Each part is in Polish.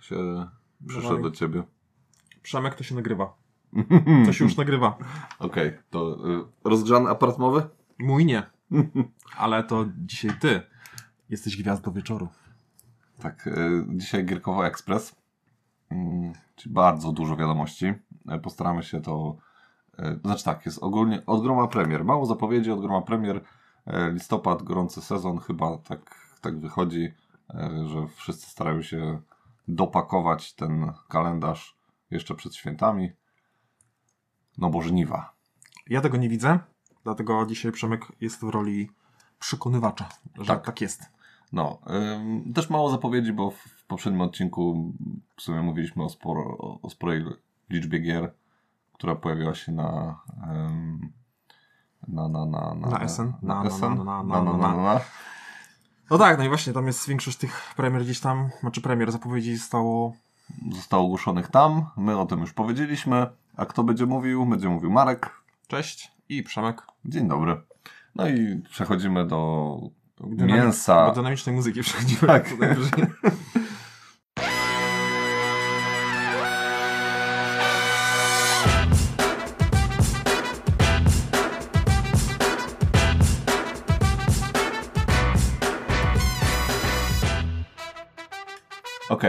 się przyszedł do ciebie. Przemek to się nagrywa. To się już nagrywa. Okej, to y, rozgrzany aparat mowy? Mój nie. Ale to dzisiaj ty jesteś gwiazdą wieczoru. Tak, y, dzisiaj Gierkowo Express. Mm, Czyli bardzo dużo wiadomości. Y, Postaramy się to. y, Znaczy tak, jest ogólnie od groma premier. Mało zapowiedzi od groma premier. Listopad, gorący sezon, chyba tak, tak wychodzi, że wszyscy starają się dopakować ten kalendarz jeszcze przed świętami. No bo żniwa. Ja tego nie widzę, dlatego dzisiaj Przemek jest w roli przekonywacza, że Tak. tak, jest. No, ym, też mało zapowiedzi, bo w, w poprzednim odcinku w sumie mówiliśmy o, sporo, o, o sporej liczbie gier, która pojawiła się na ym, na, na, na, na, Na SN? na, Na- na- SN? na- na- na, na, na- na, na. na. No tak, no i właśnie tam jest większość tych premier gdzieś tam, znaczy premier zapowiedzi zostało Zostało ogłoszonych tam, my o tym już powiedzieliśmy, a kto będzie mówił? Będzie mówił Marek. cześć i Przemek. Dzień dobry. No i przechodzimy do Dynami- mięsa. Do dynamicznej muzyki przechodzimy. Tak.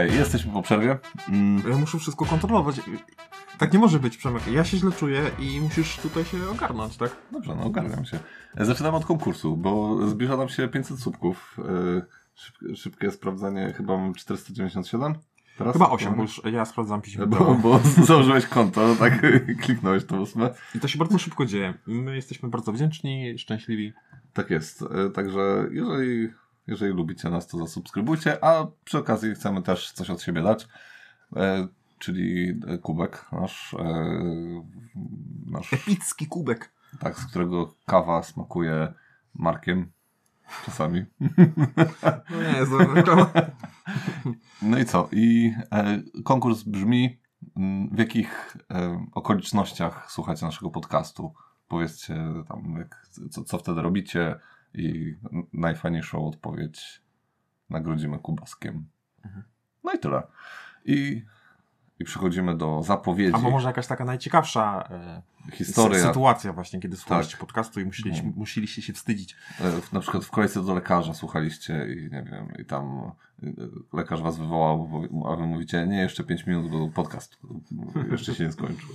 Okej, jesteśmy po przerwie. Mm, Ja muszę wszystko kontrolować. Tak nie może być, Przemek. Ja się źle czuję i musisz tutaj się ogarnąć, tak? Dobrze, no ogarniam się. Zaczynamy od konkursu, bo zbliża nam się 500 słupków. E, Szyb, szybkie sprawdzanie, chyba mam 497? Teraz? Chyba 8, bo już ja sprawdzam piśmie. Bo, bo założyłeś konto, tak kliknąłeś to ósme. I to się bardzo szybko dzieje. My jesteśmy bardzo wdzięczni, szczęśliwi. Tak jest. E, Także jeżeli, jeżeli lubicie nas, to zasubskrybujcie, a przy okazji chcemy też coś od siebie dać. E, czyli e, kubek nasz, e, nasz Epicki kubek. tak, z którego kawa smakuje markiem czasami. No nie, jest. No i co? I e, konkurs brzmi, w jakich e, okolicznościach słuchacie naszego podcastu? Powiedzcie tam, jak, co, co wtedy robicie i najfajniejszą odpowiedź nagrodzimy kubaskiem. Mhm. No i tyle. I, i przechodzimy do zapowiedzi. Albo może jakaś taka najciekawsza e, Historia. sy- sytuacja właśnie, kiedy słuchaliście Tak. podcastu i musieliście, Mhm. musieliście się wstydzić. E, Na przykład w kolejce do lekarza słuchaliście i nie wiem, i tam lekarz was wywołał, bo- a wy mówicie, nie, jeszcze 5 minut, bo podcast jeszcze się nie skończył.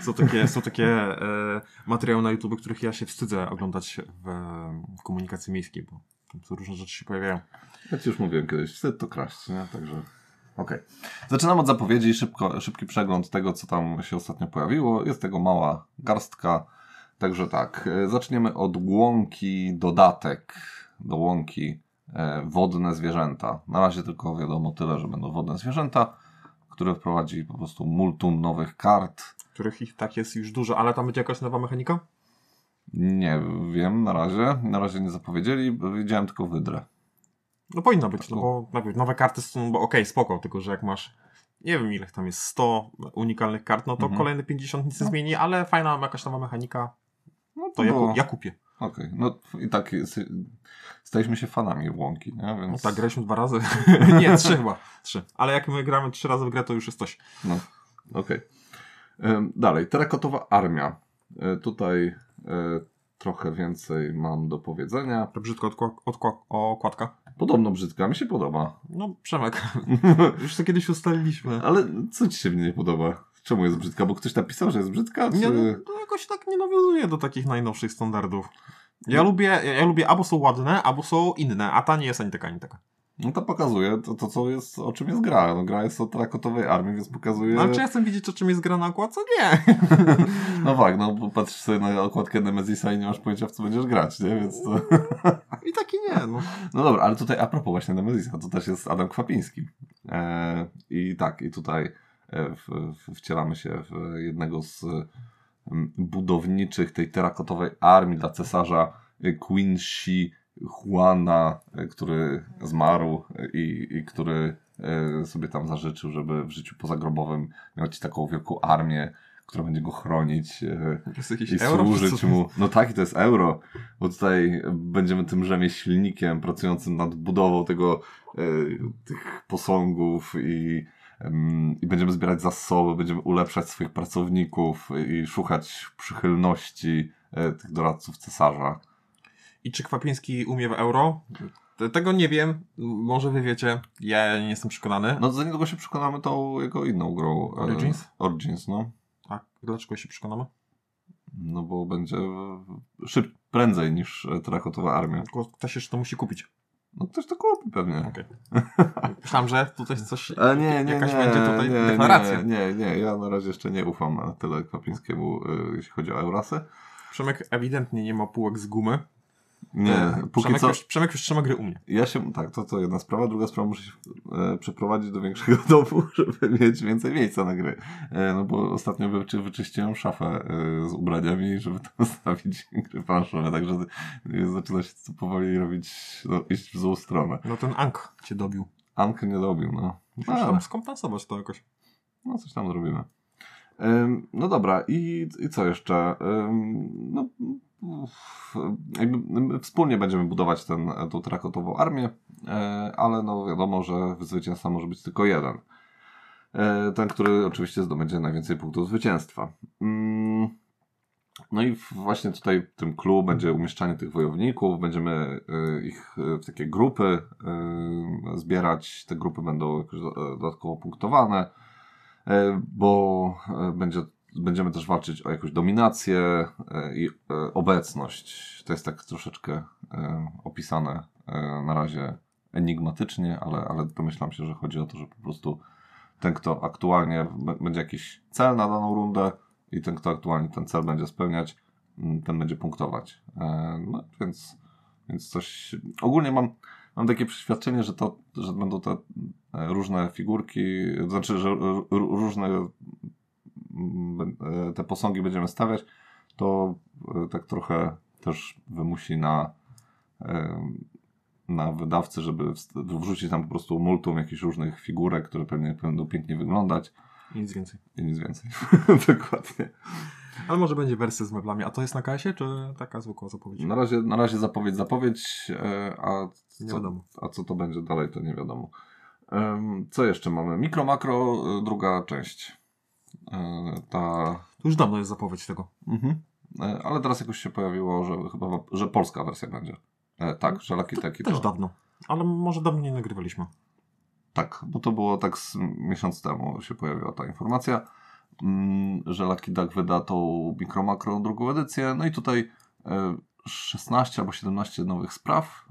Są takie, są takie e, materiały na YouTube, których ja się wstydzę oglądać w, w komunikacji miejskiej, bo tam są różne rzeczy się pojawiają. Ja ci już mówiłem kiedyś, wstyd to kraść, nie? Także okej. Zaczynamy od zapowiedzi, szybko, szybki przegląd tego, co tam się ostatnio pojawiło. Jest tego mała garstka. Także tak, e, zaczniemy od łąki dodatek do łąki e, wodne zwierzęta. Na razie tylko wiadomo tyle, że będą wodne zwierzęta, które wprowadzi po prostu multum nowych kart. Których ich tak jest już dużo, ale tam będzie jakaś nowa mechanika? Nie wiem na razie, na razie nie zapowiedzieli, widziałem tylko wydrę. No powinno być, no bo najpierw nowe karty są, bo okej, spoko, tylko że jak masz, nie wiem ile tam jest, 100 unikalnych kart, no to Mhm. kolejne 50 nic nie No. zmieni, ale fajna jakaś nowa mechanika, No to ja, było- ku- ja kupię. Okej, no i tak jest, staliśmy się fanami łąki, nie? No Więc, tak, graliśmy dwa razy. nie, trzy chyba. Trzy. Ale jak my gramy trzy razy w grę, to już jest coś. No, okej. Em, Dalej, terakotowa armia. E, Tutaj e, trochę więcej mam do powiedzenia. To brzydko odkła- odkła- okładka. Podobno brzydka, mi się podoba. No, Przemek, już to kiedyś ustaliliśmy. Ale co ci się w niej nie podoba? Czemu jest brzydka? Bo ktoś napisał, że jest brzydka? Czy... Nie, no, to jakoś tak nie nawiązuje do takich najnowszych standardów. Ja lubię, ja, ja lubię albo są ładne, albo są inne, a ta nie jest ani taka, ani taka. No to pokazuje to, to, co jest, o czym jest gra. No, gra jest o terakotowej armii, więc pokazuje... No, ale czy ja chcę widzieć, o czym jest gra na okładce? Nie. No tak, no bo patrzysz sobie na okładkę Nemezisa i nie masz pojęcia, w co będziesz grać, nie? Więc to... I taki nie, no. No dobra, ale tutaj a propos właśnie Nemezisa, to też jest Adam Kwapiński. E, I tak, i tutaj w, w, wcielamy się w jednego z budowniczych tej terakotowej armii dla cesarza Shi Juana, e, który zmarł i, i który e, sobie tam zażyczył, żeby w życiu pozagrobowym mieć taką wielką armię, która będzie go chronić. e, i euro? służyć co? mu. No tak, i to jest euro, bo tutaj będziemy tym rzemieślnikiem pracującym nad budową tego, tych posągów i I będziemy zbierać zasoby, będziemy ulepszać swoich pracowników i szukać przychylności e, tych doradców cesarza. I czy Kwapiński umie w euro? Te- Tego nie wiem. Może wy wiecie. Ja nie jestem przekonany. No za niedługo się przekonamy tą jego inną grą. e, Origins? Origins, no. A dlaczego się przekonamy? No bo będzie szyb prędzej niż e, terakotowa armia. Tylko ktoś jeszcze to musi kupić. No ktoś to kupi pewnie. Okej. Myślałem, że tutaj coś. Ale nie, nie, jakaś nie, będzie tutaj nie, deklaracja. Nie, nie, nie, ja na razie jeszcze nie ufam na tyle Kwapińskiemu, y, jeśli chodzi o Eurasy. Przemek ewidentnie nie ma półek z gumy. Nie, E, póki Przemek, co... już, Przemek już trzyma gry u mnie. Ja się, tak, to to jedna sprawa. Druga sprawa, muszę się e, przeprowadzić do większego domu, żeby mieć więcej miejsca na gry. E, no bo ostatnio wyczy, wyczyściłem szafę e, z ubraniami, żeby tam stawić gry planszowe, także e, zaczyna się to powoli robić, no, iść w złą stronę. No ten Ank cię dobił. Ankę nie dobił, no. Musisz tam skompensować to jakoś. No, coś tam zrobimy. No dobra, i, i co jeszcze? No, wspólnie będziemy budować ten, tą trakotową armię, e, ale no wiadomo, że zwycięzca może być tylko jeden. E, Ten, który oczywiście zdobędzie najwięcej punktów zwycięstwa. Ym, No i właśnie tutaj w tym clue będzie umieszczanie tych wojowników, będziemy y, ich w takie grupy zbierać. Te grupy będą dodatkowo punktowane, bo będzie, będziemy też walczyć o jakąś dominację y, i y, obecność. To jest tak troszeczkę y, opisane na razie enigmatycznie, ale, ale domyślam się, że chodzi o to, że po prostu ten, kto aktualnie będzie jakiś cel na daną rundę, i ten, kto aktualnie ten cel będzie spełniać, ten będzie punktować. E, No więc, więc coś. Ogólnie mam, mam takie przeświadczenie, że to, że będą te e, różne figurki, to znaczy, że różne e, te posągi będziemy stawiać, to e, tak trochę też wymusi na e, na wydawcy, żeby wrzucić tam po prostu multum jakichś różnych figurek, które pewnie będą pięknie wyglądać I nic więcej. i nic więcej. Dokładnie. Ale może będzie wersja z meblami. A to jest na kasie, czy taka zwykła zapowiedź? Na razie, na razie zapowiedź, zapowiedź, e, a co, a co to będzie dalej, to nie wiadomo. Co jeszcze mamy? Mikro, makro, druga część. E, Ta, To już dawno jest zapowiedź tego. mhm. E, ale teraz jakoś się pojawiło, że chyba, że polska wersja będzie. E, Tak, że Lucky Taki Też to... dawno. Ale może dawno nie nagrywaliśmy. Tak, bo to było tak z miesiąc temu się pojawiła ta informacja, mm, że Lucky Duck wyda tą Mikro Makro drugą edycję. No i tutaj e, 16 albo 17 nowych spraw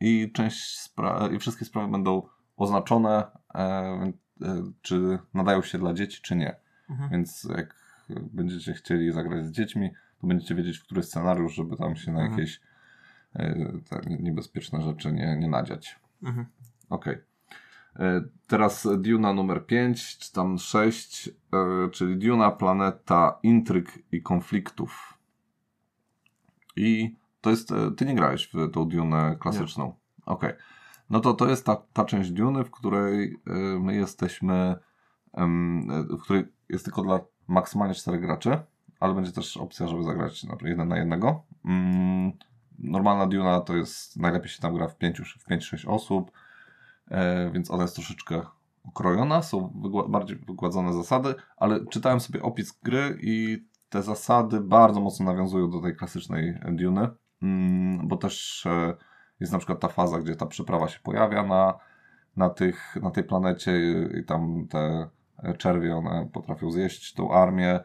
i część spra- i wszystkie sprawy będą oznaczone, czy nadają się dla dzieci, czy nie. Mhm. Więc jak będziecie chcieli zagrać z dziećmi, to będziecie wiedzieć, w który scenariusz, żeby tam się na Mhm. jakieś e, niebezpieczne rzeczy nie, nie nadziać. Mhm. Okej. E, Teraz Duna numer 5, czy tam 6, e, czyli Duna, planeta intryg i konfliktów. I to jest, ty nie grałeś w tą Dunę klasyczną. Okej. No to to jest ta, ta część Duny, w której my jesteśmy, w której jest tylko dla maksymalnie 4 graczy, ale będzie też opcja, żeby zagrać na jeden na jednego. Mm, Normalna Duna to jest, najlepiej się tam gra w 5-6 w 5-6 osób, e, więc ona jest troszeczkę okrojona, są bardziej wygładzone zasady, ale czytałem sobie opis gry i te zasady bardzo mocno nawiązują do tej klasycznej Duny, mm, bo też e, jest na przykład ta faza, gdzie ta przeprawa się pojawia na, na, tych, na tej planecie i, tam te czerwie, one potrafią zjeść tą armię.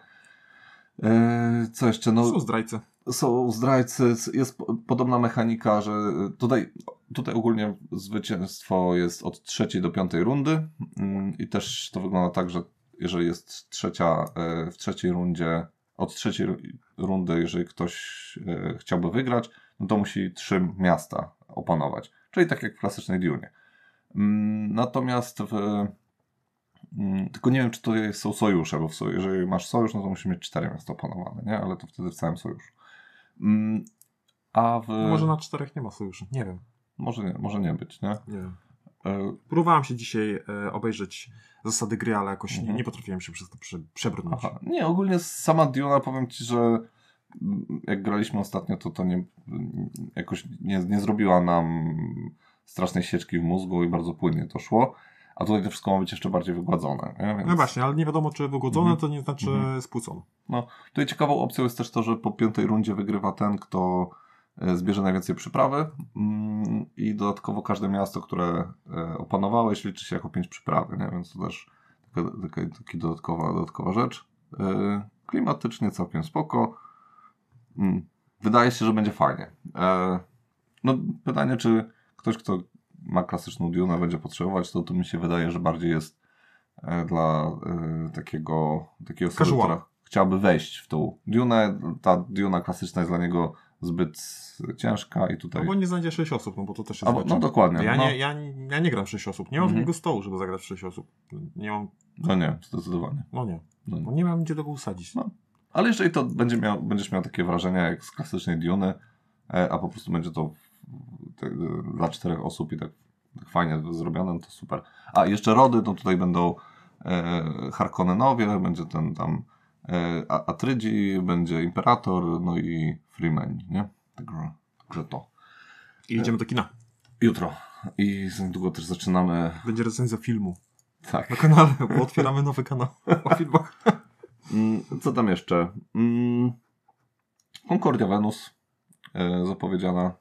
E, Co jeszcze? No, Są zdrajcy. są zdrajcy, jest po- podobna mechanika, że tutaj, tutaj ogólnie zwycięstwo jest od trzeciej do piątej rundy mm, i też to wygląda tak, że jeżeli jest trzecia, e, w trzeciej rundzie, od trzeciej ru- rundy, jeżeli ktoś e, chciałby wygrać, no to musi trzy miasta opanować, czyli tak jak w klasycznej Dunie. Mm, Natomiast w, tylko nie wiem, czy to są sojusze, bo w soj- jeżeli masz sojusz, no to musisz mieć cztery miasta opanowane, nie? Ale to wtedy w całym sojuszu. Mm, A w... Może na czterech nie ma sojuszy. Nie wiem. może, nie, może nie być, nie? Nie wiem. E, Próbowałem się dzisiaj e, obejrzeć zasady gry, ale jakoś nie, Mhm. nie potrafiłem się przez to prze, przebrnąć. Aha. Nie, ogólnie sama Diona, powiem Ci, że mm, jak graliśmy ostatnio, to to nie, jakoś nie, nie zrobiła nam strasznej sieczki w mózgu i bardzo płynnie to szło. A tutaj to wszystko ma być jeszcze bardziej wygładzone. Więc... No właśnie, ale nie wiadomo, czy wygłodzone, Mhm. to nie znaczy Mhm. spłucone. No, tutaj ciekawą opcją jest też to, że po piątej rundzie wygrywa ten, kto e, zbierze najwięcej przyprawy mm, i dodatkowo każde miasto, które e, opanowałeś liczy się jako pięć przyprawy, nie? więc to też taka, taka, taka dodatkowa, dodatkowa rzecz. E, Klimatycznie całkiem spoko. Mm, Wydaje się, że będzie fajnie. No pytanie, czy ktoś, kto ma klasyczną Dune będzie potrzebować, to tu mi się wydaje, że bardziej jest e, dla e, takiego, takiej osoby, która chciałaby wejść w tą Dune. Ta Duna klasyczna jest dla niego zbyt ciężka i tutaj... Albo nie znajdzie 6 osób, no bo to też jest Albo, no dokładnie. ja, no, nie, ja, ja nie gram w 6 osób. Nie mam Mhm. stołu, żeby zagrać w 6 osób. Nie mam, no nie, zdecydowanie. no nie. No, No nie mam gdzie tego usadzić. No. Ale jeżeli to będzie miał, będziesz miał takie wrażenia jak z klasycznej Duny, e, a po prostu będzie to dla czterech osób i tak, tak fajnie zrobione, no to super. A jeszcze rody, no tutaj będą e, Harkonnenowie, będzie ten tam e, Atrydzi, będzie Imperator, no i Freeman, nie? Także, także to. I idziemy do kina. Jutro. I za niedługo też zaczynamy. Będzie recenzja filmu Tak. na kanale, bo otwieramy nowy kanał o filmach. Mm, Co tam jeszcze? Mm, Concordia Venus e, zapowiedziana,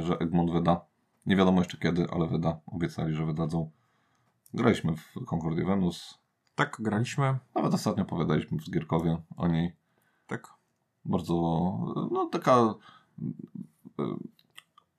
że Egmont wyda. Nie wiadomo jeszcze kiedy, ale wyda. Obiecali, że wydadzą. Graliśmy w Concordia Venus. Tak, graliśmy. Nawet ostatnio opowiadaliśmy w Zgierkowie o niej. Tak. Bardzo, no taka e,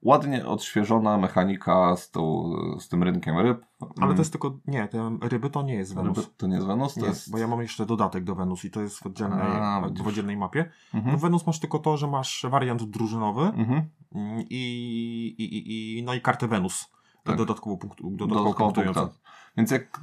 ładnie odświeżona mechanika z, tą, z tym rynkiem ryb. Ale to jest tylko, nie, te ryby to nie jest Wenus. Ryby, to nie jest Wenus, to Nie, jest... bo ja mam jeszcze dodatek do Wenus i to jest w oddzielnej, A, w oddzielnej mapie. Mhm. W Wenus masz tylko to, że masz wariant drużynowy Mhm. mm, i, i, i, no i kartę Wenus. Tak. Dodatkowo, punktu, dodatkowo dodatkowo punktującą. Więc jak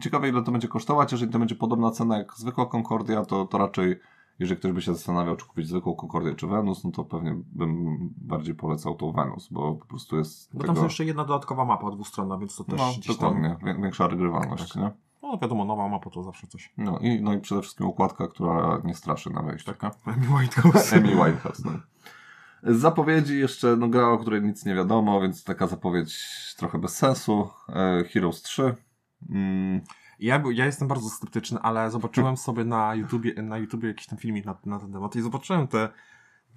ciekawe ile to będzie kosztować, jeżeli to będzie podobna cena jak zwykła Concordia, to, to raczej jeżeli ktoś by się zastanawiał, czy kupić zwykłą Concordię czy Venus, no to pewnie bym bardziej polecał tą Venus, bo po prostu jest Bo tego... tam jest jeszcze jedna dodatkowa mapa dwustronna, więc to też no, tam... dokładnie, Wię- większa regrywalność, Tak. nie? No wiadomo, nowa mapa to zawsze coś. No i, no i przede wszystkim układka, która nie straszy na wejściu. Taka Amy Whitehouse. Amy Winehouse, no. Z zapowiedzi jeszcze no, gra, o której nic nie wiadomo, więc taka zapowiedź trochę bez sensu. E, Heroes 3. Mm, Ja, ja jestem bardzo sceptyczny, ale zobaczyłem sobie na YouTubie, na YouTubie jakiś tam filmik na, na ten temat i zobaczyłem te,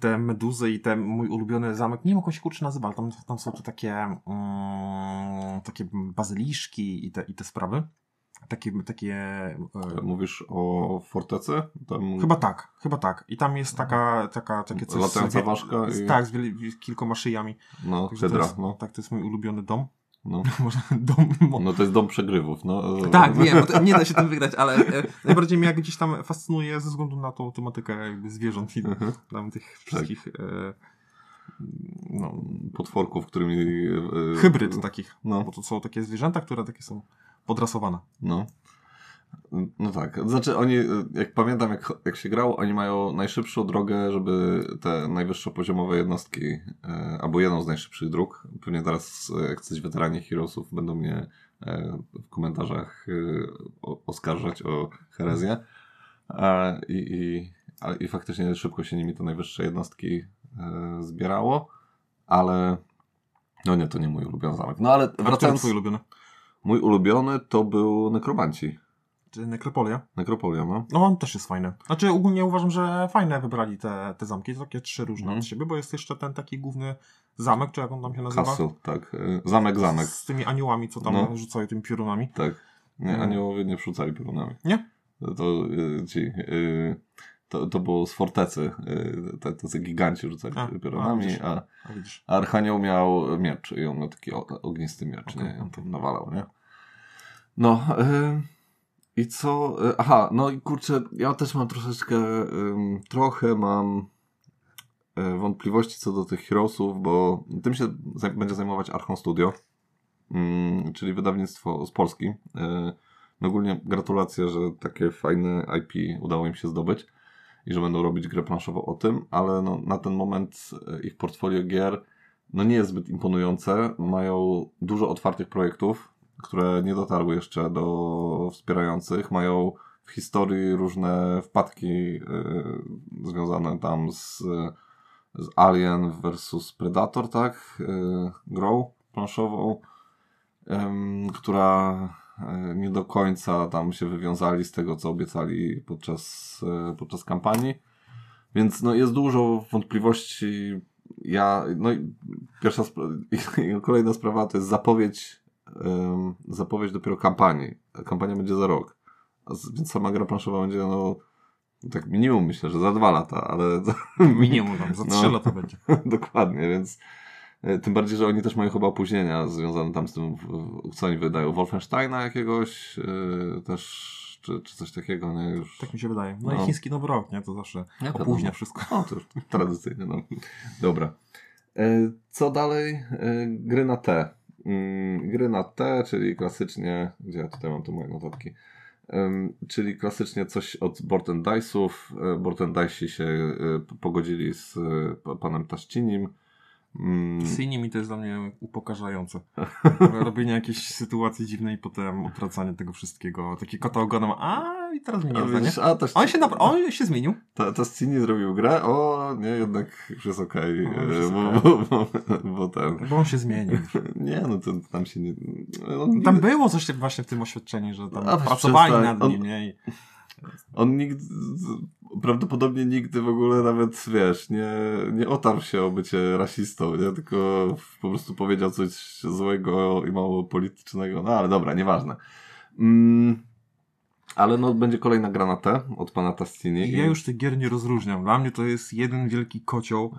te meduzy i ten mój ulubiony zamek. Nie wiem, jak on się kurczę nazywa, ale tam, tam są te takie, mm, takie bazyliszki i te, i te sprawy. Takie, takie e, Mówisz o fortecy? Tam... Chyba tak, chyba tak. I tam jest taka, taka takie coś Latająca ważka z, i- Tak, z wiel- kilkoma szyjami. No, Także hydra, jest, no. Tak, to jest mój ulubiony dom. No. Dom. No to jest dom przegrywów, no. Tak, wiem, nie da się tym wygrać, ale e, najbardziej mnie jak gdzieś tam fascynuje ze względu na tą tematykę jakby zwierząt i Mhm. tam tych wszystkich e, no, Potworków, którymi... e, hybryd takich. No, Bo to są takie zwierzęta, które takie są podrasowane. no. No tak, znaczy oni, e, jak pamiętam jak, jak się grało, oni mają najszybszą drogę, żeby te najwyższe poziomowe jednostki, e, albo jedną z najszybszych dróg, pewnie teraz e, jak coś weterani Heroesów będą mnie e, w komentarzach e, o, oskarżać o herezję. E, i, i, ale, I faktycznie szybko się nimi te najwyższe jednostki zbierało, ale no nie, to nie mój ulubiony zamek. No ale A wracając, twój ulubiony? mój ulubiony to był Nekromanci. Czy Nekropolia? Nekropolia, no. No on też jest fajny. Znaczy ogólnie uważam, że fajne wybrali te, te zamki, to takie trzy różne Mhm. od siebie, bo jest jeszcze ten taki główny zamek, czy jak on tam się nazywa? Castle, tak. e, Zamek, zamek, Z tymi aniołami, co tam No. rzucają tymi piorunami. tak. Nie, Mm. aniołowie nie wrzucali piorunami. Nie? To, e, ci... e, To, to było z fortecy. te- Tacy giganci rzucali A, a, piorunami, widzisz. a, A Archanioł miał miecz i on miał taki ognisty miecz, Okej, nie? I on tam nawalał, nie? No, e, i co? e, Aha, no i kurczę, ja też mam troszeczkę, ym, trochę mam e, wątpliwości co do tych Heroesów, bo tym się zaj- będzie zajmować Archon Studio, mm, czyli wydawnictwo z Polski. E, no ogólnie gratulacje, że takie fajne IP udało im się zdobyć i że będą robić grę planszową o tym, ale no, na ten moment ich portfolio gier no nie jest zbyt imponujące. Mają dużo otwartych projektów, które nie dotarły jeszcze do wspierających. Mają w historii różne wpadki e, związane tam z, z Alien versus Predator, tak? E, grą planszową. która e, nie do końca tam się wywiązali z tego, co obiecali podczas, podczas kampanii. Więc no, jest dużo wątpliwości. Ja, no i pierwsza spra- i kolejna sprawa to jest zapowiedź, zapowiedź dopiero kampanii. Kampania będzie za rok. Więc sama gra planszowa będzie, no, tak minimum myślę, że za dwa lata, ale Minimum tam, za No. trzy lata będzie. Dokładnie, więc e, tym bardziej, że oni też mają chyba opóźnienia związane tam z tym, co oni wydają. Wolfensteina jakiegoś e, też, czy, czy coś takiego, nie? Już... Tak mi się wydaje. No, No. i chiński nowy rok, nie? To zawsze Nie, opóźnia wiadomo. wszystko. O, to już tradycyjnie, no. Dobra. E, Co dalej? Gry na T. Mm, Gry na T, czyli klasycznie, gdzie ja tutaj mam tu moje notatki, czyli klasycznie coś od Board Dice'ów. E, się e, pogodzili z e, pa- panem Taścinim. Mm, innymi to jest dla mnie upokarzające. Robienie jakiejś sytuacji dziwnej i potem odwracanie tego wszystkiego. Takie kota ogonem, a i teraz mnie nie nie? widzisz, a On się, napra- on się zmienił. Ta, Taścini zrobił grę, o nie, jednak już jest okej, O, już jest e, bo, bo, bo, bo ten... Bo on się zmienił. Nie, no to tam się nie... On Tam było coś właśnie w tym oświadczeniu, że tam A, pracowali przestań. nad On- nim, nie? I on nigdy... Prawdopodobnie nigdy w ogóle nawet, wiesz, nie, nie otarł się o bycie rasistą, nie? Tylko po prostu powiedział coś złego i mało politycznego. No ale dobra, nieważne. Mm, ale no będzie kolejna gra na T od pana Tastini. Ja już tych gier nie rozróżniam. Dla mnie to jest jeden wielki kocioł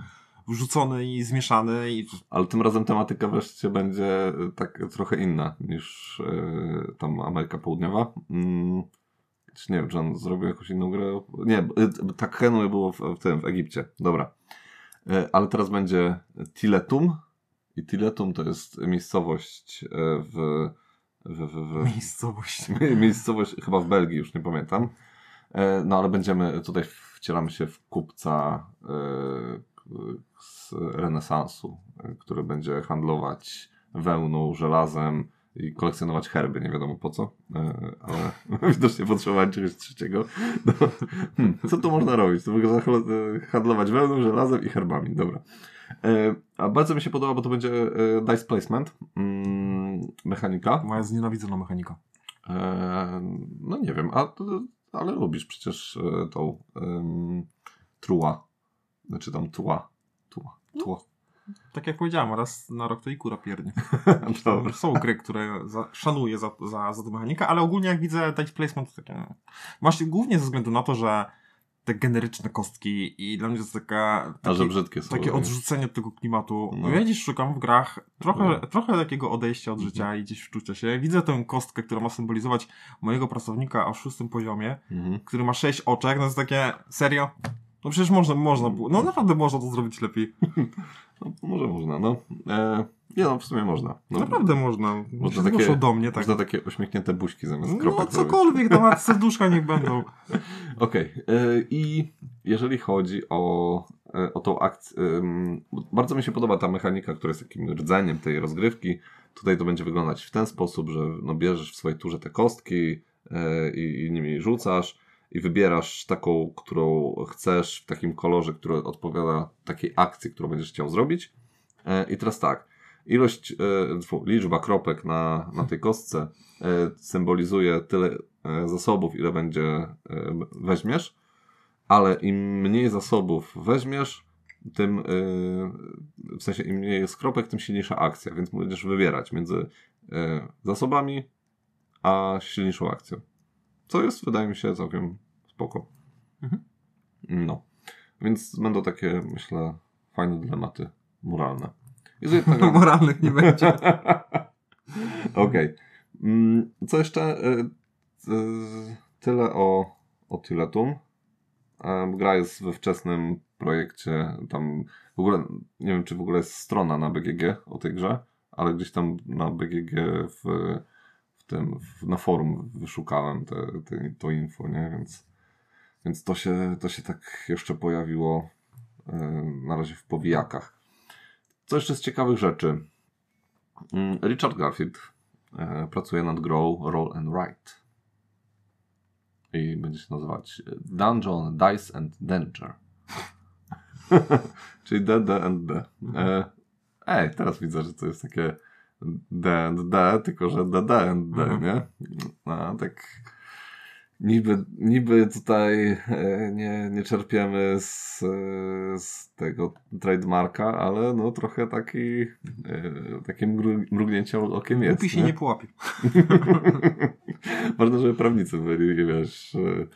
wrzucony i zmieszany i Ale tym razem tematyka wreszcie będzie tak trochę inna niż e, tam Ameryka Południowa. Mm, czy nie wiem, czy on zrobił jakąś inną grę? Nie, e, tak Henry było w, w tym, w Egipcie. Dobra. E, ale teraz będzie Tiletum. I Tiletum to jest miejscowość e, w, w, w, w, miejscowość. miejscowość chyba w Belgii, już nie pamiętam. E, No ale będziemy, tutaj wcielamy się w kupca z renesansu, który będzie handlować wełną, żelazem i kolekcjonować herby, nie wiadomo po co, e, ale widocznie potrzebowali czegoś trzeciego. No, hmm, co tu można robić? To chl- e, handlować wełną, żelazem i herbami, dobra. E, A bardzo mi się podoba, bo to będzie dice placement, mm, mechanika. Moja znienawidzono mechanika. No nie wiem, a, ale lubisz przecież tą um, truła. Znaczy tam tła. Tła. Tło. Tak jak powiedziałem, raz na rok to i kura piernie. Dobra. Są gry, które za, szanuję za, za, za tę mechanikę, ale ogólnie jak widzę dice placement, to takie... no. Właśnie głównie ze względu na to, że te generyczne kostki i dla mnie to jest taka... Takie, takie odrzucenie tego klimatu. No. No. Ja gdzieś szukam w grach trochę, No. trochę takiego odejścia od Mhm. życia i gdzieś wczucia się. Widzę tę kostkę, która ma symbolizować mojego pracownika o szóstym poziomie, Mhm. który ma sześć oczek, no jest takie, serio? No przecież można, można było, no naprawdę można to zrobić lepiej. No, może można, no. E, nie no, w sumie można. No, naprawdę można. Można takie- do mnie, tak. Można takie uśmiechnięte buźki zamiast No kropek zrobić. cokolwiek, tam serduszka niech będą. Okej. e, I jeżeli chodzi o, e, o tą akcję, bardzo mi się podoba ta mechanika, która jest takim rdzeniem tej rozgrywki. Tutaj to będzie wyglądać w ten sposób, że no, bierzesz w swojej turze te kostki e, i, i nimi rzucasz i wybierasz taką, którą chcesz w takim kolorze, który odpowiada takiej akcji, którą będziesz chciał zrobić. E, I teraz tak, ilość, e, liczba kropek na, na tej kostce e, symbolizuje tyle zasobów, ile będzie weźmiesz, ale im mniej zasobów weźmiesz, tym w sensie im mniej jest kropek, tym silniejsza akcja, więc będziesz wybierać między zasobami a silniejszą akcją. Co jest, wydaje mi się, całkiem spoko. Mhm. No. Więc będą takie, myślę, fajne dylematy moralne. I z jednego... Moralnych nie będzie. Okej. Mm, Co jeszcze? Y, y, Tyle o, o Tiletum. E, Gra jest we wczesnym projekcie. Tam w ogóle, nie wiem czy w ogóle jest strona na BGG o tej grze, ale gdzieś tam na BGG w, w tym, w, na forum wyszukałem te, te, to info, nie? Więc, więc to, się, to się tak jeszcze pojawiło e, na razie w powijakach. Co jeszcze z ciekawych rzeczy? Mm, Richard Garfield e, pracuje nad grą Roll and Write. I będzie się nazywać e, Dungeon, Dice and Danger. Czyli D, D. E, ej, teraz widzę, że to jest takie D D, tylko że D, D Mhm. nie? No, tak niby, niby tutaj e, nie, nie czerpiemy z, z tego trademarka, ale no trochę taki e, takie mru- mrugnięcie okiem jest. Głupi się nie połapie. Ważne, żeby prawnicy byli, wiesz, e,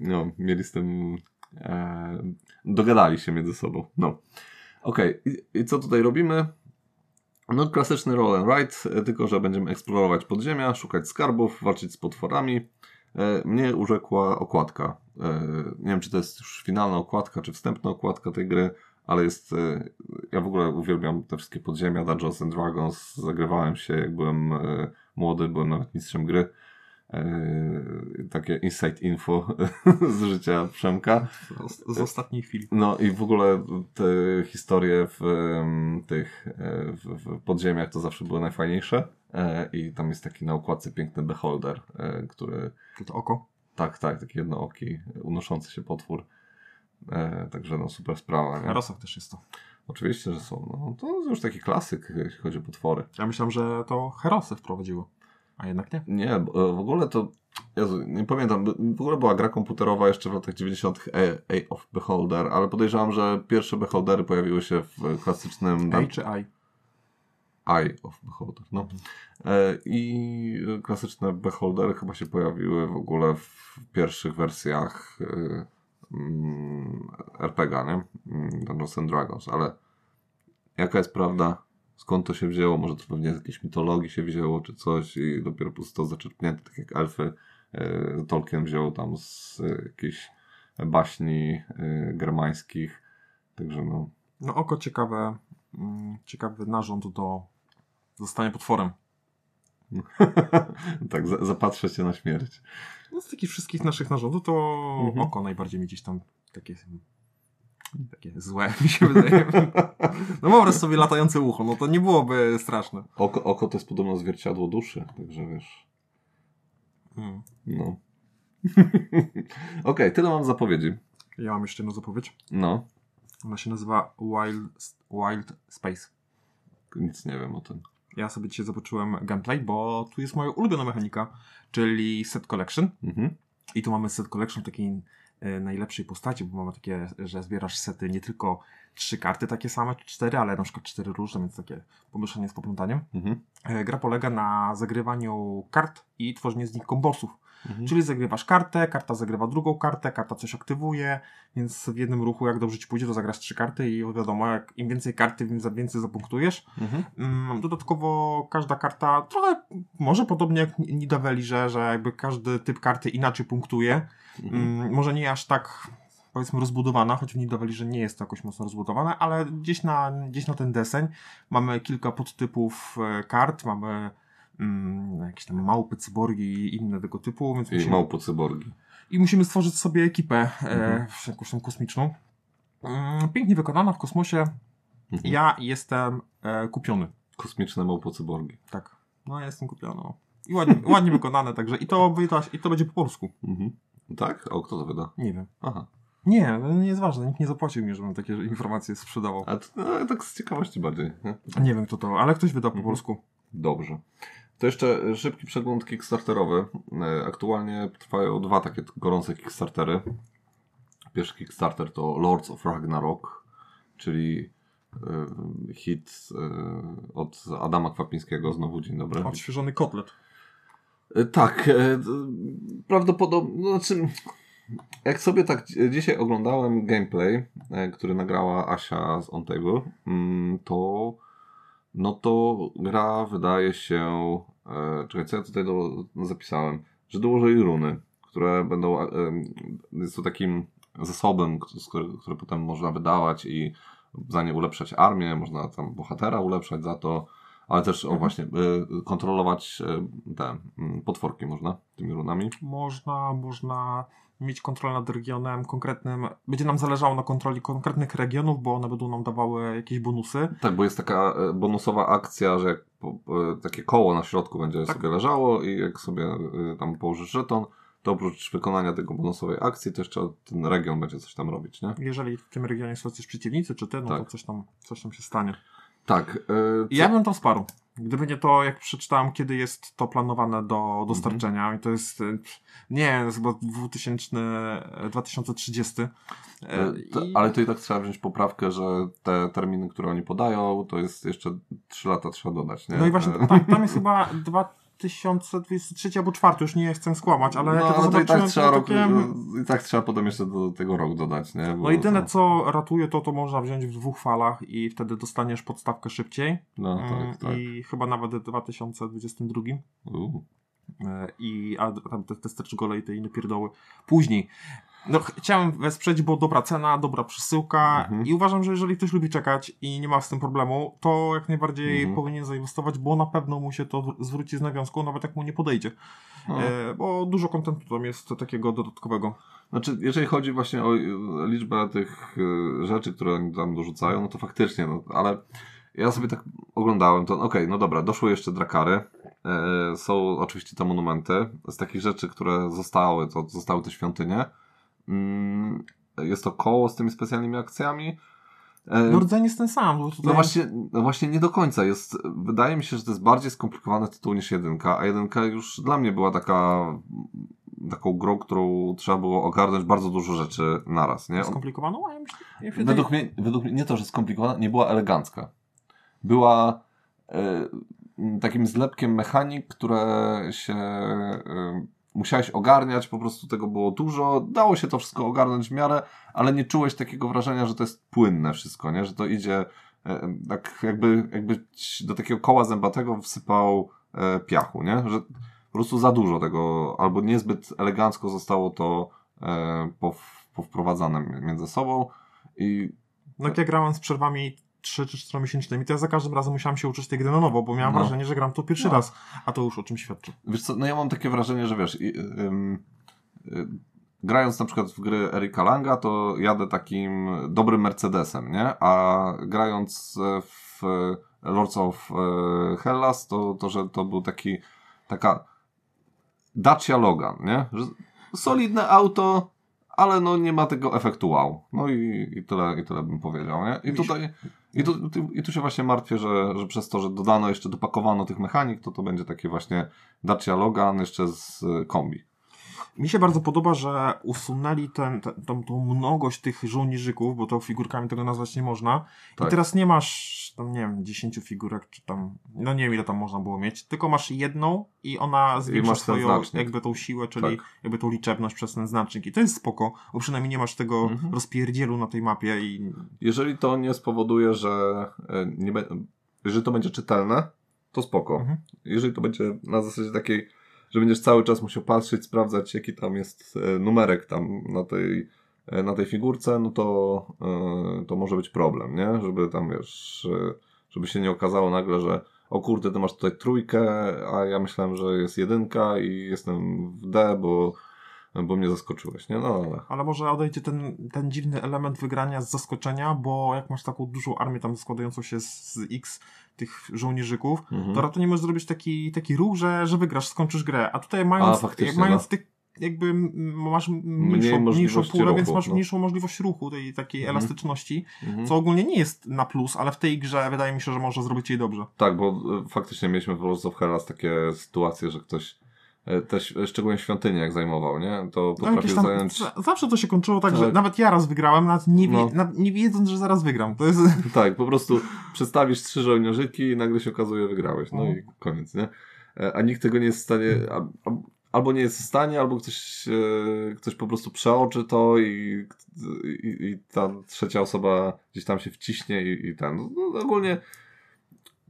no, mieli z tym, e, dogadali się między sobą. No. Okej, I, i co tutaj robimy? No, klasyczny roll and ride, e, tylko że będziemy eksplorować podziemia, szukać skarbów, walczyć z potworami. E, mnie urzekła okładka. E, nie wiem, czy to jest już finalna okładka, czy wstępna okładka tej gry, ale jest. Ja w ogóle uwielbiam te wszystkie podziemia, Dungeons and Dragons. Zagrywałem się, jak byłem młody, byłem nawet mistrzem gry. E, takie insight info z życia Przemka. Z, z ostatniej chwili. No i w ogóle te historie w tych e, w, w podziemiach to zawsze były najfajniejsze. E, I tam jest taki na okładce piękny beholder, e, który To, oko. tak, tak, taki jednooki, unoszący się potwór. Także no super sprawa. W? Herosach też jest to. Oczywiście, że są. No, to już taki klasyk, jeśli chodzi o potwory. Ja myślałem, że to Herosy wprowadziło. A jednak nie. Nie, e, w ogóle to. Jezu, nie pamiętam. W ogóle była gra komputerowa jeszcze w latach 90. A, A of Beholder, ale podejrzewam, że pierwsze Beholdery pojawiły się w klasycznym. A czy I? Eye of Beholder. No. E, I klasyczne Beholdery chyba się pojawiły w ogóle w pierwszych wersjach e, mm, RPG, nie? Mm, Dungeons and Dragons, ale jaka jest prawda? Skąd to się wzięło? Może to pewnie z jakiejś mitologii się wzięło, czy coś i dopiero po prostu zaczerpnięte, tak jak elfy. E, Tolkien wziął tam z e, jakichś baśni e, germańskich. Także no, No oko ciekawe, mm, ciekawy narząd do zostania potworem. tak, za, zapatrzę cię na śmierć. No z takich wszystkich naszych narządów to Mhm. oko najbardziej mi gdzieś tam takie takie złe mi się wydaje. No wyobraź sobie latające ucho, no to nie byłoby straszne. Oko, oko to jest podobno zwierciadło duszy, także wiesz. Hmm. No. Okej, tyle mam zapowiedzi. Ja mam jeszcze jedną zapowiedź. No, Ona się nazywa Wild, Wild Space. nic nie wiem o tym. Ja sobie dzisiaj zobaczyłem gameplay, bo tu jest moja ulubiona mechanika, czyli set collection. Mhm. I tu mamy set collection takiej e, najlepszej postaci, bo mamy takie, że zbierasz sety nie tylko trzy karty takie same, czy cztery, ale na przykład cztery różne, więc takie pomieszanie z poplątaniem. Mhm. E, Gra polega na zagrywaniu kart i tworzeniu z nich kombosów. Mhm. Czyli zagrywasz kartę, karta zagrywa drugą kartę, karta coś aktywuje, więc w jednym ruchu, jak dobrze ci pójdzie, to zagrasz trzy karty i wiadomo, jak im więcej karty, im więcej zapunktujesz. Mhm. Mm, Dodatkowo każda karta, trochę może podobnie jak Nidaveli, że, że jakby każdy typ karty inaczej punktuje. Mhm. Mm, może nie aż tak powiedzmy rozbudowana, choć w Nidaveli, że nie jest to jakoś mocno rozbudowane, ale gdzieś na, gdzieś na ten deseń mamy kilka podtypów e, kart, mamy mm, jakieś tam małpy, cyborgi i inne tego typu, więc I musimy, małpo cyborgi. i musimy stworzyć sobie ekipę e, Mhm. jakąś tam kosmiczną. Mm, pięknie wykonana w kosmosie. Mhm. Ja jestem e, kupiony. Kosmiczne małpo cyborgi. Tak. No ja jestem kupiony. I ładnie, ładnie wykonane, także i to, wyda, i to będzie po polsku. Mhm. Tak? O, kto to wyda? Nie wiem. Aha. Nie, no nie jest ważne, nikt nie zapłacił mi, żebym takie informacje sprzedawał. A to, no, tak z ciekawości bardziej. Nie? Nie wiem kto to, ale ktoś wydał po Mhm. polsku. Dobrze. To jeszcze szybki przegląd kickstarterowy. E, Aktualnie trwają dwa takie gorące kickstartery. Pierwszy kickstarter to Lords of Ragnarok, czyli e, hit e, od Adama Kwapińskiego. Znowu dzień dobry. Odświeżony kotlet. Tak, prawdopodobnie, no, znaczy, jak sobie tak dzi- dzisiaj oglądałem gameplay, który nagrała Asia z On Table, mm, to no to gra wydaje się, e, czekaj, co ja tutaj do, zapisałem, że dołożyli runy, które będą, e, jest to takim zasobem, który, potem można wydawać i za nie ulepszać armię, można tam bohatera ulepszać za to, ale też, o Mhm. właśnie, y, kontrolować y, te potworki można tymi runami. Można, można mieć kontrolę nad regionem konkretnym. Będzie nam zależało na kontroli konkretnych regionów, bo one będą nam dawały jakieś bonusy. Tak, bo jest taka e, bonusowa akcja, że jak e, takie koło na środku będzie Tak. sobie leżało i jak sobie e, tam położysz żeton, to oprócz wykonania tego bonusowej akcji, to jeszcze ten region będzie coś tam robić, nie? Jeżeli w tym regionie są coś przeciwnicy, czy ty, no Tak. to coś tam, coś tam się stanie. Tak. I co- ja bym to wsparł. Gdyby nie to, jak przeczytałem, kiedy jest to planowane do dostarczenia, Mhm. i to jest, e, nie wiem, jest chyba 2000, e, 2030. e, To, i- ale to i tak trzeba wziąć poprawkę, że te terminy, które oni podają, to jest jeszcze 3 lata trzeba dodać, nie? No i właśnie, E, tam, tam jest chyba 2023 albo 4, już nie chcę skłamać, ale jak no, ja to ale to i tak trzeba to rok, takie... i tak trzeba potem jeszcze do tego rok dodać, nie? Bo No jedyne to- co ratuje to, to można wziąć w dwóch falach i wtedy dostaniesz podstawkę szybciej. No Mm, tak, tak. I chyba nawet w 2022. U. E, I a tam te, te stretch gole i te inne pierdoły później. No, ch- chciałem wesprzeć, bo dobra cena, dobra przesyłka Mhm. i uważam, że jeżeli ktoś lubi czekać i nie ma z tym problemu, to jak najbardziej Mhm. powinien zainwestować, bo na pewno mu się to zwróci z nawiązką, nawet jak mu nie podejdzie. No. E, bo dużo kontentu tam jest takiego dodatkowego. Znaczy, jeżeli chodzi właśnie o liczbę tych y, rzeczy, które oni tam dorzucają, no to faktycznie, no, ale ja sobie tak oglądałem, to okej, no dobra, doszły jeszcze drakary, e, są oczywiście te monumenty, z takich rzeczy, które zostały, to zostały te świątynie, jest to koło z tymi specjalnymi akcjami, E, No rdzeń jest ten sam. Bo tutaj... no właśnie, no właśnie nie do końca jest. Wydaje mi się, że to jest bardziej skomplikowany tytuł niż jedynka, a jedynka już dla mnie była taka taką grą, którą trzeba było ogarnąć bardzo dużo rzeczy naraz, nie? Skomplikowaną? Ja myślę, ja się Według mnie, według mnie nie to, że skomplikowana, nie była elegancka. Była e, takim zlepkiem mechanik, które się e, musiałeś ogarniać, po prostu tego było dużo, dało się to wszystko ogarnąć w miarę, ale nie czułeś takiego wrażenia, że to jest płynne wszystko, nie? Że to idzie e, tak jakby, jakby do takiego koła zębatego wsypał e, piachu, nie? Że po prostu za dużo tego, albo niezbyt elegancko zostało to e, pow, powprowadzane między sobą i No jak ja grałem z przerwami 3 czy 4 miesięcznymi, to ja za każdym razem musiałem się uczyć tej gry na nowo, bo miałem No. wrażenie, że gram to pierwszy No. raz, a to już o czym świadczy. Wiesz co, no ja mam takie wrażenie, że wiesz, i, ym, y, grając na przykład w gry Erika Langa, to jadę takim dobrym Mercedesem, nie? A grając w Lords of e, Hellas, to, to że to był taki, taka Dacia Logan, nie? Że solidne auto, ale no nie ma tego efektu wow. No i, i, tyle, i tyle bym powiedział, nie? I tutaj... I tu, I tu się właśnie martwię, że, że przez to, że dodano jeszcze, dopakowano tych mechanik, to to będzie takie właśnie Dacia Logan jeszcze z y, kombi. Mi się bardzo podoba, że usunęli ten, ten, tą, tą mnogość tych żołnierzyków, bo to figurkami tego nazwać nie można. Tak. I teraz nie masz tam, nie wiem, 10 figurek, czy tam, no nie wiem ile tam można było mieć, tylko masz jedną i ona zwiększa ten swoją, jakby tą siłę, czyli Tak. jakby tą liczebność przez ten znacznik. I to jest spoko, bo przynajmniej nie masz tego Mhm. rozpierdzielu na tej mapie i Jeżeli to nie spowoduje, że y, nie be, jeżeli to będzie czytelne, to spoko. Mhm. Jeżeli to będzie na zasadzie takiej, że będziesz cały czas musiał patrzeć, sprawdzać, jaki tam jest e, numerek tam na tej, e, na tej figurce, no to, e, to może być problem, nie? Żeby tam, wiesz, żeby się nie okazało nagle, że o kurde, ty masz tutaj trójkę, a ja myślałem, że jest jedynka i jestem w D, bo, bo mnie zaskoczyłeś, nie? No ale... Ale może odejdzie ten, ten dziwny element wygrania z zaskoczenia, bo jak masz taką dużą armię tam składającą się z, z x tych żołnierzyków, Mhm. to raczej nie możesz zrobić taki, taki ruch, że, że wygrasz, skończysz grę. A tutaj mając, A, jak mając no. tych jakby masz Mniej mniejszą, mniejszą pulę, więc ruchu, masz no. mniejszą możliwość ruchu, tej takiej Mhm. elastyczności, Mhm. co ogólnie nie jest na plus, ale w tej grze wydaje mi się, że może zrobić jej dobrze. Tak, bo e, faktycznie mieliśmy w Lords of Hellas takie sytuacje, że ktoś też szczególnie świątynię jak zajmował, nie? To No, potrafił tam, zająć. za- zawsze to się kończyło tak, że Tak. nawet ja raz wygrałem, nawet nie, No. nawet nie wiedząc, że zaraz wygram. To jest... Tak, po prostu przedstawisz trzy żołnierzyki i nagle się okazuje, wygrałeś. No No. i koniec, nie? E, A nikt tego nie jest w stanie. a- a- Albo nie jest w stanie, albo ktoś, e, ktoś po prostu przeoczy to i, i, i ta trzecia osoba gdzieś tam się wciśnie i, i ten. No, ogólnie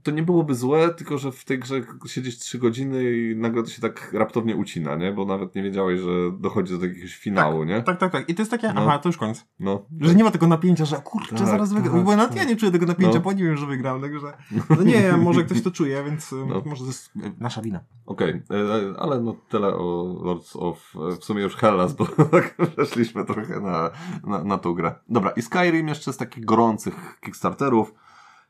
to nie byłoby złe, tylko że w tej grze siedzisz trzy godziny i nagle to się tak raptownie ucina, nie? Bo nawet nie wiedziałeś, że dochodzi do jakiegoś finału, nie? Tak, tak, tak. I to jest takie, No. aha, to już koniec. No. Że nie ma tego napięcia, że kurczę, Tak, zaraz wygram. tak, bo nawet tak. ja nie czuję tego napięcia, No. bo nie wiem, że wygram. Także, no nie wiem, może ktoś to czuje, więc y, No. może to jest y, nasza wina. Okej, e, ale no tyle o Lords of, e, w sumie już Hellas, bo tak weszliśmy trochę na, na, na tą grę. Dobra, i Skyrim jeszcze z takich gorących Kickstarterów,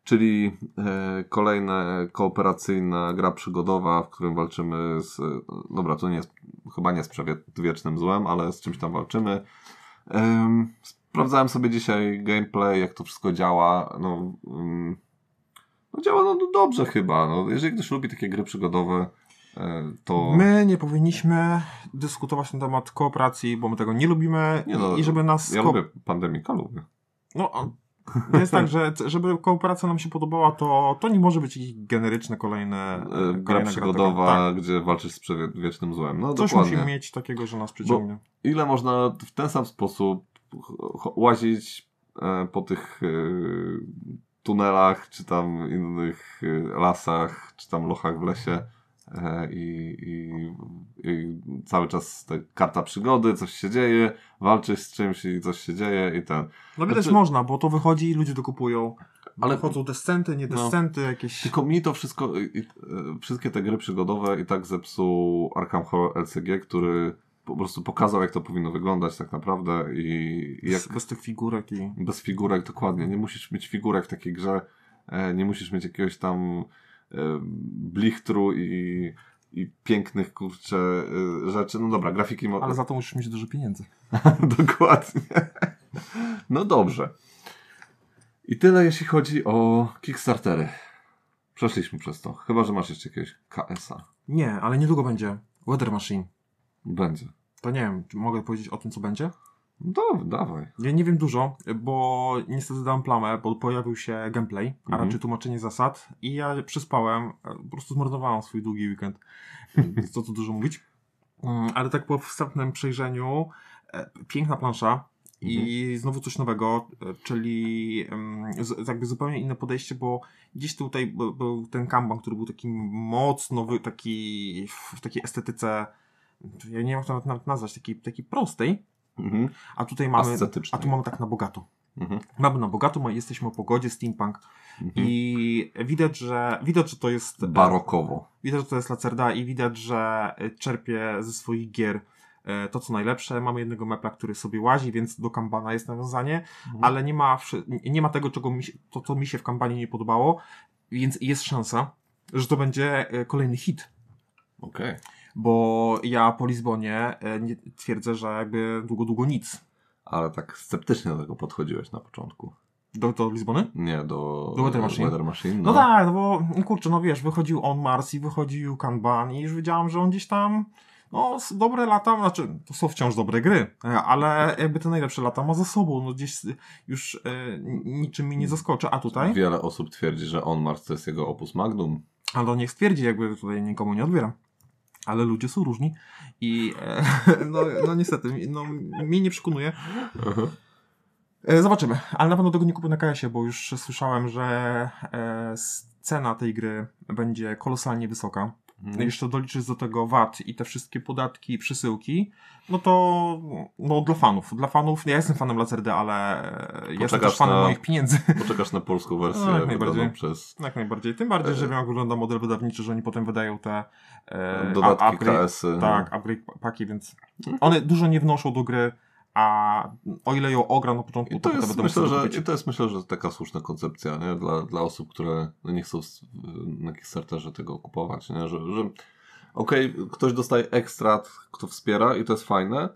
czyli e, kolejna kooperacyjna gra przygodowa, w którym walczymy z, e, dobra, to nie jest, chyba nie z przedwiecznym złem, ale z czymś tam walczymy. Em, sprawdzałem sobie dzisiaj gameplay, jak to wszystko działa, no... mm, No działa no, no dobrze chyba. No, jeżeli ktoś lubi takie gry przygodowe, e, to... My nie powinniśmy dyskutować na temat kooperacji, bo my tego nie lubimy Nie no, i żeby nas... Ja lubię Pandemika, lubię. No, jest tak, że żeby kooperacja nam się podobała, to, to nie może być jakieś generyczne kolejne E, Gra przygodowa, Tak. gdzie walczysz z przewiecznym złem. No Coś dokładnie. musimy mieć takiego, że nas przyciągnie. Ile można w ten sam sposób łazić e, po tych e, tunelach, czy tam innych lasach, czy tam lochach w lesie i, i, i cały czas ta karta przygody, coś się dzieje, walczysz z czymś i coś się dzieje i ten. No Znaczy- można, bo to wychodzi i ludzie to kupują. Ale- chodzą descenty, nie No. descenty, jakieś... Tylko mi to wszystko, i, e, wszystkie te gry przygodowe i tak zepsuł Arkham Horror LCG, który po prostu pokazał, jak to powinno wyglądać tak naprawdę i, jak bez, tych figurek i... bez figurek dokładnie. Nie musisz mieć figurek w takiej grze, e, nie musisz mieć jakiegoś tam e, blichtru i, i pięknych kurcze e, rzeczy. No dobra, grafiki Ale za to musisz mieć dużo pieniędzy. dokładnie. No dobrze. I tyle jeśli chodzi o Kickstartery. Przeszliśmy przez to. Chyba, że masz jeszcze jakiegoś KS-a. Nie, ale niedługo będzie Weather Machine. Będzie. To nie wiem, czy mogę powiedzieć o tym, co będzie? No, dawaj. Ja nie wiem dużo, bo niestety dałem plamę, bo pojawił się gameplay, a Mhm. raczej tłumaczenie zasad i ja przyspałem, e, po prostu zmarnowałem swój długi weekend. Co tu dużo mówić. Mm, Ale tak po wstępnym przejrzeniu, e, piękna plansza i znowu coś nowego, e, czyli jakby zupełnie inne podejście, bo gdzieś tutaj był, ten kanban, który był taki mocno, taki w takiej estetyce, ja nie wiem jak to nawet nazwać, takiej, takiej prostej, Mhm. a tutaj mamy, a tu mamy tak na bogato. Mhm. Mamy na bogato, jesteśmy o pogodzie, steampunk Mhm. i widać, że widać, że to jest Barokowo. Widać, że to jest Lacerda i widać, że e, czerpie ze swoich gier e, to, co najlepsze. Mamy jednego mepla, który sobie łazi, więc do Kanbana jest nawiązanie, Mhm. ale nie ma, nie ma tego, czego mi się, to, co mi się w Kanbanie nie podobało, więc jest szansa, że to będzie e, kolejny hit. Okej. Bo ja po Lizbonie e, twierdzę, że jakby długo, długo nic. Ale tak sceptycznie do tego podchodziłeś na początku. Do, do Lizbony? Nie, do, Do Weather Machine? Weather Machine No, tak, no bo no kurczę, no wiesz, wychodził On Mars i wychodził Kanban i już wiedziałam, że on gdzieś tam no, dobre lata, znaczy to są wciąż dobre gry, e, ale jakby te najlepsze lata ma za sobą, no gdzieś już e, niczym mi nie zaskoczy, a tutaj, Wiele osób twierdzi, że On Mars to jest jego opus magnum. ale on niech stwierdzi, jakby tutaj nikomu nie odbieram. Ale ludzie są różni i e, no, no niestety, mi- no, mnie nie przekonuje. E, Zobaczymy, ale na pewno tego nie kupię na KS-ie, bo już słyszałem, że e, cena tej gry będzie kolosalnie wysoka. Mhm. Jeszcze doliczysz do tego VAT i te wszystkie podatki i przesyłki, no to no, dla fanów. Dla fanów, ja jestem fanem Lacerdy, ale e, jestem Poczekasz też fanem na- moich pieniędzy. Poczekasz na polską wersję No, jak najbardziej. przez Jak najbardziej. Tym bardziej, że wiem, jak wygląda model wydawniczy, że oni potem wydają te e, dodatki upgrade- KS-y. Tak, upgrade paki, więc one dużo nie wnoszą do gry, a o ile ją ogram na początku, I to, to, jest, będę myślę, że. I to jest myślę, że taka słuszna koncepcja nie? Dla, dla osób, które no, nie chcą na Kickstarterze tego kupować. Nie? Że, że okej, ktoś dostaje ekstrat, kto wspiera i to jest fajne,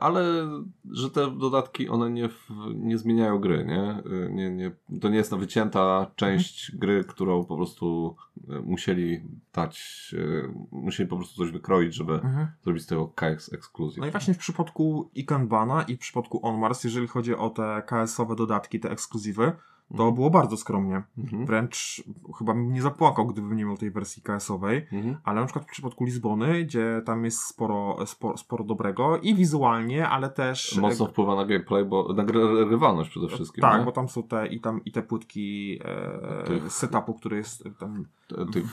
ale że te dodatki one nie, nie zmieniają gry. Nie? E, Nie, nie, to nie jest ta wycięta część gry, którą po prostu e, musieli dać, e, musieli po prostu coś wykroić, żeby Mhm. zrobić z tego KX Exclusive. No i właśnie w przypadku i Kanbana i w przypadku OnMars, jeżeli chodzi o te KS-owe dodatki, te ekskluzywy, to Mhm. było bardzo skromnie. Mhm. Wręcz chyba bym nie zapłakał, gdybym nie miał tej wersji KS-owej. Mhm. Ale na przykład w przypadku Lizbony, gdzie tam jest sporo, sporo, sporo dobrego i wizualnie, ale też. Mocno wpływa na gameplay, bo na rywalność przede wszystkim. tak, nie? bo tam są te i, tam, i te płytki e, Tych- setupu, który jest e, tam.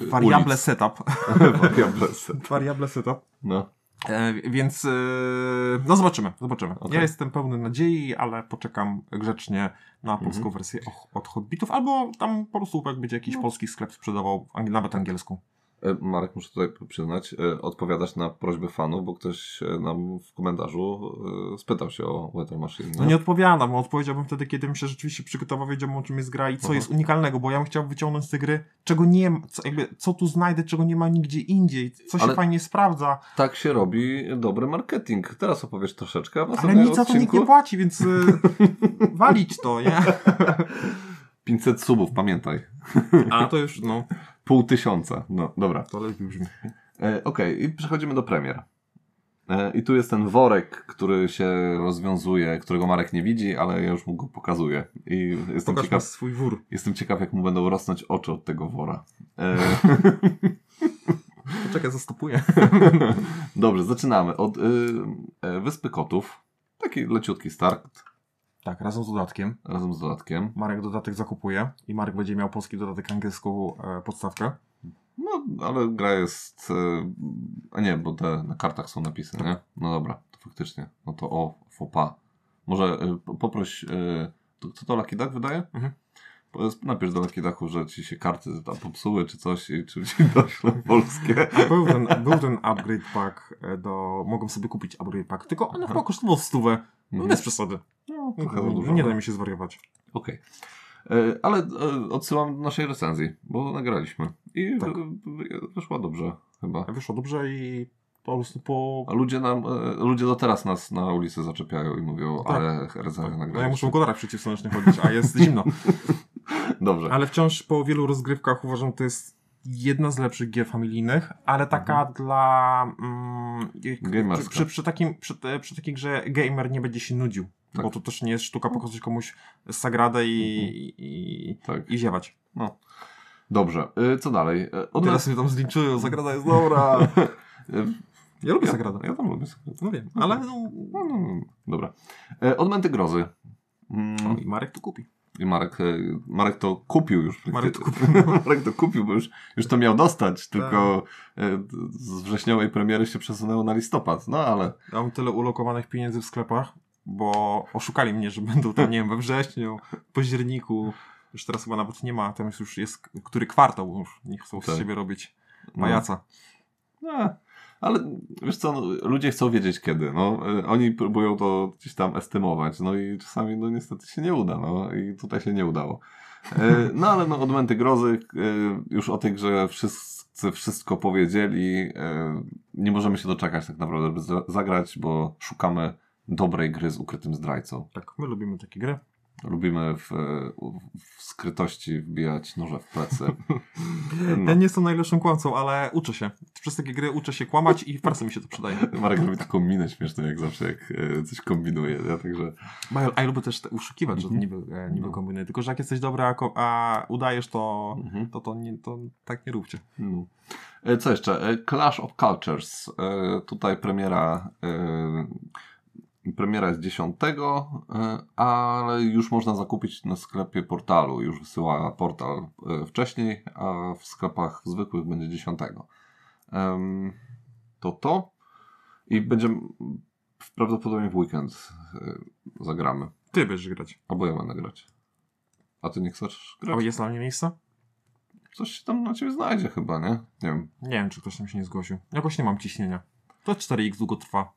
Variable ulic. setup. Variable set. Variable setup. No. E, więc e, no zobaczymy, zobaczymy. Okej. Ja jestem pełny nadziei, ale poczekam grzecznie na polską Mhm. wersję od Hobbitów, albo tam po prostu jak będzie jakiś No. polski sklep sprzedawał, ang- nawet angielską. E, Marek, muszę tutaj przyznać, e, odpowiadać na prośbę fanów, bo ktoś e, nam w komentarzu spytał się o Weather Machine. No nie odpowiadam, bo odpowiedziałbym wtedy, kiedy bym się rzeczywiście przygotował, wiedziałbym o czym jest gra i co Aha. jest unikalnego, bo ja bym chciał wyciągnąć z tej gry, czego nie ma, co, jakby, co tu znajdę, czego nie ma nigdzie indziej, co się Ale- fajnie sprawdza, Tak się robi dobry marketing. Teraz opowiesz troszeczkę, a ale nic za to nikt nie płaci, więc walić to, nie? 500 subów, pamiętaj. A to już, no, Pół tysiąca. No, dobra. to lepiej brzmi. E, Okej, i przechodzimy do premier. E, I tu jest ten worek, który się rozwiązuje, którego Marek nie widzi, ale ja już mu go pokazuję. I jestem Pokaż ciekaw, swój wór. jestem ciekaw, jak mu będą rosnąć oczy od tego wora. E, Poczekaj, zastopuję. Dobrze, zaczynamy od y, e, Wyspy Kotów. Taki leciutki start Tak, razem z dodatkiem. razem z dodatkiem. Marek dodatek zakupuje i Marek będzie miał polski dodatek angielską e, podstawkę. No, ale gra jest. e, A nie, bo te na kartach są napisy, nie? No dobra, to faktycznie. No to o, fopa. Może e, po- poproś. e, to, co to Lucky Duck wydaje? Mhm. Napisz do Lucky Ducku, że ci się karty tam popsuły, czy coś, i czy ci doszło polskie. A był ten, był ten upgrade pack e, do... Mogłem sobie kupić upgrade pack, tylko on chyba kosztował stówę. No Mhm. bez przesady. No, trochę dużo. Nie da mi się zwariować. Okej. E, Ale e, odsyłam do naszej recenzji, bo nagraliśmy. I Tak. wyszła dobrze, chyba. Wyszło dobrze i po prostu po... A ludzie nam, e, ludzie do teraz nas na ulicy zaczepiają i mówią, Tak. ale recenzję No ja nagraliśmy. muszę w kolorach przeciwsłonecznych chodzić, a jest zimno. Dobrze. Ale wciąż po wielu rozgrywkach uważam, że to jest jedna z lepszych gier familijnych, ale taka dla... Mm, Gamerska. przy, przy, takim, przy, przy takiej grze gamer nie będzie się nudził. Tak. Bo to też nie jest sztuka pokazać komuś sagradę i, i, Tak. i ziewać. No. Dobrze. E, Co dalej? E, Od Teraz mnie tam zlinczują, zagrada jest dobra. E, Ja lubię ja, zagradę. ja tam lubię Sagradę. No wiem, ale no, No, no, no. Dobra. Odmęty grozy. Mm, o, i Marek to kupi. I Marek, Marek to kupił już. Marek to kupił. Marek to kupił, bo już, już to miał dostać, Tak. tylko z wrześniowej premiery się przesunęło na listopad. No ale Ja mam tyle ulokowanych pieniędzy w sklepach, bo oszukali mnie, że będą tam, nie wiem, we wrześniu, październiku. Już teraz chyba nawet nie ma, tam już jest który kwartał już. Nie chcą z Tak. siebie robić no, pajaca. no, ale wiesz co, no, ludzie chcą wiedzieć kiedy. No, e, oni próbują to gdzieś tam estymować, no i czasami no niestety się nie uda, no i tutaj się nie udało. E, No ale no, odmęty grozy, e, już o tej grze wszyscy wszystko powiedzieli. Nie możemy się doczekać tak naprawdę, żeby za- zagrać, bo szukamy dobrej gry z ukrytym zdrajcą. Tak, my lubimy takie gry. Lubimy w, w skrytości wbijać noże w plecy. No. Ja nie jestem najlepszym kłamcą, ale uczę się. Przez takie gry uczę się kłamać i w pracy mi się to przydaje. Marek robi taką minę śmieszną, jak zawsze, jak e, coś kombinuje. Ja także a ja lubię też te, uszukiwać, że to niby, e, niby No. kombinuję. Tylko, że jak jesteś dobry, a, a udajesz, to, Mhm. to, to, nie, to tak nie róbcie. No. E, Co jeszcze? Clash of Cultures. Tutaj premiera. Premiera jest 10, e, ale już można zakupić na sklepie portalu. Już wysyła portal e, wcześniej, a w sklepach zwykłych będzie 10. Em, To to. I będziemy prawdopodobnie w weekend e, zagramy. Ty będziesz grać. Albo ja będę grać. A ty nie chcesz A grać? jest dla mnie miejsce? Coś się tam na ciebie znajdzie chyba, nie? Nie wiem. Nie wiem, czy ktoś tam się nie zgłosił. Jakoś nie mam ciśnienia. To 4x długo trwa.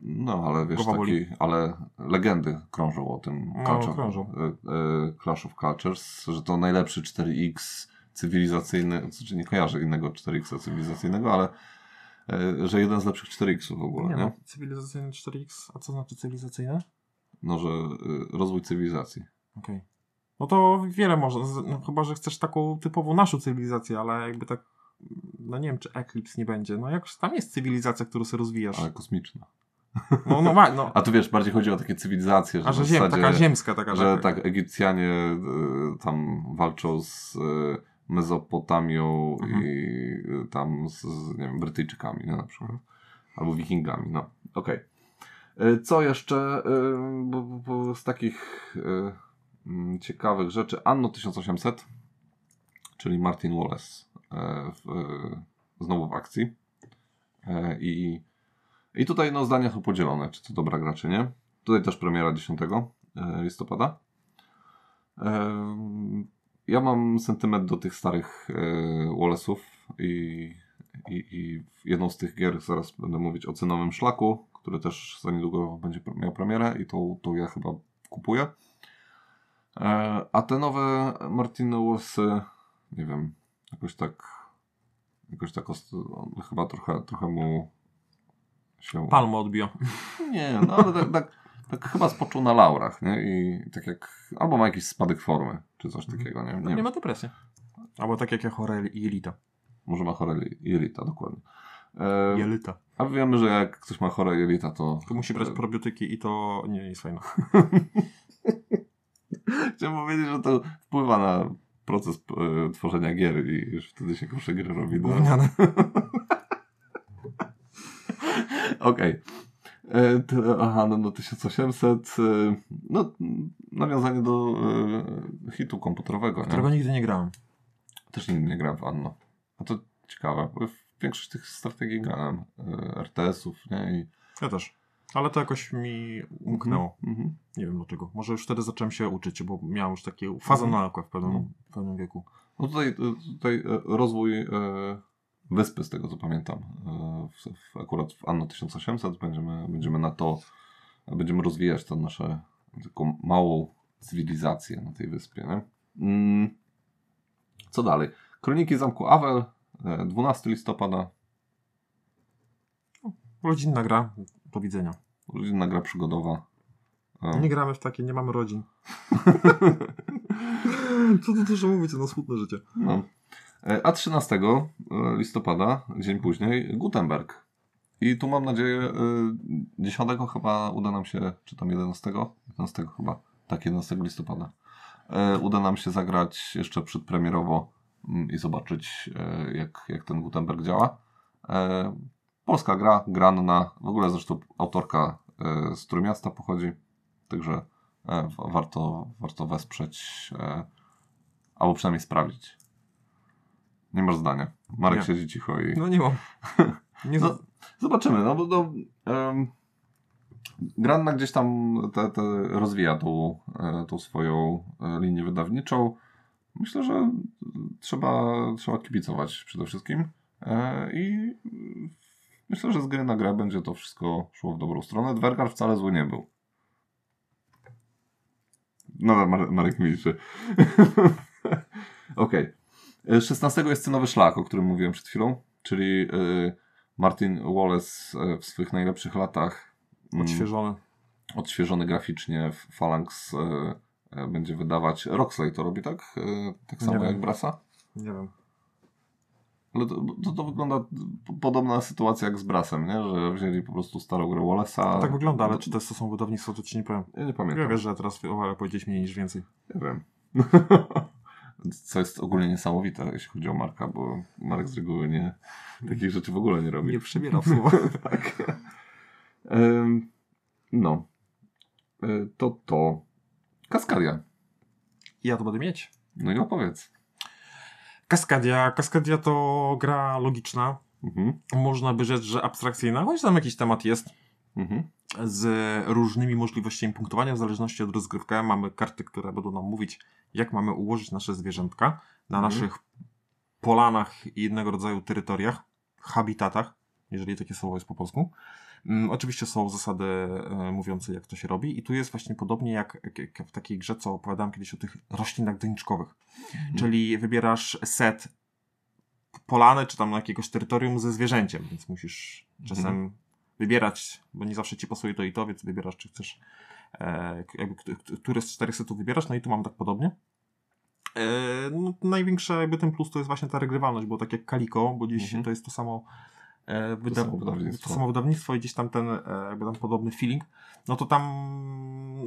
No, ale wiesz, Głowa taki, ale legendy krążą o tym No, Culture, krążą. e, e, Clash of Cultures, że to najlepszy 4X cywilizacyjny, znaczy nie kojarzę innego 4X cywilizacyjnego, ale e, że jeden z lepszych 4X w ogóle, nie? Nie no, cywilizacyjny 4x. A co znaczy cywilizacyjne? No, że rozwój cywilizacji. Okej. No to wiele można, no, chyba, że chcesz taką typową naszą cywilizację, ale jakby tak, no nie wiem, czy Eclipse nie będzie. No jakoś tam jest cywilizacja, którą sobie rozwijasz. Ale kosmiczna. No, no, no. A tu wiesz, bardziej chodzi o takie cywilizacje, że A że ziem, zasadzie, taka ziemska, taka, że taka. tak Egipcjanie e, tam walczą z e, Mezopotamią Mhm. i e, tam z, nie wiem, Brytyjczykami, nie, na przykład. Albo Wikingami, no. Okej. E, Co jeszcze e, bo, bo, z takich e, mm, ciekawych rzeczy? Anno 1800, czyli Martin Wallace e, w, znowu w akcji. I i tutaj no, zdania są podzielone, czy to dobra gra, czy nie. Tutaj też premiera 10 e, listopada. Em, Ja mam sentyment do tych starych e, Wallace'ów i, i, i jedną z tych gier zaraz będę mówić o cenowym szlaku, który też za niedługo będzie miał premierę i tą, tą ja chyba kupuję. E, A te nowe Martiny Wallace'y, nie wiem, jakoś tak jakoś tak on chyba trochę, trochę mu się Palmo odbija. nie, no ale tak, tak tak chyba spoczął na laurach, nie? I tak jak, albo ma jakiś spadek formy, czy coś takiego, nie? Nie, nie ma depresji. Albo tak jak ja chore jelita. Może ma chore jelita, dokładnie. E, Jelita. a wiemy, że jak ktoś ma chore jelita, to... To musi brać probiotyki i to nie jest fajne. Chciałem powiedzieć, że to wpływa na proces e, tworzenia gier i już wtedy się gorsze gry robi. No. Gówniane. Okej. E, to- Aha, no, no 1800. e, No, nawiązanie do e, hitu komputerowego. Nie? Którego nigdy nie grałem. Też nigdy nie grałem w Anno. A to ciekawe, bo w większość tych strategii grałem. e, RTS-ów, nie? I... Ja też. Ale to jakoś mi umknęło. Mhm. Nie wiem dlaczego. Może już wtedy zacząłem się uczyć, bo miałem już takie fazę Mhm. naukę w pewnym, w pewnym wieku. No tutaj, tutaj e, rozwój e, wyspy, z tego co pamiętam. E, w, w, akurat w Anno 1800 będziemy, będziemy na to, będziemy rozwijać tę nasze taką małą cywilizację na tej wyspie. Nie? Mm. Co dalej? Kroniki Zamku Awel, e, 12 listopada. Rodzinna gra. Do widzenia. Rodzinna gra przygodowa. E, Nie gramy w takie, nie mamy rodzin. Co tu dużo mówić, na smutne życie. No. E, A 13 listopada, dzień później, Gutenberg. I tu mam nadzieję, e, 10 chyba uda nam się, czy tam 11? 11 chyba, tak, 11 listopada. E, Uda nam się zagrać jeszcze przedpremierowo mm, i zobaczyć, e, jak, jak ten Gutenberg działa. E, Polska gra, granna, w ogóle zresztą autorka e, z Trójmiasta pochodzi, także e, wa- warto, warto wesprzeć, e, albo przynajmniej sprawdzić. Nie masz zdania. Marek Nie. siedzi cicho i... No nie mam. Nie No, Zobaczymy, no bo no, um, Granna gdzieś tam te, te rozwija tą, e, tą swoją e, linię wydawniczą. Myślę, że trzeba, trzeba kibicować przede wszystkim e, i myślę, że z gry na grę będzie to wszystko szło w dobrą stronę. Dwergar wcale zły nie był. No, Mar- Marek milczy. Okej. E, 16 jest cenowy szlak, o którym mówiłem przed chwilą, czyli e, Martin Wallace e, w swoich najlepszych latach mm, Odświeżony. odświeżony graficznie w Phalanx e, e, będzie wydawać. Roxley to robi, tak? E, tak Nie samo wiem. jak Brasa? Nie wiem. Ale to, to, to wygląda podobna sytuacja jak z Brasem, nie? Że wzięli po prostu starą grę Wallace'a. Tak wygląda, ale czy to są wydawnictwa, to ci nie powiem. Ja nie Ja pamiętam. wiesz, że teraz o, powiedzieć mniej niż więcej. Nie wiem. Co jest ogólnie niesamowite, jeśli chodzi o Marka, bo Marek z reguły nie, takich rzeczy w ogóle nie robi. Nie przebieram słowa. tak. Em, no. E, To to. Kaskadia. Ja to będę mieć. No i opowiedz. Kaskadia. Kaskadia to gra logiczna. Mhm. Można by rzec, że abstrakcyjna, choć tam jakiś temat jest. Mhm. z różnymi możliwościami punktowania w zależności od rozgrywki. Mamy karty, które będą nam mówić, jak mamy ułożyć nasze zwierzętka na Mhm. naszych polanach i jednego rodzaju terytoriach, habitatach, jeżeli takie słowo jest po polsku. Mm, oczywiście są zasady e, mówiące, jak to się robi, i tu jest właśnie podobnie jak, w takiej grze, co opowiadałem kiedyś o tych roślinach doniczkowych. Czyli wybierasz set polany, czy tam jakiegoś terytorium ze zwierzęciem, więc musisz czasem Mhm. Wybierać, bo nie zawsze ci pasuje to i to, więc wybierasz, czy chcesz, e, jakby, k- k- które z czterech setów wybierasz, no i tu mam tak podobnie. E, no, największy jakby ten plus to jest właśnie ta regrywalność, bo tak jak Kaliko, bo gdzieś Mhm. to jest to samo, samo to samo wydawnictwo i gdzieś tam ten e, jakby tam podobny feeling, no to tam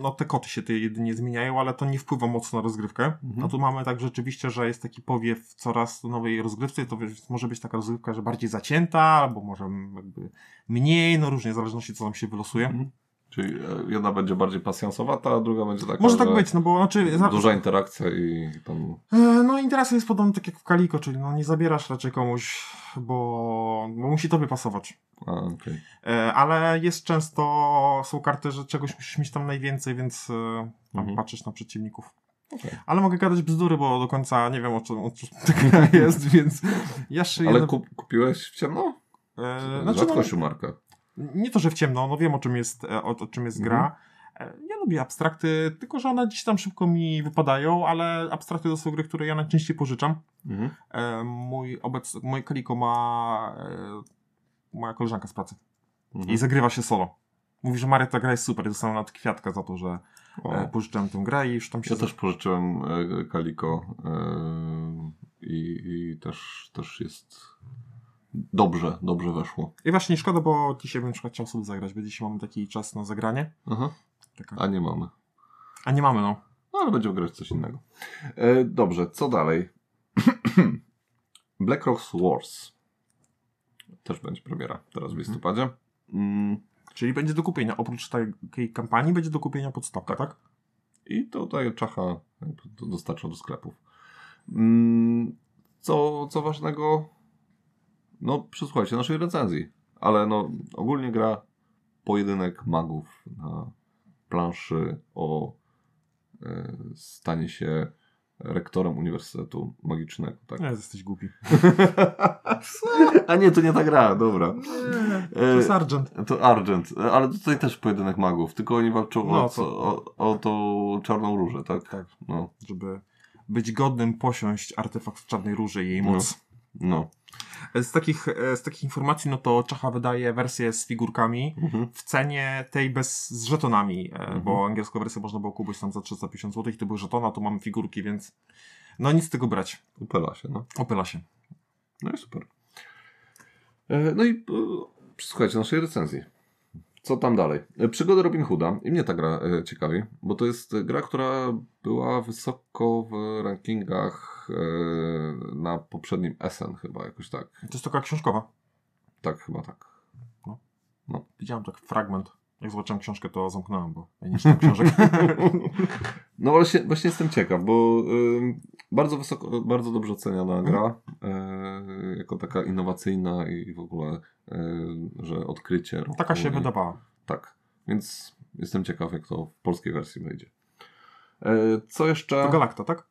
no te koty się te jedynie zmieniają, ale to nie wpływa mocno na rozgrywkę. Mhm. No tu mamy tak rzeczywiście, że jest taki powiew coraz nowej rozgrywce, to może być taka rozgrywka, że bardziej zacięta, albo może jakby mniej, no różnie, w zależności co nam się wylosuje. Mhm. Czyli e, jedna będzie bardziej pasjansowata, a druga będzie taka, Może tak być, no bo znaczy... Duża interakcja i tam... E, No interesy jest podobny tak jak w Kaliko, czyli no nie zabierasz raczej komuś, bo, bo musi tobie pasować. A, okej. E, Ale jest często, są karty, że czegoś musisz mieć tam najwięcej, więc tam Mhm. patrzysz na przeciwników. Okej. Ale mogę gadać bzdury, bo do końca nie wiem o czym, o czym jest, więc ja szyję... Ale kup, kupiłeś w ciemno? e, znaczy, Rzadkość Marka. Nie to, że w ciemno, no wiem o czym jest, e, o, o czym jest Mhm. gra. E, Ja lubię abstrakty, tylko że one gdzieś tam szybko mi wypadają, ale abstrakty to są gry, które ja najczęściej pożyczam. Mhm. E, Mój obec, moje Kaliko ma e, moja koleżanka z pracy Mhm. i zagrywa się solo. Mówi, że Mario ta gra jest super. Dostałem nawet kwiatka za to, że O. pożyczyłem tę grę i już tam się... Ja też pożyczyłem e, Kaliko i, i też, też jest dobrze, dobrze weszło. I właśnie szkoda, bo dzisiaj bym na przykład chciał sobie zagrać, bo dzisiaj mamy taki czas na zagranie. Aha. Taka... A nie mamy. A nie mamy, no. No ale będziemy grać coś innego. E, dobrze, co dalej? Black Rocks Wars. Też będzie premiera teraz w listopadzie. Mm, Czyli będzie do kupienia. Oprócz takiej kampanii będzie do kupienia podstawka, tak? I tutaj Czacha dostarcza do sklepów. Mm, Co, co ważnego? No, przysłuchajcie naszej recenzji. Ale no, ogólnie gra pojedynek magów na planszy o e, stanie się rektorem Uniwersytetu Magicznego. Tak? Nie, jesteś głupi. A nie, to nie ta gra, dobra. To jest Argent. To Argent, ale tutaj też pojedynek magów, tylko oni walczą No, o, to- o, o tą czarną różę, tak? Tak. No, Żeby być godnym posiąść artefakt Czarnej Róży i jej No. moc. no. Z, takich, e, z takich informacji, no to Czacha wydaje wersję z figurkami Mhm. w cenie tej bez z żetonami, e, Mhm. bo angielską wersję można było kupić tam za 350 zł to były żetona, tu mamy figurki, więc no nic z tego brać. Upela się, no. Opyla się. No i super. E, No i e, przysłuchajcie naszej recenzji. Co tam dalej? E, Przygody Robin Hooda. I mnie ta gra e, ciekawi, bo to jest gra, która była wysoko w rankingach e, na poprzednim SN chyba, jakoś tak. To jest taka książkowa. Tak, chyba tak. Widziałem tak fragment. Jak zobaczyłem książkę, to zamknąłem, bo ja nie czytam książek. No właśnie, właśnie jestem ciekaw, bo ym, bardzo wysoko, bardzo dobrze oceniana gra, e, jako taka innowacyjna i w ogóle, e, że odkrycie. roku Taka się i- wydawała. Tak, więc jestem ciekaw, jak to w polskiej wersji wyjdzie. E, co jeszcze? To Galacta, tak?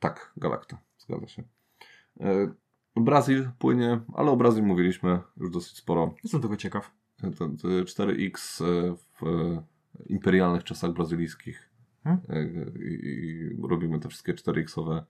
Tak, Galacta, zgadza się. Brazil płynie, ale o Brazil mówiliśmy już dosyć sporo. Jestem tego ciekaw. To, to 4X e, w imperialnych czasach brazylijskich. Hmm? E, I, i robimy te wszystkie 4X-owe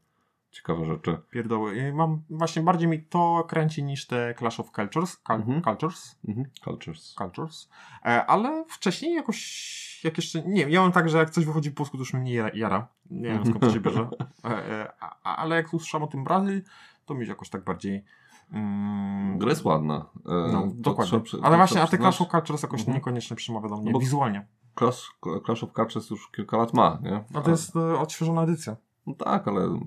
ciekawe rzeczy. Pierdoły. Mam, właśnie bardziej mi to kręci niż te Clash of Cultures. Cul- Mhm. Cultures. Mhm. Cultures. Cultures. E, ale wcześniej jakoś, jak jeszcze, nie wiem, ja mam tak, że jak coś wychodzi po polsku, to już mnie jara. jara. Nie wiem skąd to się bierze. E, e, a, ale jak usłyszałem o tym Brazil, to mi jakoś tak bardziej... Mm, Gra jest ładna. E, no, dokładnie. trzeba ale właśnie, a te. Clash of Cultures jakoś Mhm. niekoniecznie przemawia do mnie, No bo- wizualnie. Clash, Clash of Cultures już kilka lat ma, nie? No to jest e, odświeżona edycja. No tak, ale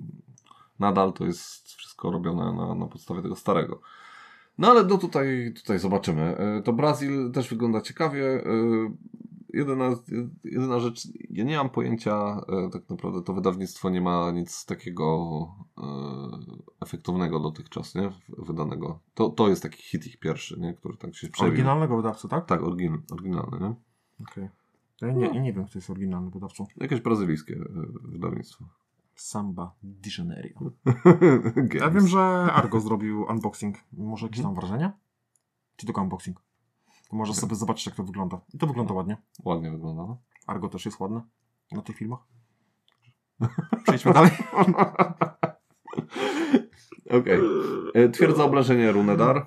nadal to jest wszystko robione na, na podstawie tego starego. No ale no tutaj, tutaj zobaczymy. E, To Brazil też wygląda ciekawie. E, Jedyna, jedyna rzecz, ja nie mam pojęcia, e, tak naprawdę to wydawnictwo nie ma nic takiego efektownego dotychczas, nie? Wydanego. To, to jest taki hit ich pierwszy, nie? Który tak się przebił. Oryginalnego wydawcy, tak? Tak, orygin, oryginalny, nie? Okej. Ja nie, ja nie wiem, kto jest oryginalny wydawcą. Jakieś brazylijskie e, wydawnictwo. Samba de Janeiro. Ja wiem, że Argo zrobił unboxing. Może jakieś tam wrażenia? Czy tylko unboxing? To może sobie zobaczyć, jak to wygląda. I to wygląda ładnie. Ładnie wygląda, no. Argo też jest ładne na tych filmach. Przejdźmy dalej. Okej. E, Twierdza obrażenia Runedar.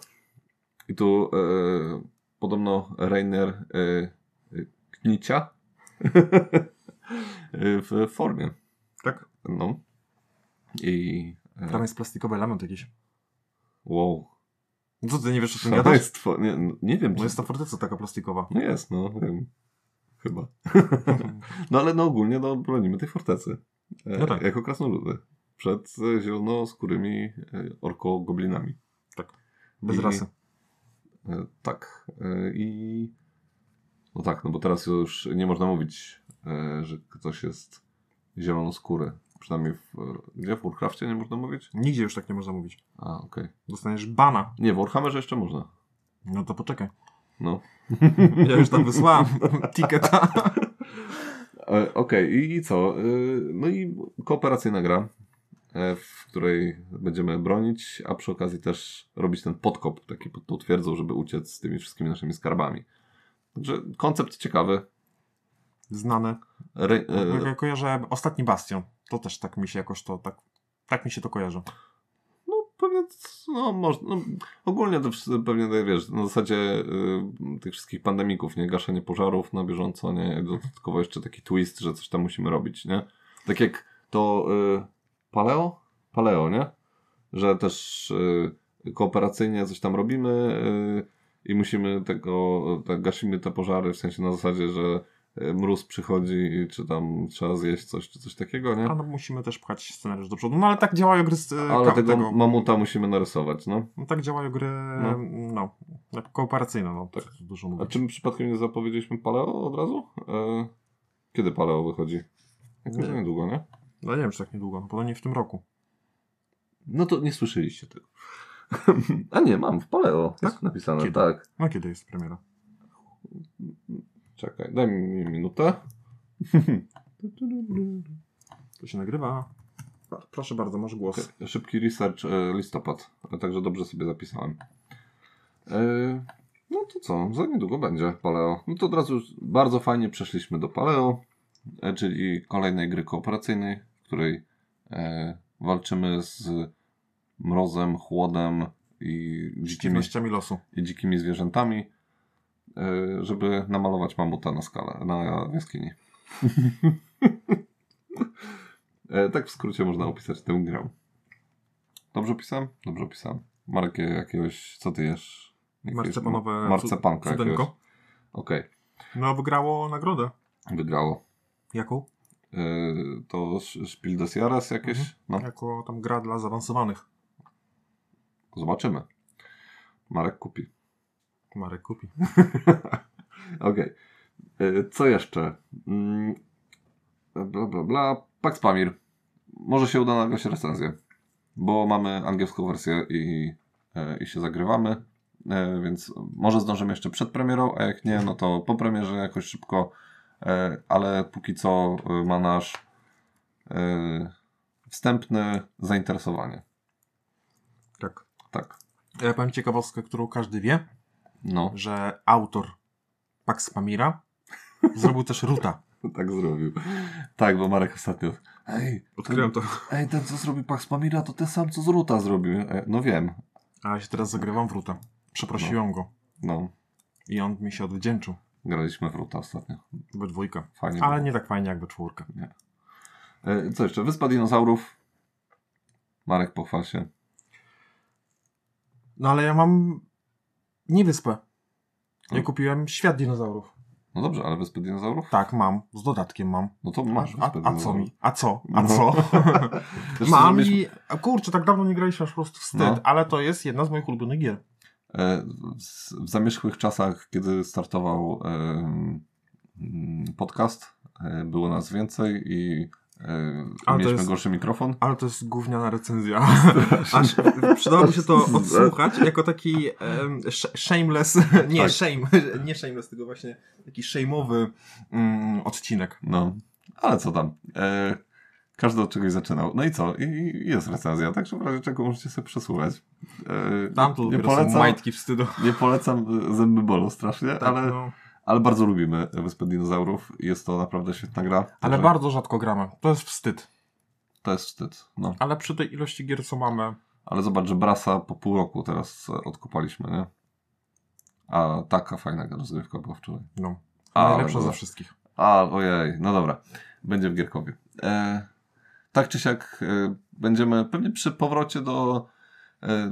I tu e, podobno Reiner e, Knicia E, w formie. Tak? No. I. Tam E, jest plastikowy element jakiś. wow. No co ty nie wiesz, o gadasz? Szaleństwo. Nie, nie wiem, No czy. jest ta forteca taka plastikowa. No jest, no wiem. Chyba. No ale no ogólnie no, bronimy tej fortecy. E, No tak. Jako krasnoludy. Przed e, zielonoskórymi e, orko-goblinami. Tak. Bez I- rasy. E, Tak. E, I. No tak, no bo teraz już nie można mówić, e, że ktoś jest zielonoskóry. Przynajmniej w. Gdzie? W Warcraftie nie można mówić? Nigdzie już tak nie można mówić. A, okej. Dostaniesz bana. Nie, w Warhammerze jeszcze można. No to poczekaj. No. Ja już tam wysłałem ticketa. E, Okej, i, i co? E, No i kooperacyjna gra, w której będziemy bronić, a przy okazji też robić ten podkop taki pod tą twierdzą, żeby uciec z tymi wszystkimi naszymi skarbami. Także koncept ciekawy. Znane. Re, e, Ja kojarzę ostatni Bastion. To też tak mi się jakoś to, tak, tak mi się to kojarzy. pewnie, no, może, no, ogólnie to pewnie, wiesz, na zasadzie y, tych wszystkich pandemików, nie, gaszenie pożarów na bieżąco, nie, dodatkowo jeszcze taki twist, że coś tam musimy robić, nie. Tak jak to y, paleo? Paleo, nie? Że też y, kooperacyjnie coś tam robimy y, i musimy tego, tak gasimy te pożary, w sensie na zasadzie, że y, mróz przychodzi i czy tam trzeba zjeść coś, czy coś takiego, nie? A no musimy też pchać scenariusz do przodu. No ale tak działają gry z, e, Ale ka- tego, mamuta musimy narysować, no. No, tak działają gry, No. no, kooperacyjne, no, tak dużo A czym przypadkiem nie zapowiedzieliśmy Paleo od razu? E, kiedy Paleo wychodzi? Jakoś Nie. niedługo, nie? No nie wiem, czy tak niedługo, no nie w tym roku. No to nie słyszeliście tego. A nie, mam w Paleo. Tak? Jest napisane, Kiedy? tak. No kiedy jest premiera? Czekaj, daj mi minutę. To się nagrywa. Pro- Proszę bardzo, masz głos. Okej, Szybki research e, listopad, także dobrze sobie zapisałem. E, no to co, za niedługo będzie Paleo. No to od razu już bardzo fajnie przeszliśmy do Paleo, e, czyli kolejnej gry kooperacyjnej, w której walczymy z mrozem, chłodem i dzikimi, losu. i dzikimi zwierzętami, e, żeby namalować mamuta na skalę, na jaskini. E, tak w skrócie można opisać tę grę. Dobrze opisałem? Dobrze opisałem. Marek, jakiegoś, co ty jesz? Jakiegoś Marcepanowe ma- Marcepanka cu- cudenko. jakiegoś. Okej, No wygrało nagrodę. wygrało. Jaką? E, to Spiel des Jahres jakieś? Mhm. No, Jako tam gra dla zaawansowanych. Zobaczymy. Marek kupi. Marek kupi. Okej. E, Co jeszcze? Mm, Bla, bla, bla. Pax Pamir. Może się uda nagrać recenzję, bo mamy angielską wersję i, e, i się zagrywamy, e, więc może zdążymy jeszcze przed premierą, a jak nie, no to po premierze jakoś szybko, ale póki co ma nasz wstępne zainteresowanie. Tak. Ja powiem ciekawostkę, którą każdy wie, No, że autor Pax Pamira zrobił też Ruta. tak zrobił. Tak, bo Marek ostatnio. Ej, Odkryłem to. Ej, ten co zrobił Pax Pamira, to ten sam co z Ruta zrobił. E, No wiem. A ja się teraz zagrywam w Ruta. Przeprosiłem go. No, I on mi się odwdzięczył. graliśmy w Ruta ostatnio. We dwójkę. Fajnie Ale było. nie tak fajnie jak we czwórkę. E, Co jeszcze? Wyspa Dinozaurów. Marek, pochwal się. No ale ja mam nie wyspę. Ja No. kupiłem świat dinozaurów. No dobrze, ale Wyspy Dinozaurów? Tak, mam. Z dodatkiem mam. No to masz A, Wyspę a co mi? A co? A No. co? Mam zrobiliśmy? i... Kurczę, tak dawno nie graliśmy, aż po prostu wstyd. No. Ale to jest jedna z moich ulubionych gier. E, w- zamierzchłych czasach, kiedy startował podcast, e, było nas więcej i to mieliśmy jest- gorszy mikrofon. Ale to jest gówniana recenzja. Aż przydałoby się to odsłuchać jako taki shameless, nie Tak. shame, nie shameless, tylko właśnie taki shame'owy mm, odcinek. No, ale co tam? E, każdy od czegoś zaczynał. No i co? I, jest recenzja, także w razie czego możecie sobie przesłuchać. E, Tam to nie polecam, majtki wstydu. nie polecam, zęby bolą strasznie, Tak, ale, no. Ale bardzo lubimy Wyspę Dinozaurów. Jest to naprawdę świetna gra. Ale Także bardzo rzadko gramy. To jest wstyd. To jest wstyd. No. Ale przy tej ilości gier, co mamy, Ale zobacz, że Brasa po pół roku teraz e, odkopaliśmy, nie? A taka fajna rozgrywka była wczoraj. no, Ale najlepsza była. ze wszystkich. A, ojej, no dobra. Będzie w Gierkowie. E, tak czy siak e, będziemy pewnie przy powrocie do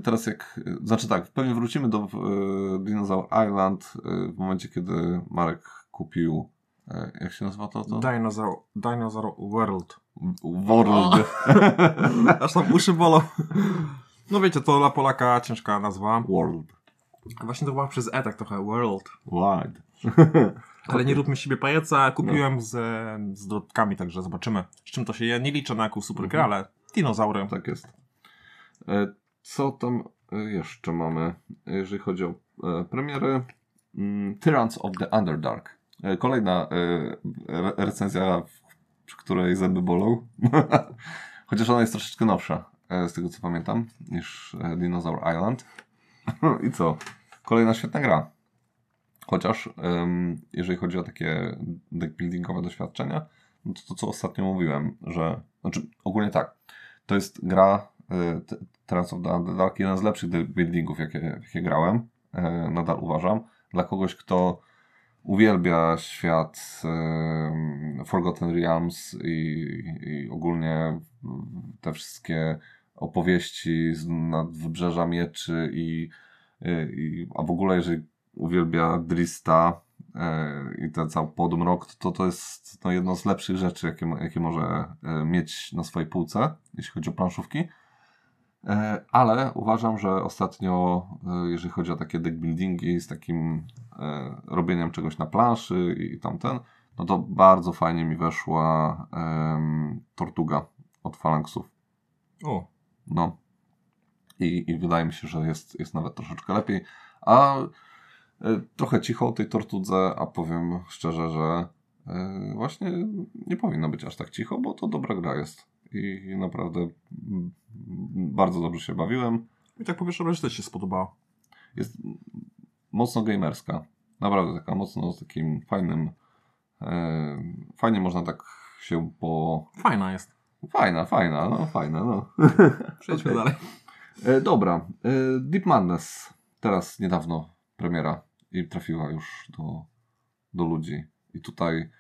teraz jak, e, znaczy tak, pewnie wrócimy do e, Dinosaur Island e, w momencie, kiedy Marek kupił e, jak się nazywa to? to? Dinosaur, Dinosaur World. World. Aż tam uszy bolą. No wiecie, to dla Polaka ciężka nazwa. World. Właśnie to była przez E tak trochę, World. Wide. Ale nie róbmy siebie pajaca, kupiłem z, z dodatkami, także zobaczymy. Z czym to się je. Nie liczę na jakąś super grę, ale dinozaury. Tak jest. Co tam e, jeszcze mamy, jeżeli chodzi o e, premiery? Mm, Tyrants of the Underdark. E, Kolejna re- recenzja, w- której zęby bolą. Chociaż ona jest troszeczkę nowsza, z tego co pamiętam, niż Dinosaur Island. I co? Kolejna świetna gra. Chociaż jeżeli chodzi o takie deckbuildingowe doświadczenia, no to to co ostatnio mówiłem, że znaczy ogólnie tak, to jest gra e, T- Trance of the Underdark, jeden z lepszych buildingów, jakie, jakie grałem. E, Nadal uważam. Dla kogoś, kto uwielbia świat e, Forgotten Realms i, i ogólnie te wszystkie opowieści z nad wybrzeża mieczy i, i a w ogóle jeżeli uwielbia Drista e, i ten cały podmrok, to to jest no, jedno z lepszych rzeczy, jakie, jakie może e, mieć na swojej półce, jeśli chodzi o planszówki. E, Ale uważam, że ostatnio, e, jeżeli chodzi o takie deck buildingi z takim e, robieniem czegoś na planszy i tamten, no to bardzo fajnie mi weszła Tortuga od Phalanxów. O, No. I, I wydaje mi się, że jest, jest nawet troszeczkę lepiej. A trochę cicho o tej tortudze, a powiem szczerze, że właśnie nie powinno być aż tak cicho, bo to dobra gra jest. I, naprawdę mm, bardzo dobrze się bawiłem. i tak po pierwsze raz też się spodobała. Jest mocno gamerska. Naprawdę taka mocno z takim fajnym. E, fajnie można tak się po. Fajna jest. Fajna, fajna, no fajna, no. Przejdźmy Okej. dalej. E, dobra, e, Deep Madness. Teraz niedawno premiera i trafiła już do, do ludzi. I tutaj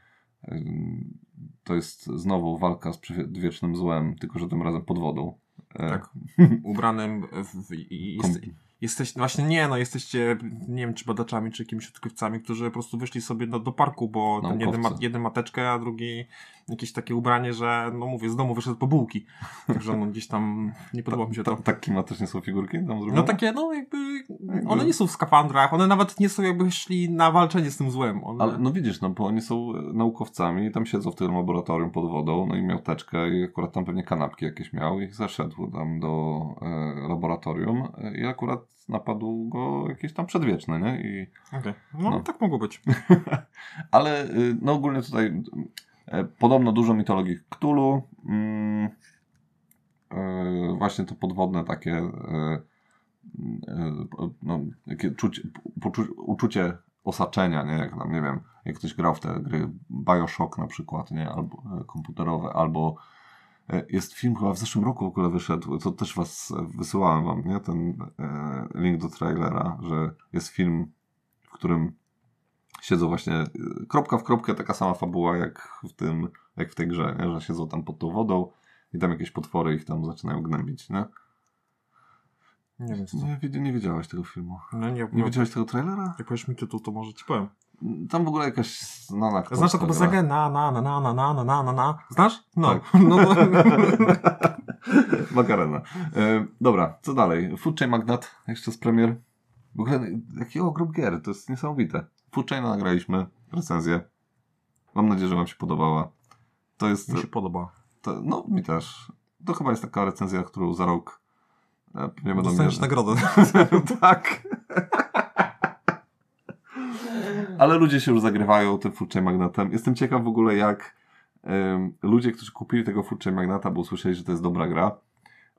to jest znowu walka z przedwiecznym złem, tylko że tym razem pod wodą. E, Tak. Ubranym w, jest, jesteś, właśnie nie, no jesteście, nie wiem, czy badaczami, czy jakimiś odkrywcami, którzy po prostu wyszli sobie do, do parku, bo ten jeden, ma, jeden ma teczkę, a drugi jakieś takie ubranie, że, no mówię, z domu wyszedł po bułki. Także no gdzieś tam nie podoba mi się to. tak klimatycznie są figurki tam zrobione? No takie, no jakby, one nie są w skafandrach, one nawet nie są jakby szli na walczenie z tym złem. One... Ale no widzisz, no bo oni są e, naukowcami i tam siedzą w tym laboratorium pod wodą, no i miał teczkę i akurat tam pewnie kanapki jakieś miał i zeszedł tam do e, laboratorium i akurat napadł go jakiś tam przedwieczny, nie? I, Okej. No, No. tak mogło być. ale y, no ogólnie tutaj podobno dużo mitologii Cthulhu, mm, e, właśnie to podwodne takie e, e, no, czucie, poczu- uczucie osaczenia, nie? Jak tam, nie wiem, jak ktoś grał w te gry Bioshock na przykład, nie? Albo e, komputerowe, albo e, jest film chyba w zeszłym roku w ogóle wyszedł, to też was e, wysyłałem wam, nie? Ten e, link do trailera, że jest film, w którym siedzą właśnie e, kropka w kropkę taka sama fabuła jak w tym, jak w tej grze, nie? że siedzą tam pod tą wodą i tam jakieś potwory ich tam zaczynają gnębić, nie? Nie wiem. Nie, nie widziałeś tego filmu. No nie, Nie no, widziałeś tego trailera? jak powiesz mi tytuł, to może ci powiem. Tam w ogóle jakaś znana aktorka Znasz taką piosenkę? Na, na, na, na, na, na, na, na, na, na. Znasz? No. Tak. no to... Makarena. E, dobra, co dalej? Food Chain Magnat, jeszcze z premier. W ogóle, jaki ogrom gier, to jest niesamowite. Food Chain nagraliśmy, recenzję. Mam nadzieję, że wam się podobała. To jest, Mi się podoba. to, no mi też. To chyba jest taka recenzja, którą za rok e, pewnie będą Dostaniesz nagrodę. tak. Ale ludzie się już zagrywają tym Food Chain Magnatem. Jestem ciekaw w ogóle, jak em, ludzie, którzy kupili tego Food Chain Magnata, bo usłyszeli, że to jest dobra gra,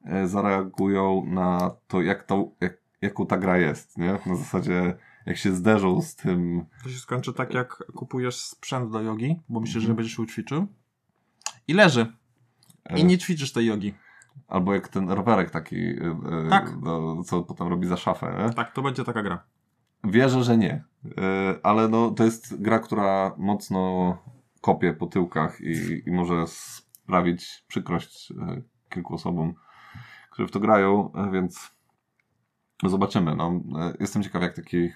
e, zareagują na to, jak to, jak, jaką ta gra jest, nie? Na zasadzie, jak się zderzą z tym... To się skończy tak, jak kupujesz sprzęt do jogi, bo myślisz, że Mhm. będziesz się ćwiczył. I leży. e, I nie ćwiczysz tej jogi. Albo jak ten rowerek taki, e, e, Tak. do, co potem robi za szafę, nie? Tak, to będzie taka gra. Wierzę, że nie. E, Ale no, to jest gra, która mocno kopie po tyłkach i, i może sprawić przykrość e, kilku osobom, które w to grają, e, więc zobaczymy. No, E, jestem ciekaw, jak taki e,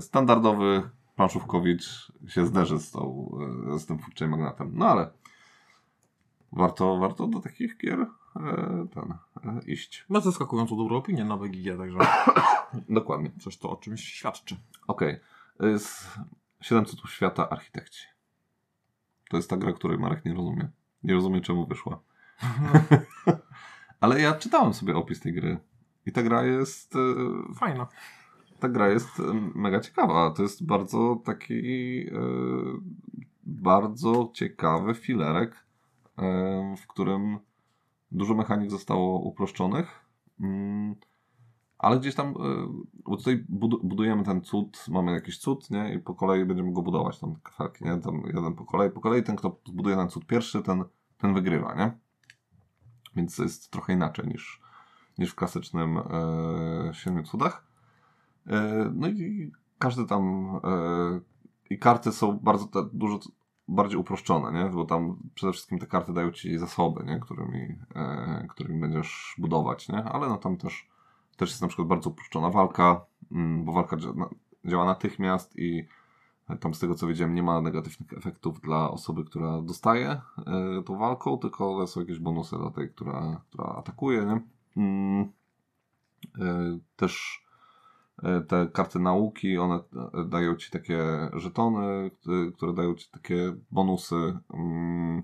standardowy planszówkowicz się zderzy z, tą, e, z tym Chain magnatem. No ale warto, warto do takich gier e, ten, e, iść. Ma zaskakująco dobrą opinię na BGG, także Dokładnie. coś to o czymś świadczy. Okej. Okay. Z 7 cudów świata architekci. To jest ta gra, której Marek nie rozumie. Nie rozumie, czemu wyszła. Ale ja czytałem sobie opis tej gry. I ta gra jest. e, Fajna. Ta gra jest mega ciekawa. To jest bardzo taki. e, Bardzo ciekawy filerek, e, w którym dużo mechanik zostało uproszczonych. Mm, ale gdzieś tam, e, bo tutaj budu- budujemy ten cud, mamy jakiś cud, nie? I po kolei będziemy go budować, tam kafelki, nie? Tam jeden po kolei, po kolei ten, kto zbuduje ten cud pierwszy, ten, ten wygrywa, nie? Więc to jest trochę inaczej niż, niż w klasycznym e, Siedmiu Cudach. E, no i każdy tam e, i karty są bardzo te, dużo bardziej uproszczone, nie? Bo tam przede wszystkim te karty dają ci zasoby, nie? Którymi, e, którymi będziesz budować, nie? Ale no tam też, też jest na przykład bardzo uproszczona walka, mm, bo walka dzia- działa natychmiast i tam z tego co wiedziałem nie ma negatywnych efektów dla osoby, która dostaje tą walką, tylko są jakieś bonusy dla tej, która, która atakuje, nie? Mm, też te karty nauki, one e, dają ci takie żetony, e, które dają ci takie bonusy. Mm,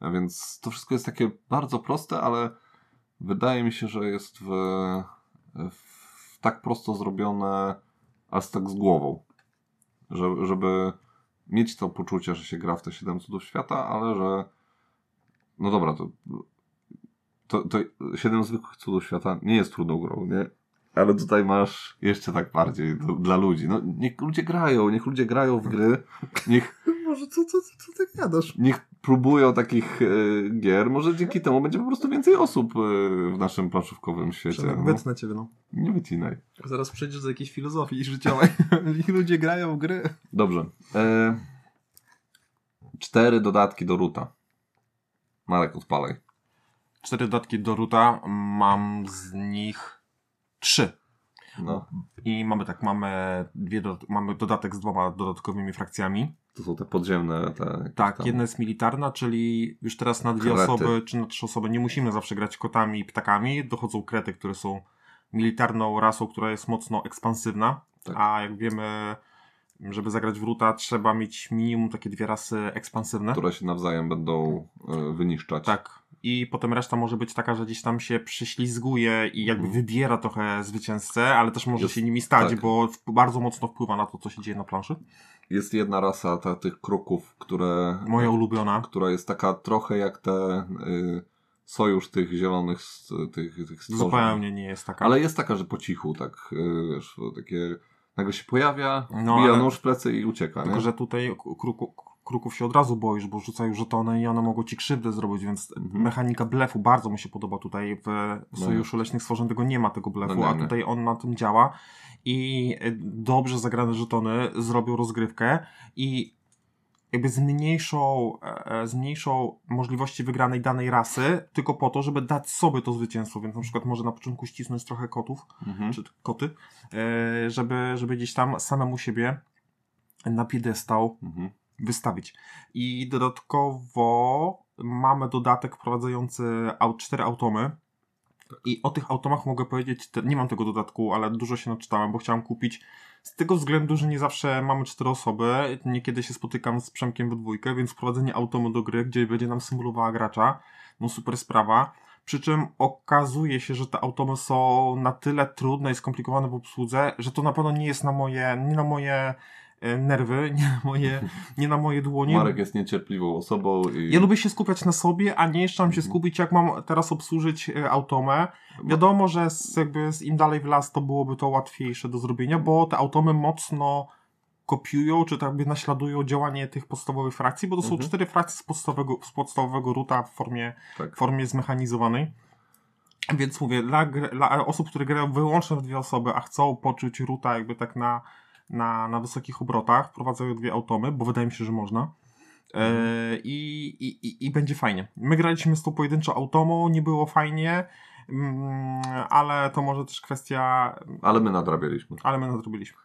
a więc to wszystko jest takie bardzo proste, ale wydaje mi się, że jest w, w tak prosto zrobione, ale z tak z głową. Że, żeby mieć to poczucie, że się gra w te 7 cudów świata, ale że no dobra, to, to, to 7 zwykłych cudów świata nie jest trudną grą, nie? Ale tutaj masz jeszcze tak bardziej do, dla ludzi. No, niech ludzie grają, niech ludzie grają w gry, niech, Może co, co, co ty gadasz? niech próbują takich e, gier. Może dzięki temu będzie po prostu więcej osób e, w naszym planszówkowym świecie. Przemek, No. wytnę ciebie, no. Nie wycinaj. Zaraz przejdziesz do jakiejś filozofii życiowej. Ludzie grają w gry. Dobrze. E, cztery dodatki do Ruta. Marek, odpalaj. Cztery dodatki do Ruta, mam z nich trzy. No, I mamy tak, mamy, dwie do, mamy dodatek z dwoma dodatkowymi frakcjami. to są te podziemne. Te, Tak, tam- jedna jest militarna, czyli już teraz na dwie Krety. osoby czy na trzy osoby nie musimy zawsze grać kotami i ptakami. Dochodzą krety, które są militarną rasą, która jest mocno ekspansywna. Tak. A jak wiemy, żeby zagrać w Ruta, trzeba mieć minimum takie dwie rasy ekspansywne. które się nawzajem będą e, wyniszczać. Tak. I potem reszta może być taka, że gdzieś tam się prześlizguje i jakby Mhm. wybiera trochę zwycięzcę, ale też może Jest- się nimi stać, tak. bo bardzo mocno wpływa na to, co się dzieje na planszy. Jest jedna rasa ta, tych kruków, które, Moja ulubiona. która jest taka trochę jak te y, sojusz tych zielonych tych, tych stworzeń. Zupełnie nie jest taka. Ale jest taka, że po cichu, tak y, wiesz, takie nagle się pojawia, No, bija ale- nóż w plecy i ucieka. Tylko, nie? że tutaj kruku, kruków się od razu boisz, bo rzucają żetony i one mogą ci krzywdę zrobić, więc Mhm. mechanika blefu bardzo mi się podoba tutaj w Sojuszu Leśnych Stworzeń, tego nie ma tego blefu, No a tutaj on na tym działa i e, dobrze zagrane żetony zrobią rozgrywkę i jakby zmniejszą, e, e, zmniejszą możliwości wygranej danej rasy tylko po to, żeby dać sobie to zwycięstwo, więc na przykład może na początku ścisnąć trochę kotów, Mhm. czy koty, e, żeby, żeby gdzieś tam samemu siebie na piedestał Mhm. wystawić. I dodatkowo mamy dodatek wprowadzający cztery automy. I o tych automach mogę powiedzieć, nie mam tego dodatku, ale dużo się naczytałem, bo chciałem kupić z tego względu, że nie zawsze mamy cztery osoby. Niekiedy się spotykam z Przemkiem we dwójkę, więc wprowadzenie automu do gry, gdzie będzie nam symulowała gracza, no super sprawa. Przy czym okazuje się, że te automy są na tyle trudne i skomplikowane w obsłudze, że to na pewno nie jest na moje, nie na moje nerwy, nie na moje, nie na moje dłonie. Marek jest niecierpliwą osobą i Ja lubię się skupiać na sobie, a nie jeszcze mam się Mhm. skupić, jak mam teraz obsłużyć e, automę. Wiadomo, że z, jakby z im dalej w las, to byłoby to łatwiejsze do zrobienia, bo te automy mocno kopiują, czy tak jakby naśladują działanie tych podstawowych frakcji, bo to są Mhm. cztery frakcje z podstawowego, z podstawowego ruta w formie, tak. formie zmechanizowanej. Więc mówię, dla, dla osób, które grają wyłącznie w dwie osoby, a chcą poczuć ruta jakby tak na, na, na wysokich obrotach, wprowadzają dwie automy, bo wydaje mi się, że można. E, i, i, i, będzie fajnie. My graliśmy z tą pojedynczą automą, nie było fajnie, mm, ale to może też kwestia Ale my nadrabialiśmy. ale my nadrobiliśmy.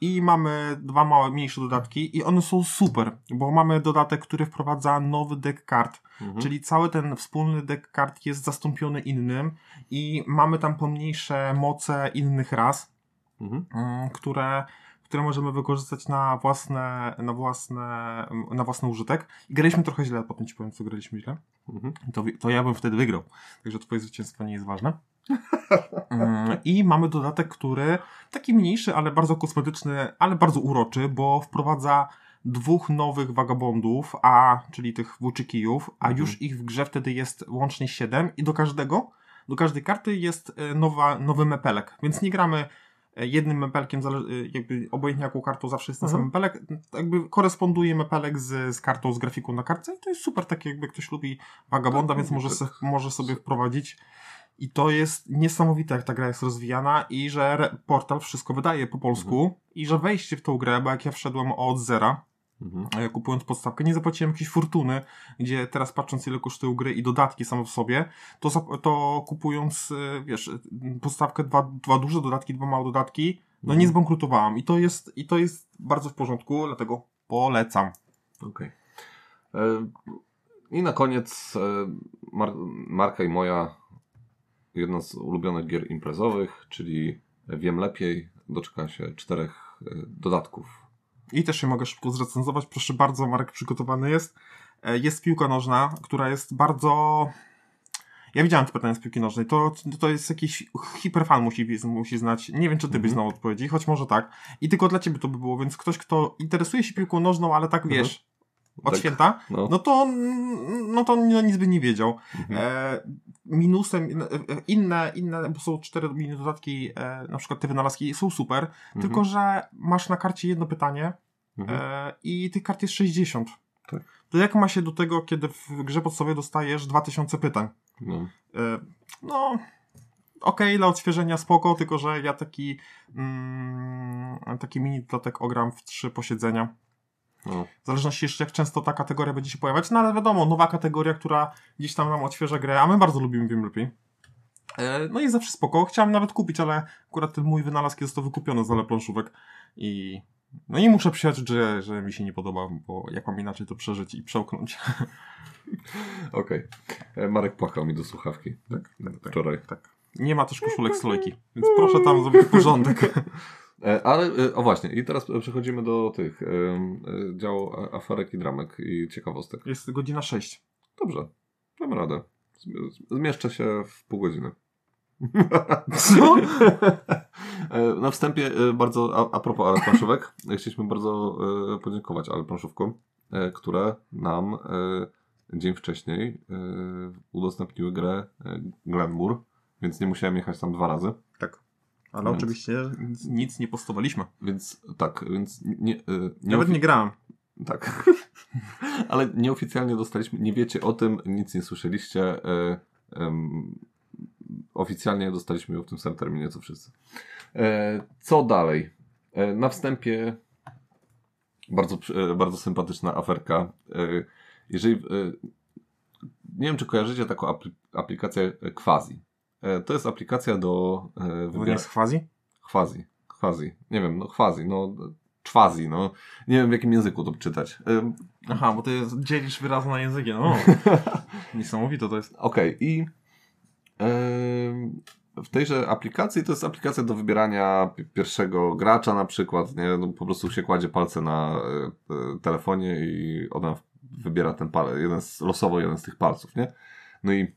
I mamy dwa małe, mniejsze dodatki i one są super, bo mamy dodatek, który wprowadza nowy deck kart, Mhm. czyli cały ten wspólny deck kart jest zastąpiony innym i mamy tam pomniejsze moce innych ras, Mhm. mm, które, które możemy wykorzystać na własne, na własne, na własny użytek. I graliśmy trochę źle, potem ci powiem, co graliśmy źle. Mhm. To, to ja bym wtedy wygrał. Także twoje zwycięstwo nie jest ważne. Mm, I mamy dodatek, który taki mniejszy, ale bardzo kosmetyczny, ale bardzo uroczy, bo wprowadza dwóch nowych wagabondów, a czyli tych włóczykijów, a Mhm. już ich w grze wtedy jest łącznie 7 i do każdego, do każdej karty jest e, nowa, nowy mepelek, więc nie gramy jednym mepelkiem, e, jakby obojętnie jaką kartą zawsze jest ten Mhm. sam mepelek, jakby koresponduje mepelek z, z kartą, z grafiką na kartce i to jest super, takie jakby ktoś lubi Vagabonda, Tak, więc może, tak. se, może sobie wprowadzić. I to jest niesamowite, jak ta gra jest rozwijana i że portal wszystko wydaje po polsku Mhm. i że wejście w tą grę, bo jak ja wszedłem od zera, Mhm. e, kupując podstawkę, nie zapłaciłem jakiejś fortuny, gdzie teraz patrząc ile kosztują gry i dodatki same w sobie, to, to kupując, e, wiesz, podstawkę, dwa, dwa duże dodatki, dwa małe dodatki, no nie Mhm. zbankrutowałam i to jest, i to jest bardzo w porządku, dlatego polecam. Okej. E, I na koniec e, Mar Marka i moja jedna z ulubionych gier imprezowych, czyli Wiem Lepiej, doczeka się czterech dodatków. I też się mogę szybko zrecenzować. Proszę bardzo, Marek przygotowany jest. E, Jest piłka nożna, która jest bardzo. Ja widziałem te pytania z piłki nożnej. To, to jest jakiś hiperfan musi, musi znać. Nie wiem, czy ty byś Mhm. znał odpowiedzi, choć może tak. I tylko dla ciebie to by było, więc ktoś, kto interesuje się piłką nożną, ale tak wiesz, od Tak, święta, No. no to, no to no nic by nie wiedział. Mhm. E, minusem, e, e, inne, inne, bo są cztery mini dodatki, e, na przykład te wynalazki są super, Mhm. tylko że masz na karcie jedno pytanie, Mhm. E, I tych kart jest 60. Tak. To jak ma się do tego, kiedy w grze podstawowej dostajesz 2000 pytań? No. E, no, okej, dla odświeżenia spoko, tylko że ja taki mm, taki mini dodatek ogram w trzy posiedzenia. No. W zależności jeszcze jak często ta kategoria będzie się pojawiać, no ale wiadomo, nowa kategoria, która gdzieś tam nam odświeża grę, a my bardzo lubimy, wiem lepiej. No i zawsze spoko. Chciałem nawet kupić, ale akurat ten mój wynalazek został wykupiony z ale planszówek i no i muszę przyjąć, że, że mi się nie podoba, bo jak mam inaczej to przeżyć i przełknąć. Okej. E, Marek płakał mi do słuchawki. Tak, tak. wczoraj. Tak. Nie ma też koszulek slojki, więc proszę tam zrobić porządek. E, Ale, e, o właśnie, i teraz przechodzimy do tych e, działu aferek i dramek i ciekawostek. Jest godzina 6. Dobrze, damy radę. Zm- Zmieszczę się w pół godziny. Co? Na wstępie bardzo, a, a propos ale planszówek, chcieliśmy bardzo podziękować ale planszówkom, które nam dzień wcześniej udostępniły grę Glenmore, więc nie musiałem jechać tam dwa razy. Tak. Ale Więc- oczywiście nic, nic nie postowaliśmy. Więc tak, więc nie, e, nie, Nawet nie grałem. Tak. Ale nieoficjalnie dostaliśmy, nie wiecie o tym, nic nie słyszeliście. E, oficjalnie dostaliśmy ją w tym samym terminie, co wszyscy. E, co dalej? Na wstępie bardzo, bardzo sympatyczna aferka. Jeżeli, nie wiem, czy kojarzycie taką apli- aplikację Quasi. E, to jest aplikacja do e, jest quasi? Quasi. Quasi. Nie wiem, no quasi, no czwazi, no. Nie wiem w jakim języku to czytać. Ym, Aha, bo ty dzielisz wyrazy na języki. No. Niesamowite to jest. Okej, i ym, w tejże aplikacji to jest aplikacja do wybierania pi- pierwszego gracza na przykład, nie? No, po prostu się kładzie palce na y, telefonie i ona wybiera ten palec, jeden z, losowo jeden z tych palców, nie? No i e,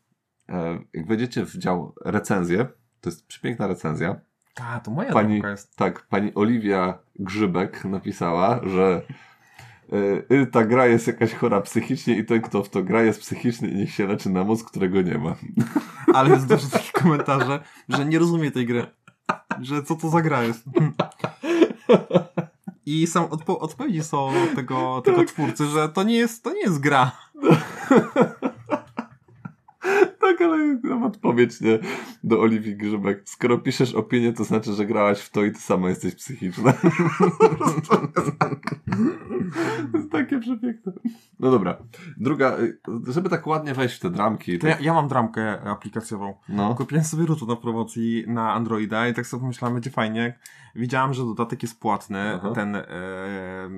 jak wejdziecie w dział recenzje, to jest przepiękna recenzja, Ta, to moja Pani- jest. Tak, pani Oliwia Grzybek napisała, że y, ta gra jest jakaś chora psychicznie i ten, kto w to gra, jest psychiczny i niech się leczy na mózg, którego nie ma. Ale jest dużo takich komentarzy, że nie rozumie tej gry. Że co to za gra jest. I sam odpo- odpowiedzi są tego, tego twórcy, że to nie jest, to nie jest gra. Tak, ale mam odpowiedź nie, do Oliwii Grzybek. Skoro piszesz opinię, to znaczy, że grałaś w to i ty sama jesteś psychiczna. to jest takie przepiękne. No dobra. Druga, y, żeby tak ładnie wejść w te dramki. To ja, ja mam dramkę aplikacjową. No. Kupiłem sobie Rutu na promocji na Androida i tak sobie pomyślałem, będzie fajnie. Widziałem, że dodatek jest płatny, Aha. ten e,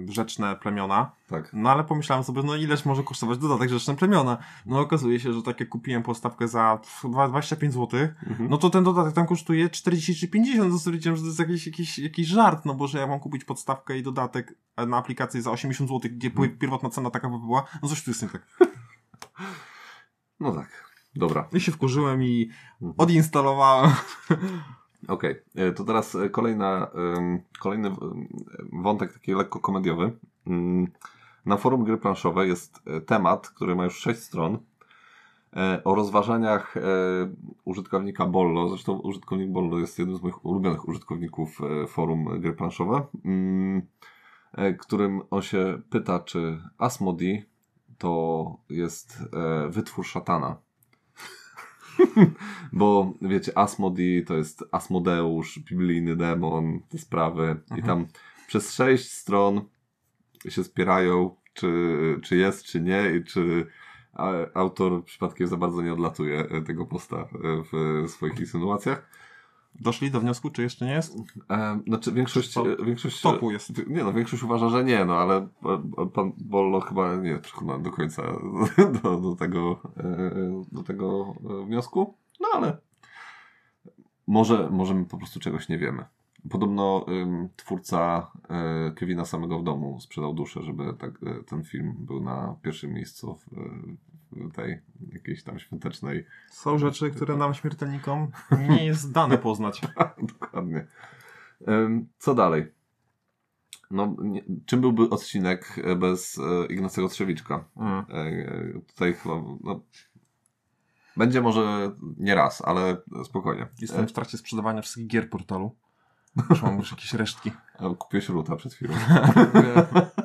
Rzeczne Plemiona. Tak. No ale pomyślałem sobie, no ileż może kosztować dodatek Rzeczne Plemiona. No okazuje się, że tak jak kupiłem podstawkę za chyba 25 zł, Mhm. no to ten dodatek tam kosztuje 40 czy 50, to sobie powiedziałem, że to jest jakiś, jakiś, jakiś żart, no bo że ja mam kupić podstawkę i dodatek na aplikację za 80 zł, gdzie Mhm. pierwotna cena taka by była, no coś tu jest nie tak. No tak. Dobra. I się wkurzyłem i Mhm. odinstalowałem. Okej, e, to teraz e, kolejna, kolejny wątek taki lekko komediowy. Mm, Na forum gry planszowe jest e, temat, który ma już 6 stron o rozważaniach użytkownika Bollo. Zresztą użytkownik Bollo jest jednym z moich ulubionych użytkowników forum gry planszowe, mm, którym on się pyta, czy Asmodee to jest e, wytwór szatana. Bo wiecie, Asmodee to jest Asmodeusz, biblijny demon, te sprawy. I Mhm. tam przez sześć stron się spierają, czy, czy jest, czy nie, i czy a, autor przypadkiem za bardzo nie odlatuje e, tego posta e, w swoich insynuacjach. Doszli do wniosku, czy jeszcze nie jest? E, znaczy większość, To- e, większość w toku jest. Nie no, większość uważa, że nie, no ale e, pan Bollo chyba nie jest przekonany do końca do, do, tego, e, do tego e, wniosku. No ale może, może my po prostu czegoś nie wiemy. Podobno ym, twórca e, Kevina samego w domu sprzedał duszę, żeby tak, e, ten film był na pierwszym miejscu w tej jakiejś tam świątecznej Są rzeczy, które nam śmiertelnikom nie jest dane poznać. Dokładnie. Ym, Co dalej? No, nie, czym byłby odcinek e, bez e, Ignacego Trzewiczka? Mm. E, tutaj chyba, no, będzie może nie raz, ale spokojnie. Jestem w trakcie sprzedawania wszystkich gier portalu. Już mam już jakieś resztki. Kupiłeś ruta przed chwilą.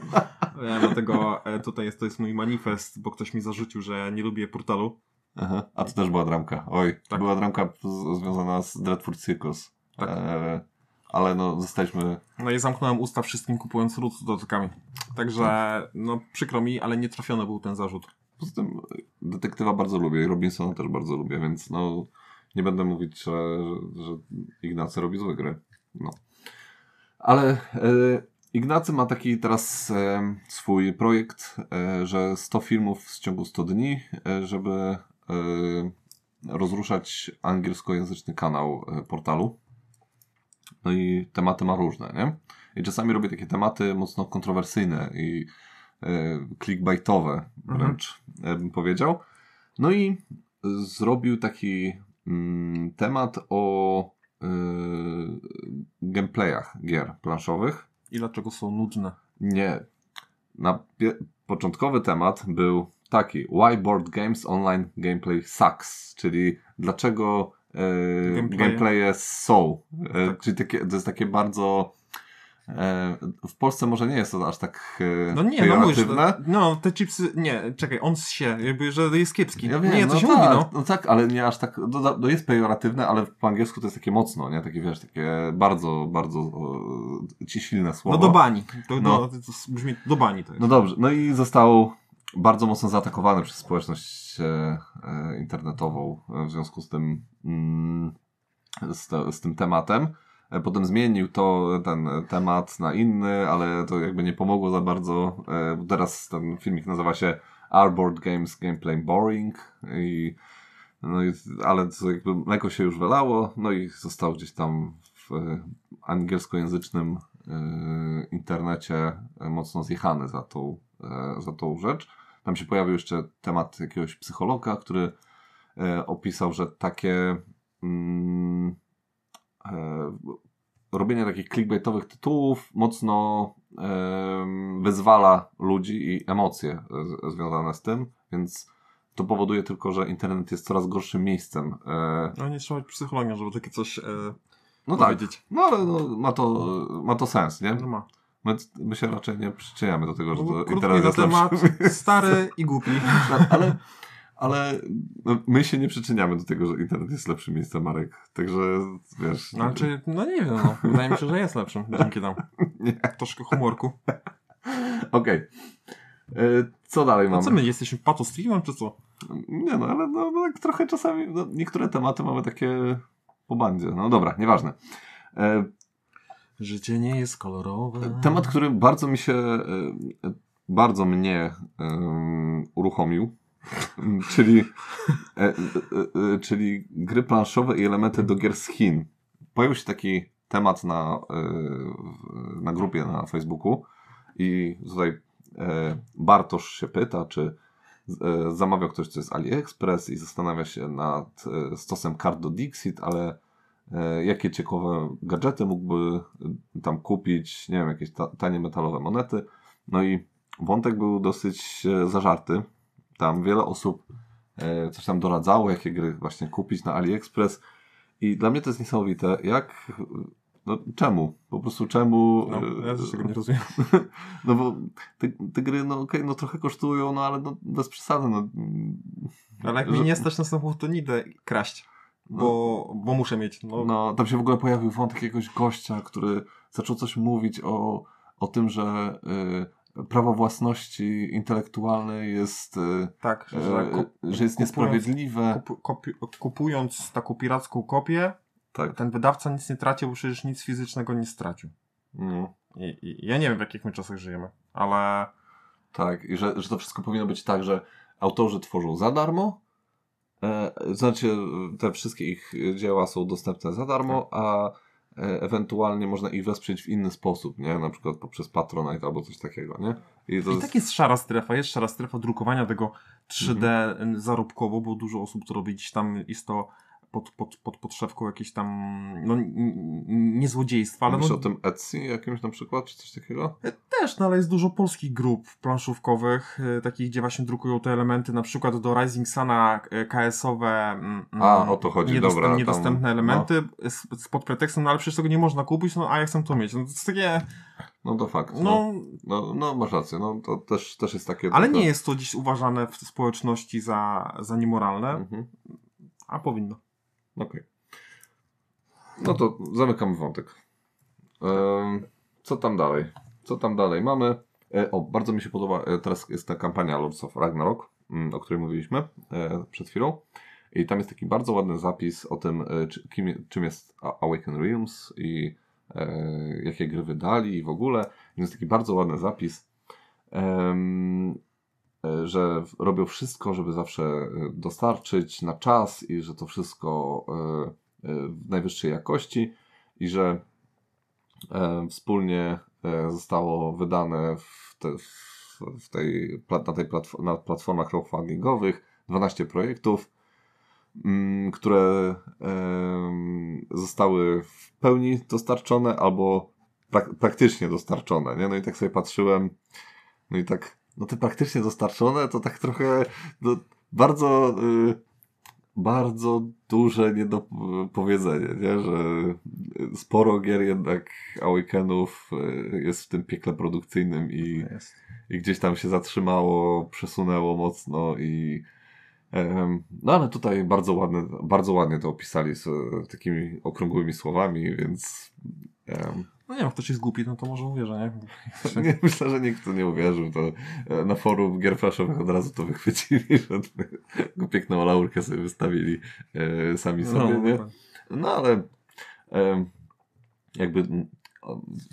Wiem, dlatego e, tutaj jest, to jest mój manifest, bo ktoś mi zarzucił, że nie lubię portalu. Aha. A to też była dramka. Oj, Tak. była dramka związana z Dreadford Circus. Tak. E, ale no, zostaliśmy... No i zamknąłem usta wszystkim kupując ród z dodatkami. Także, no przykro mi, ale nie trafiony był ten zarzut. Poza tym e, detektywa bardzo lubię i Robinsona też bardzo lubię, więc no nie będę mówić, że, że, że Ignacy robi złe gry. No. Ale e, Ignacy ma taki teraz e, swój projekt, e, że 100 filmów w ciągu 100 dni, e, żeby e, rozruszać angielskojęzyczny kanał e, portalu. No i tematy ma różne, nie? I czasami robi takie tematy mocno kontrowersyjne i e, clickbaitowe wręcz, e, bym powiedział. No i zrobił taki mm, temat o gameplayach gier planszowych. I dlaczego są nudne? Nie. Na początkowy temat był taki Why board games online gameplay sucks, czyli dlaczego e, Gameplaye. gameplaye są. E, Tak. Czyli takie, to jest takie bardzo w Polsce może nie jest to aż tak e, No nie, no mówisz, no, no te chipsy, nie, czekaj, on się, jakby, że jest kiepski. Ja wiem, nie, no to się tak, mówi, no. no tak, ale nie aż tak, no, no jest pejoratywne, ale po angielsku to jest takie mocno, nie? Takie, wiesz, takie bardzo, bardzo e, ci silne słowo. No do bani. To, No. no. to, to brzmi, do bani to jest. No dobrze, no i został bardzo mocno zaatakowany przez społeczność e, e, internetową e, w związku z tym, mm, z, te, z tym tematem. E, Potem zmienił to, ten temat na inny, ale to jakby nie pomogło za bardzo. E, Teraz ten filmik nazywa się Are Board Games Gameplay Boring? I, no i, ale to jakby mleko się już wylało, no i został gdzieś tam w e, angielskojęzycznym e, internecie e, mocno zjechany za tą, e, za tą rzecz. Tam się pojawił jeszcze temat jakiegoś psychologa, który e, opisał, że takie mm, e, robienie takich clickbaitowych tytułów mocno em, wyzwala ludzi i emocje z, związane z tym, więc to powoduje tylko, że internet jest coraz gorszym miejscem. E, No nie trzeba być psychologiem, żeby takie coś e, no tak, powiedzieć. no ale no, ma, to, ma to sens, nie? No ma. My, my się raczej nie przyczyniamy do tego, że to internet jest temat, lepszy. stary i głupi. ale, ale no, my się nie przyczyniamy do tego, że internet jest lepszym miejscem, Marek. Także wiesz. No, ale czy, no nie wiem, no. Wydaje mi się, że jest lepszym dzięki temu. Nie. Troszkę humorku. Okej. E, Co dalej A mamy? co my, jesteśmy patostreamem, czy co? Nie no, ale no, no, tak trochę czasami, no, niektóre tematy mamy takie po bandzie. No dobra, nieważne. E, Życie nie jest kolorowe. temat, który bardzo mi się, e, bardzo mnie e, uruchomił, czyli, e, e, e, czyli gry planszowe i elementy do gier z Chin. Pojawił się taki temat na, e, na grupie na Facebooku i tutaj e, Bartosz się pyta, czy e, zamawiał ktoś coś z AliExpress i zastanawia się nad stosem kart do Dixit, ale jakie ciekawe gadżety mógłby tam kupić, nie wiem, jakieś ta, tanie metalowe monety. No i wątek był dosyć zażarty. Tam wiele osób e, coś tam doradzało, jakie gry właśnie kupić na AliExpress. I dla mnie to jest niesamowite, jak. No czemu? Po prostu czemu. No, ja też tego nie rozumiem. no bo te, te gry, no okej, okay, no trochę kosztują, no ale no, bez przesady. No, ale jak że... mi nie stać na samochód, to nie idę kraść. No. Bo, bo muszę mieć. No. no, tam się w ogóle pojawił wątek jakiegoś gościa, który zaczął coś mówić o, o tym, że y, prawo własności intelektualnej jest, y, tak, że, y, że jest niesprawiedliwe. Kup, kupując taką piracką kopię, tak. ten wydawca nic nie tracił, bo przecież nic fizycznego nie stracił. No. I, I, ja nie wiem, w jakich my czasach żyjemy, ale... Tak, i że, że to wszystko powinno być tak, że autorzy tworzą za darmo, e, znaczy te wszystkie ich dzieła są dostępne za darmo, tak. a e, ewentualnie można ich wesprzeć w inny sposób, nie? Na przykład poprzez Patronite albo coś takiego, nie? I, I jest... tak jest szara strefa, jest szara strefa drukowania tego 3D mhm. zarobkowo, bo dużo osób to robi gdzieś tam, jest to pod, pod, pod podszewką jakieś tam, no nie złodziejstwa, ale... Mówisz no, o tym Etsy jakimś na przykład, czy coś takiego? E, też, no ale jest dużo polskich grup planszówkowych, e, takich, gdzie właśnie drukują te elementy, na przykład do Rising Suna e, KS-owe mm, A, o to chodzi, niedostęp, dobra. Niedostępne tam, elementy no. pod pretekstem, no ale przecież tego nie można kupić, no a ja chcę to mieć. No to jest takie... No to fakt. No, no, no, masz rację, no to też, też jest takie... Ale nie jest to dziś uważane w społeczności za, za niemoralne, mhm. a powinno. Okej. Okay. No to zamykamy wątek. co tam dalej? Co tam dalej mamy? E, o, bardzo mi się podoba, e, teraz jest ta kampania Lords of Ragnarok, mm, o której mówiliśmy e, przed chwilą. I tam jest taki bardzo ładny zapis o tym, kim, czym jest Awaken Realms i jakie gry wydali i w ogóle. Jest taki bardzo ładny zapis. E, że robią wszystko, żeby zawsze e, dostarczyć na czas i że to wszystko e, w najwyższej jakości i że wspólnie zostało wydane w, te, w tej, na, tej platform, na platformach crowdfundingowych 12 projektów, mm, które zostały w pełni dostarczone albo prak praktycznie dostarczone. Nie? No i tak sobie patrzyłem, no i tak no te praktycznie dostarczone, to tak trochę no, bardzo, y, bardzo duże niedopowiedzenie, nie? że sporo gier jednak Awakenów y, jest w tym piekle produkcyjnym i, i gdzieś tam się zatrzymało, przesunęło mocno i no ale tutaj bardzo ładne, bardzo ładnie to opisali z takimi okrągłymi słowami, więc no nie wiem, ktoś jest głupi, no to może uwierzę, nie? nie myślę, że nikt to nie uwierzył. To e, na forum gier flashowych od razu to wychwycili, że piękną laurkę sobie wystawili e, sami no, sobie, no, nie? Tak. No ale e, jakby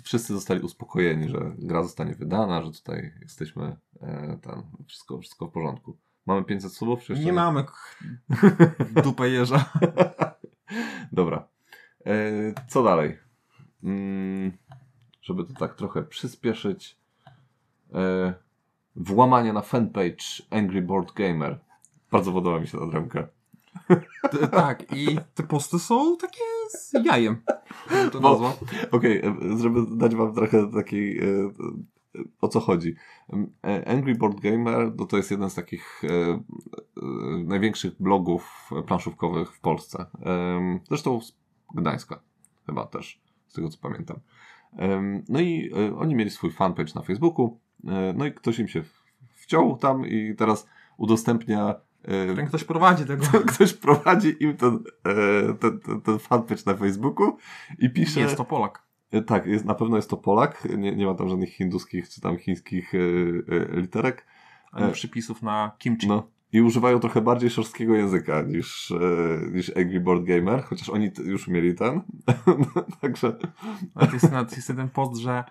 wszyscy zostali uspokojeni, że gra zostanie wydana, że tutaj jesteśmy e, tam, wszystko, wszystko w porządku. Mamy 500 subów? Czy nie mamy dupę jeża. Dobra. E, co dalej? Mm, żeby to tak trochę przyspieszyć, e, włamanie na fanpage Angry Board Gamer. Bardzo podoba mi się ta dremka. tak, i te posty są takie z jajem. To nazwa. Okej, okay, e, żeby dać wam trochę takiej e, o co chodzi. Angry Board Gamer no to jest jeden z takich e, największych blogów planszówkowych w Polsce. E, zresztą z Gdańska chyba też z tego co pamiętam. No i e, oni mieli swój fanpage na Facebooku, e, no i ktoś im się wciął tam i teraz udostępnia e, ten ktoś prowadzi tego. Ktoś prowadzi im ten, ten, ten, ten fanpage na Facebooku i pisze... Jest to Polak. Tak, jest, na pewno jest to Polak. Nie, nie ma tam żadnych hinduskich czy tam chińskich literek. Ani przypisów na kimchi. No. I używają trochę bardziej szorstkiego języka niż, e, niż Angry Board Gamer, chociaż oni już mieli ten. Także. Jest, nawet jest jeden post, że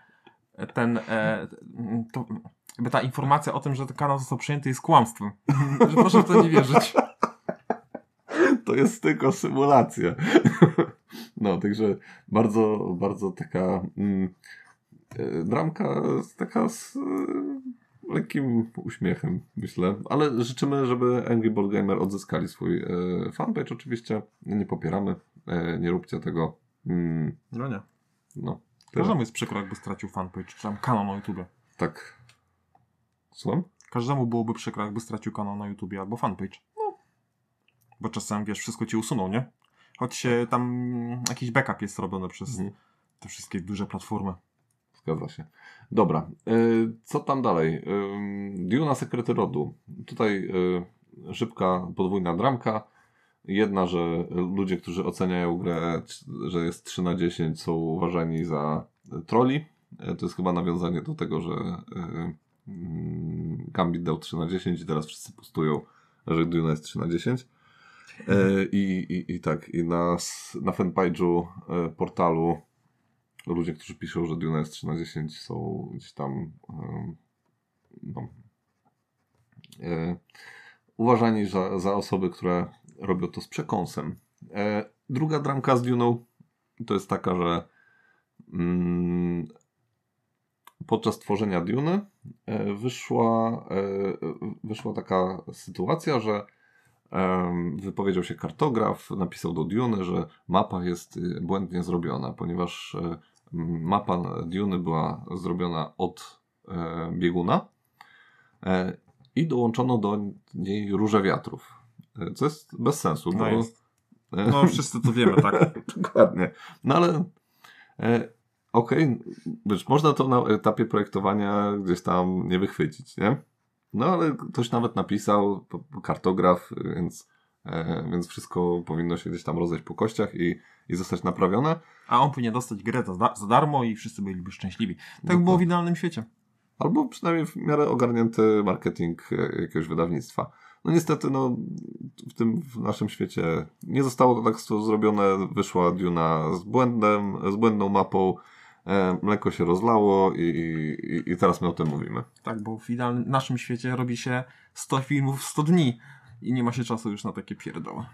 ten. E, to, jakby ta informacja o tym, że ten kanał został przyjęty jest kłamstwem. że proszę w to nie wierzyć. To jest tylko symulacja. No, także bardzo, bardzo taka mm, e, dramka taka z, lekkim uśmiechem, myślę. Ale życzymy, żeby Angry Board Gamer odzyskali swój e, fanpage. Oczywiście nie popieramy, e, nie róbcie tego. Mm. No nie. No. Każdemu jest przykro, jakby stracił fanpage, czy tam kanał na YouTube. Tak. Słucham? Każdemu byłoby przykro, jakby stracił kanał na YouTube albo fanpage. No, bo czasem, wiesz, wszystko ci usuną, nie? Choć tam jakiś backup jest robiony przez Mhm. te wszystkie duże platformy. Zgadza się. Dobra, y, co tam dalej? Y, Duna Sekrety Rodu. Tutaj y, szybka, podwójna dramka. Jedna, że ludzie, którzy oceniają grę, że jest 3 na 10, są uważani za troli. To jest chyba nawiązanie do tego, że Gambit dał 3 na 10 i teraz wszyscy postują, że Duna jest 3 na 10. Y, I, i, i tak, i na, na fanpage'u portalu ludzie, którzy piszą, że Duna jest 3 na 10 są gdzieś tam no, e, uważani za, za osoby, które robią to z przekąsem. E, druga dramka z Duną to jest taka, że mm, podczas tworzenia Duny e, wyszła, wyszła taka sytuacja, że wypowiedział się kartograf, napisał do Duny, że mapa jest y, błędnie zrobiona, ponieważ mapa Duny była zrobiona od e, bieguna e, i dołączono do niej róże wiatrów. E, Co jest bez sensu, No bo jest. No wszyscy to wiemy, tak? Dokładnie. No ale okej, wiesz, można to na etapie projektowania gdzieś tam nie wychwycić, nie? No ale ktoś nawet napisał, kartograf, więc, więc wszystko powinno się gdzieś tam rozejść po kościach i, i zostać naprawione. A on powinien dostać grę za, za darmo i wszyscy byliby szczęśliwi. Tak było w idealnym świecie. Albo przynajmniej w miarę ogarnięty marketing e, jakiegoś wydawnictwa. No niestety, no, w tym w naszym świecie nie zostało to tak zrobione. Wyszła Duna z błędem, z błędną mapą. E, mleko się rozlało i, i, i teraz my o tym mówimy. Tak, bo w idealnym naszym świecie robi się 100 filmów w 100 dni i nie ma się czasu już na takie pierdoły.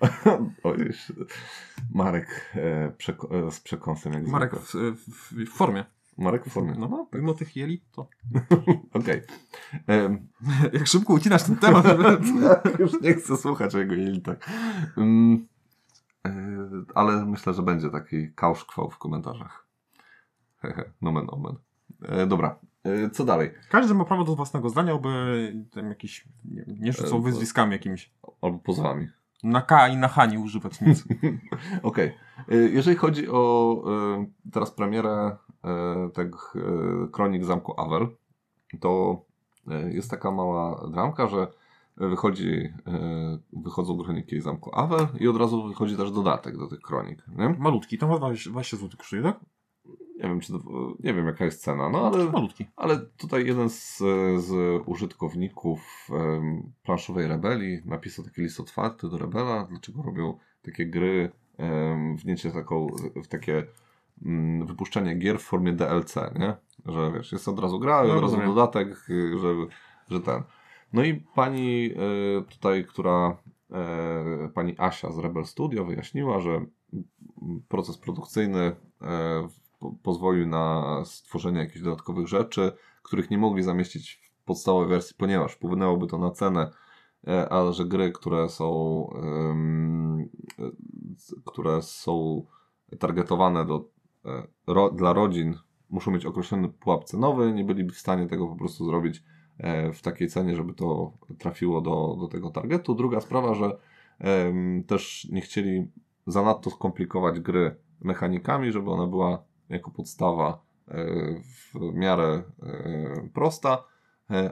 Marek e, przeko- e, z przekąsem jak Marek zwykle. w, w, w formie. Marek w formie. No, no, mimo tych jeli, to Okej. Em, jak szybko ucinasz ten temat. Tak, już nie chcę słuchać o jego jelitach. Mm, e, ale myślę, że będzie taki kałszkwał w komentarzach. Hehe, nomen omen. E, dobra, e, co dalej? Każdy ma prawo do własnego zdania, aby tam jakieś, nie, E, wyzwiskami jakimiś. Albo pozwami. Na K i na H nie używać nic. Okej. E, Jeżeli chodzi o e, teraz premierę e, tego e, Kronik Zamku Avel, to jest taka mała dramka, że wychodzi, wychodzą Kroniki Zamku Avel i od razu wychodzi też dodatek do tych kronik. Nie? Malutki, to ma 20, 20 zł kosztuje, tak? Nie wiem, czy to, nie wiem jaka jest cena, no ale, Malutki. ale tutaj jeden z, z użytkowników em, planszowej Rebelii napisał taki list otwarty do Rebela, dlaczego robią takie gry, em, wniecie taką, w takie mm, wypuszczenie gier w formie DLC, nie? Że wiesz, jest od razu gra No, od razu dodatek, y, że, że ten. No i pani y, tutaj, która e, pani Asia z Rebel Studio wyjaśniła, że proces produkcyjny e, po, pozwolił na stworzenie jakichś dodatkowych rzeczy, których nie mogli zamieścić w podstawowej wersji, ponieważ wpłynęłoby to na cenę, ale że gry, które są które są targetowane do, e, dla rodzin, muszą mieć określony pułap cenowy, nie byliby w stanie tego po prostu zrobić e, w takiej cenie, żeby to trafiło do, do tego targetu. Druga sprawa, że też nie chcieli zanadto skomplikować gry mechanikami, żeby ona była jako podstawa e, w miarę e, prosta,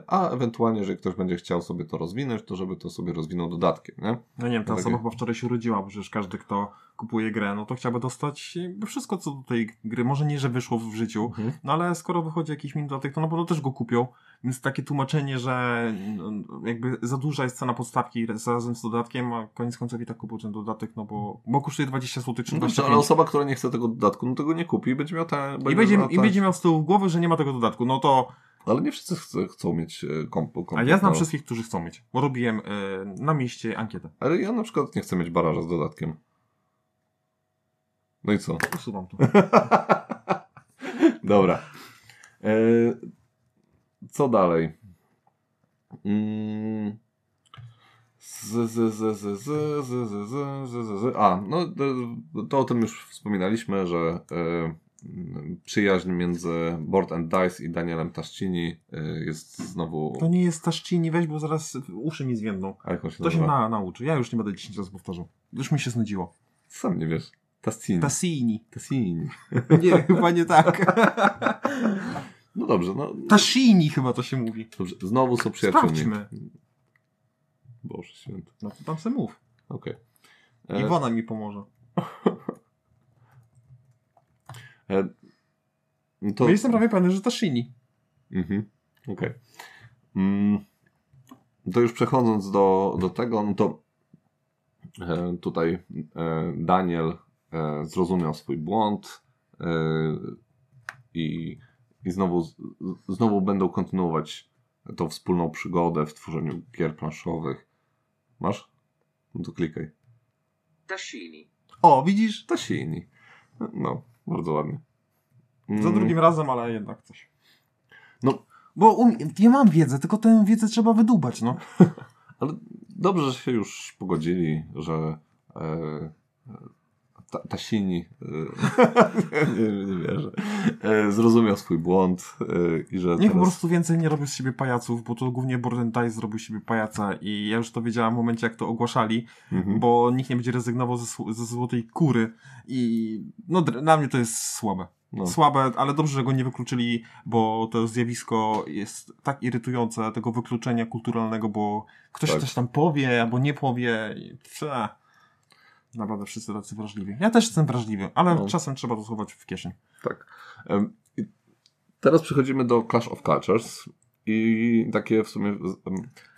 a ewentualnie, jeżeli ktoś będzie chciał sobie to rozwinąć, to żeby to sobie rozwinął dodatkiem, nie? No nie wiem, ta Takie- osoba chyba wczoraj się urodziła, bo przecież każdy, kto kupuje grę, no to chciałby dostać wszystko, co do tej gry. Może nie, że wyszło w życiu, no ale skoro wychodzi jakiś min dodatek, to na pewno też go kupią. Więc takie tłumaczenie, że no, jakby za duża jest cena podstawki razem z dodatkiem, a koniec końców i tak kupił ten dodatek, no bo, bo kosztuje 20 zł czy No 25 dobrze, ale osoba, która nie chce tego dodatku, no tego nie kupi i będzie miał te... I będzie, I będzie miał z tyłu głowy, że nie ma tego dodatku. No to. Ale nie wszyscy chcą, chcą mieć e, komp, komp A ja znam no. wszystkich, którzy chcą mieć. Bo robiłem y, na mieście ankietę. Ale ja na przykład nie chcę mieć baraża z dodatkiem. No i co? Usuwam to. Dobra. E, co dalej? Mm. Z, z, z, z, z, z, z, z, z, z, z. A, no to, to o tym już wspominaliśmy, że e, mm, przyjaźń między Board and Dice i Danielem Taszcini y, jest znowu... To nie jest Taszcini, weź, bo zaraz uszy mi zwiędną. A jak on się To się nazywa? na, nauczy. Ja już nie będę 10 razy powtarzał. Już mi się znudziło. Sam nie wiesz. Taszcini. Tassini. Taszcini. Nie, chyba nie tak. No dobrze, no Tashini chyba to się mówi. dobrze. Znowu są przyjaciółmi. Sprawdźmy. Boże święty. No to tam se mów. Okej. E, Iwona mi pomoże. e, to... To... Jestem prawie pewny, że Tashini. Mhm. Okej. Mm, to już przechodząc do, do tego, no to e, tutaj e, Daniel e, zrozumiał swój błąd i, i znowu, z- znowu będą kontynuować tą wspólną przygodę w tworzeniu gier planszowych. Masz? No to klikaj. Tashini. O, widzisz? Tasini. No, bardzo ładnie. Za Mm, drugim razem, ale jednak coś. No, Bo um, ja mam wiedzę, tylko tę wiedzę trzeba wydubać, no. Ale dobrze, że się już pogodzili, że e, ta, Tasini e, nie, nie wierzę, e, zrozumiał swój błąd e, i że Niech po teraz... prostu więcej nie robi z siebie pajaców, bo to głównie Borden Dice zrobił z siebie pajaca i ja już to wiedziałem w momencie, jak to ogłaszali, Mhm. bo nikt nie będzie rezygnował ze, ze złotej kury i no dla mnie to jest słabe. No, Słabe, ale dobrze, że go nie wykluczyli, bo to zjawisko jest tak irytujące, tego wykluczenia kulturalnego, bo ktoś Tak. coś tam powie, albo nie powie. i. Naprawdę wszyscy tacy wrażliwi. Ja też jestem wrażliwy, ale No. czasem trzeba to schować w kieszeń. tak. I teraz przechodzimy do Clash of Cultures i takie w sumie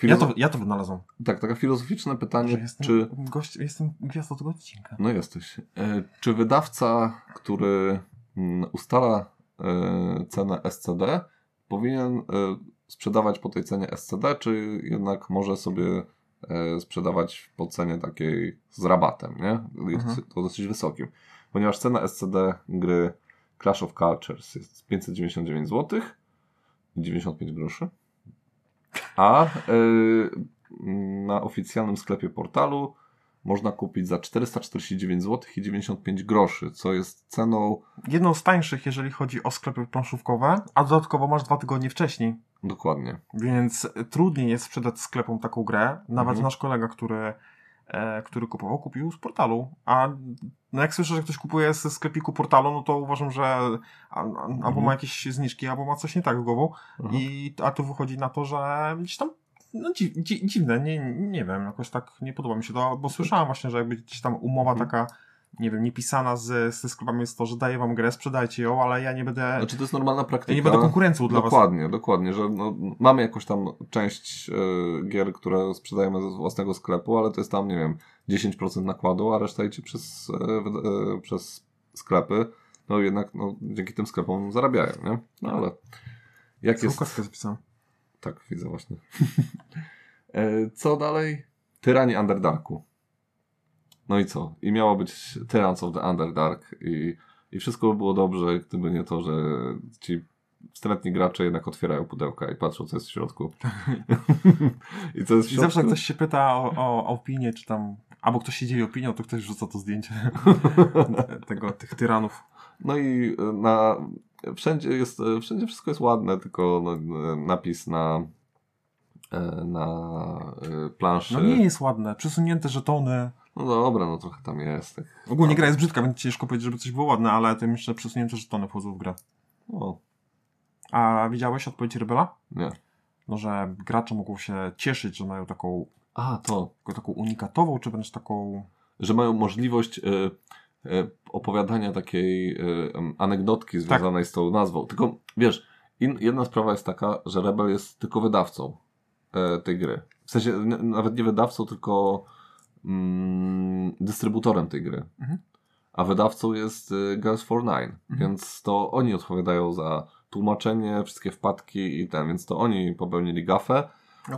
Ja to, ja to wynalazłem. tak, takie filozoficzne Że pytanie, jestem, czy gość, jestem gwiazdą tego odcinka. No jesteś. E, czy wydawca, który mm, ustala e, cenę SCD, powinien e, sprzedawać po tej cenie SCD, czy jednak może sobie sprzedawać po cenie takiej z rabatem, nie? Mhm. to, dosyć wysokim. Ponieważ cena SCD gry Clash of Cultures jest 599 zł i 95 groszy. A e, na oficjalnym sklepie portalu można kupić za 449 zł i 95 groszy, co jest ceną Jedną z tańszych, jeżeli chodzi o sklepy planszówkowe, a dodatkowo masz dwa tygodnie wcześniej. Dokładnie. Więc trudniej jest sprzedać sklepom taką grę. Nawet Mhm. nasz kolega, który, e, który kupował, kupił z portalu. A no jak słyszę, że ktoś kupuje ze sklepiku portalu, no to uważam, że a, a, albo Mhm. ma jakieś zniżki, albo ma coś nie tak z głową. Mhm. I, a tu wychodzi na to, że gdzieś tam no, dzi, dzi, dziwne, nie, nie wiem, jakoś tak nie podoba mi się to, bo słyszałem właśnie, że jakby gdzieś tam umowa Mhm. taka, nie wiem, niepisana z, ze sklepami jest to, że daję wam grę, sprzedajcie ją, ale ja nie będę, Znaczy to jest normalna praktyka. ja nie będę konkurencją dla was. Dokładnie, dokładnie, że no, mamy jakąś tam część e, gier, które sprzedajemy ze własnego sklepu, ale to jest tam, nie wiem, 10% nakładu, a reszta idzie przez, wyd- e, przez sklepy. No jednak no, dzięki tym sklepom zarabiają, nie? No ale jak jest... Łukawkę zapisałem. Tak, widzę właśnie. Co dalej? Tyrani Underdarku. No i co? I miało być Tyrants of the Underdark i, i wszystko by było dobrze, gdyby nie to, że ci wstrętni gracze jednak otwierają pudełka i patrzą, co jest w środku. I co jest w I środku? zawsze jak ktoś się pyta o, o, o opinię, czy tam, albo ktoś się dzieli opinią, to ktoś rzuca to zdjęcie tego, tych tyranów. No i e, na, wszędzie jest, e, wszędzie wszystko jest ładne, tylko no, e, napis na, na planszy. No nie jest ładne, przesunięte żetony. No dobra, no trochę tam jest. Tak. Ogólnie gra jest brzydka, więc ciężko powiedzieć, żeby coś było ładne, ale tym jeszcze przesunięte żetony wchodzą w grę. O, A widziałeś odpowiedź Rybela? nie. No, że gracze mogą się cieszyć, że mają taką, A, to. taką unikatową, czy wręcz taką... Że mają możliwość e, e, opowiadania takiej e, anegdotki związanej z tą nazwą. Tylko, wiesz, in, jedna sprawa jest taka, że Rebel jest tylko wydawcą e, tej gry. W sensie, nawet nie wydawcą, tylko mm, dystrybutorem tej gry. Mhm. A wydawcą jest y, Girls for Nine, więc to oni odpowiadają za tłumaczenie, wszystkie wpadki i ten, więc to oni popełnili gafę,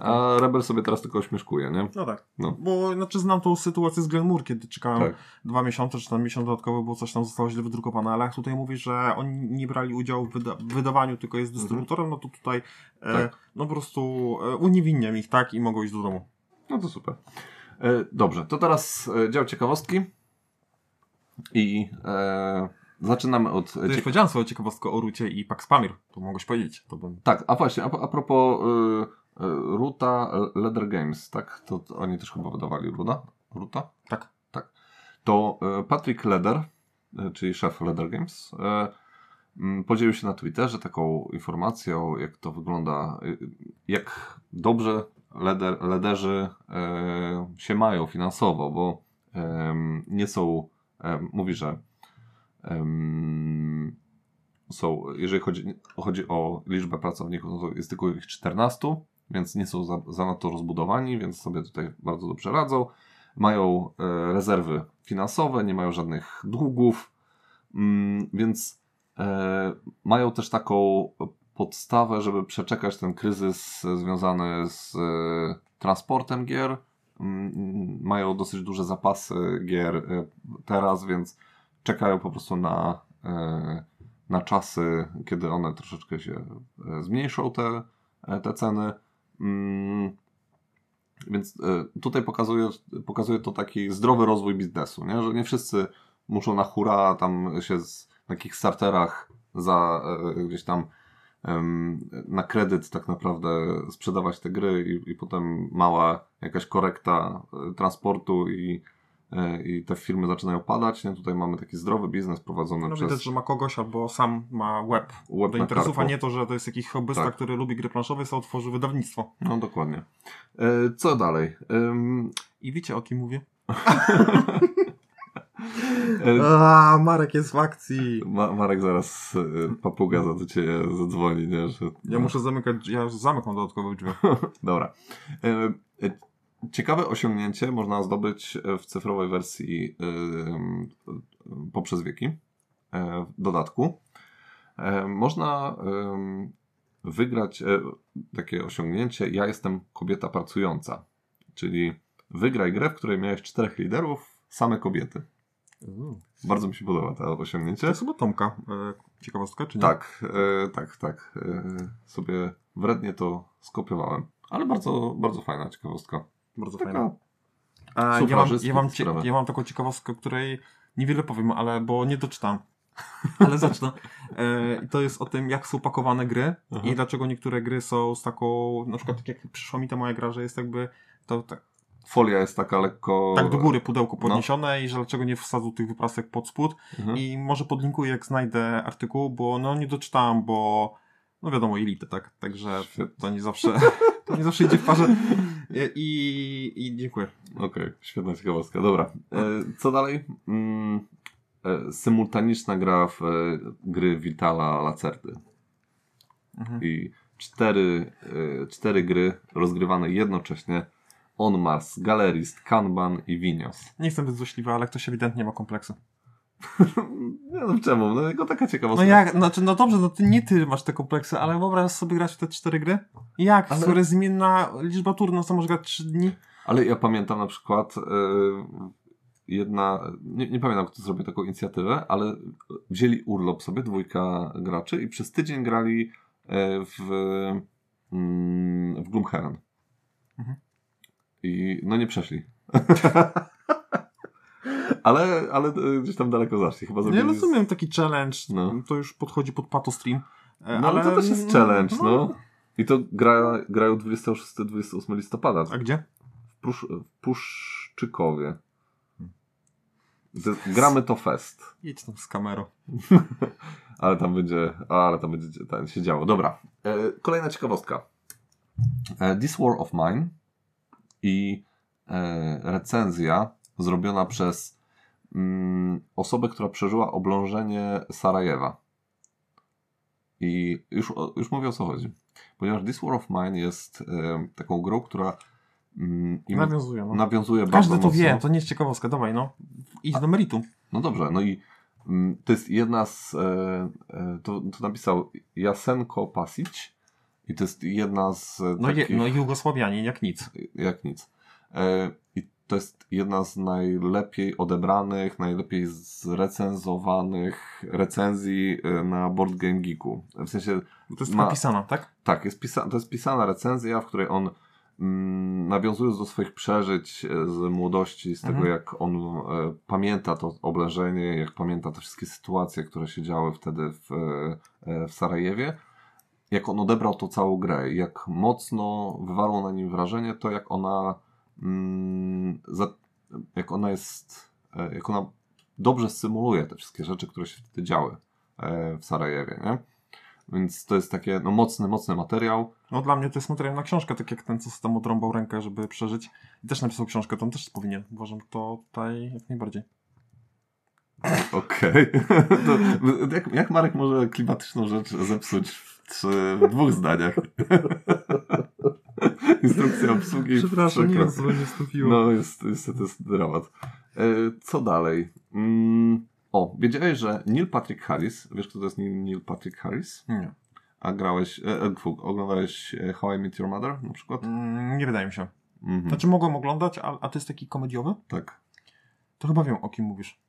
a Rebel sobie teraz tylko ośmieszkuje, nie? No tak. No. Bo znaczy znam tą sytuację z Glenmore, kiedy czekałem Tak. dwa miesiące, czy tam miesiąc dodatkowy, bo coś tam zostało źle wydrukowane, ale jak tutaj mówisz, że oni nie brali udziału w, wyda- wydawaniu, tylko jest dystrybutorem, no to tutaj e, Mhm. Tak. no po prostu e, uniewinniam ich, tak, i mogą iść do domu. No to super. E, dobrze, to teraz e, dział ciekawostki. I e, zaczynamy od... To już powiedziałem swoją ciekawostkę o Rucie i Pax Pamir. To mogłeś powiedzieć. To bym... Tak, a właśnie, a, a propos y, y, Ruta Leather Games, tak? To, to oni też chyba wydawali Ruda? Ruta? Tak. Tak. To y, Patrick Leder, czyli szef Leather Games, podzielił się na Twitterze taką informacją, jak to wygląda, jak dobrze leder, lederzy y, się mają finansowo, bo em, nie są, em, mówi, że są, jeżeli chodzi, chodzi o liczbę pracowników, no to jest tylko ich 14, więc nie są za, zanadto rozbudowani, więc sobie tutaj bardzo dobrze radzą. Mają e, rezerwy finansowe, nie mają żadnych długów, mm, więc e, mają też taką podstawę, żeby przeczekać ten kryzys związany z e, transportem gier. Mm, Mają dosyć duże zapasy gier e, teraz, więc czekają po prostu na, e, na czasy, kiedy one troszeczkę się zmniejszą, te, te ceny. Mm, Więc tutaj pokazuje, pokazuje to taki zdrowy rozwój biznesu, nie? że nie wszyscy muszą na hura tam się z, na takich starterach za gdzieś tam na kredyt tak naprawdę sprzedawać te gry i, i potem mała jakaś korekta e, transportu i, e, i te firmy zaczynają padać. Nie? Tutaj mamy taki zdrowy biznes prowadzony No przez widać, że ma kogoś albo sam ma web web do interesów, a nie to, że to jest jakiś hobbysta, Tak. który lubi gry planszowe i sobie otworzy wydawnictwo. No dokładnie. E, co dalej? Em, I wiecie o kim mówię? A, Marek jest w akcji. Ma Marek zaraz e, papuga za do ciebie zadzwoni, nie? Że, Ja muszę zamykać, ja mam dodatkowe drzwi. Dobra. E, e, Ciekawe osiągnięcie można zdobyć w cyfrowej wersji poprzez wieki w dodatku. Można wygrać takie osiągnięcie Ja jestem kobieta pracująca. Czyli wygraj grę, w której miałeś czterech liderów, same kobiety. Bardzo mi się podoba to To osiągnięcie. jest chyba Tomka. E, ciekawostka, czy nie? Tak, e, tak, tak. E, sobie wrednie to skopiowałem. Ale bardzo, bardzo fajna ciekawostka. Bardzo Taka fajne. A, ja, mam, ja, mam cie, ja mam taką ciekawostkę, której niewiele powiem, ale bo nie doczytam. Ale zacznę. E, i to jest o tym, jak są pakowane gry Aha. i dlaczego niektóre gry są z taką, na przykład tak jak przyszła mi ta moja gra, że jest jakby to tak, Folia jest taka lekko... tak do góry pudełko No. podniesione i że dlaczego nie wsadzą tych wyprasek pod spód Mhm. i może podlinkuję jak znajdę artykuł, bo no nie doczytałem, bo no wiadomo elity, tak? Także Świetnie. to nie zawsze to nie zawsze idzie w parze i, i dziękuję. Okej, świetna ciekawostka. Dobra. E, co dalej? Mm, e, symultaniczna gra w e, gry Vitala Lacerty. Mhm. I cztery, e, cztery gry rozgrywane jednocześnie. On Mars, Galerist, Kanban i Vinios. Nie jestem złośliwy, ale ktoś ewidentnie ma kompleksy. Nie no czemu? No tylko taka No ciekawostka. jak, znaczy, no dobrze, no ty, nie ty masz te kompleksy, ale wyobraź sobie grać w te cztery gry? Jak? Ale- Ale... zmienna liczba tur, no co możesz grać trzy dni? Ale ja pamiętam na przykład e, jedna, nie, nie pamiętam kto zrobił taką inicjatywę, ale wzięli urlop sobie, dwójka graczy i przez tydzień grali e, w, mm, w Gloomhaven. Mhm. I no nie przeszli. ale, ale e, gdzieś tam daleko zaszli. Chyba Nie zrobili z- rozumiem taki challenge, No. to już podchodzi pod pato stream. E, No ale to też jest challenge, no. I to gra, grają 26-28 listopada. A gdzie? w, Prusz, w Puszczykowie. Gramy to fest. Jedź tam z kamerą. Ale tam będzie, ale tam będzie tam się działo. Dobra. E, kolejna ciekawostka. E, This War of Mine i e, recenzja zrobiona przez mm, osobę, która przeżyła oblążenie Sarajewa. I już, już mówię o co chodzi. Ponieważ This War of Mine jest e, taką grą, która mm, Nawiązuję, no. nawiązuje bardzo Każdy to mocno. wie, to nie jest ciekawostka, dawaj no. Idź do meritum. No dobrze, no i mm, to jest jedna z. E, to, to napisał Jasenko Pasic i to jest jedna z. No, je, takich, no Jugosławianie, jak nic. Jak nic. E, I to jest jedna z najlepiej odebranych, najlepiej zrecenzowanych recenzji e, na Board Game Geeku. W sensie, To jest Ma- napisana, tak? tak, jest pisa- to jest pisana recenzja, w której on mm, nawiązując do swoich przeżyć e, z młodości, z tego Mhm. jak on e, pamięta to oblężenie, jak pamięta te wszystkie sytuacje, które się działy wtedy w, e, w Sarajewie, jak on odebrał tą całą grę, jak mocno wywarło na nim wrażenie to, jak ona mm, jak ona jest, e, jak ona dobrze symuluje te wszystkie rzeczy, które się wtedy działy e, w Sarajewie, nie? Więc to jest takie no, mocny, mocny materiał. No dla mnie to jest materiał na książkę, tak jak ten, co z tam odrąbał rękę, żeby przeżyć. I też napisał książkę, to on też powinien. Uważam to tutaj jak najbardziej. Okej. To jak, jak Marek może klimatyczną rzecz zepsuć w, trzy, w dwóch zdaniach? Instrukcja obsługi. przykro. nie wstąpiło. No, jest, to jest dramat. E, co dalej? Mm, o, wiedziałeś, że Neil Patrick Harris, wiesz kto to jest Neil, Patrick Harris? Nie. A grałeś, e, e, fu, oglądałeś e, How I Met Your Mother na przykład? Mm, nie wydaje mi się. Mhm. Znaczy mogłem oglądać, a, a to jest taki komediowy? Tak. To chyba wiem, o kim mówisz.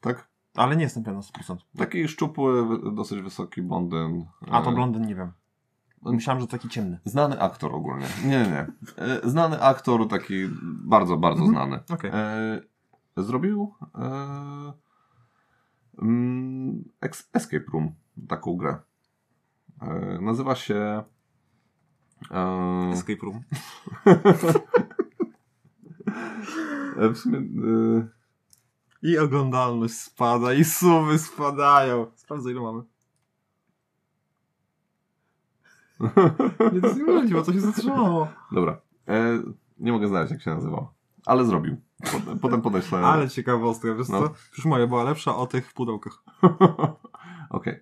Tak? Ale nie jestem pewien na 100%. Taki szczupły, dosyć wysoki blondyn. A to E, blondyn nie wiem. Myślałem, że taki ciemny. Znany aktor ogólnie. Nie, nie. E, Znany aktor, taki bardzo, bardzo Mhm. znany. Okej. E, zrobił mm, Escape Room, taką grę. Nazywa się Escape Room. w sumie I oglądalność spada, i sumy spadają. Sprawdzę ile mamy. Nie, to nie może, bo to się zatrzymało. dobra. E, nie mogę znaleźć jak się nazywał. Ale zrobił. Potem, potem podeślę. Ale ciekawostka, wiesz No. co? Już moja była lepsza o tych pudełkach. Okej.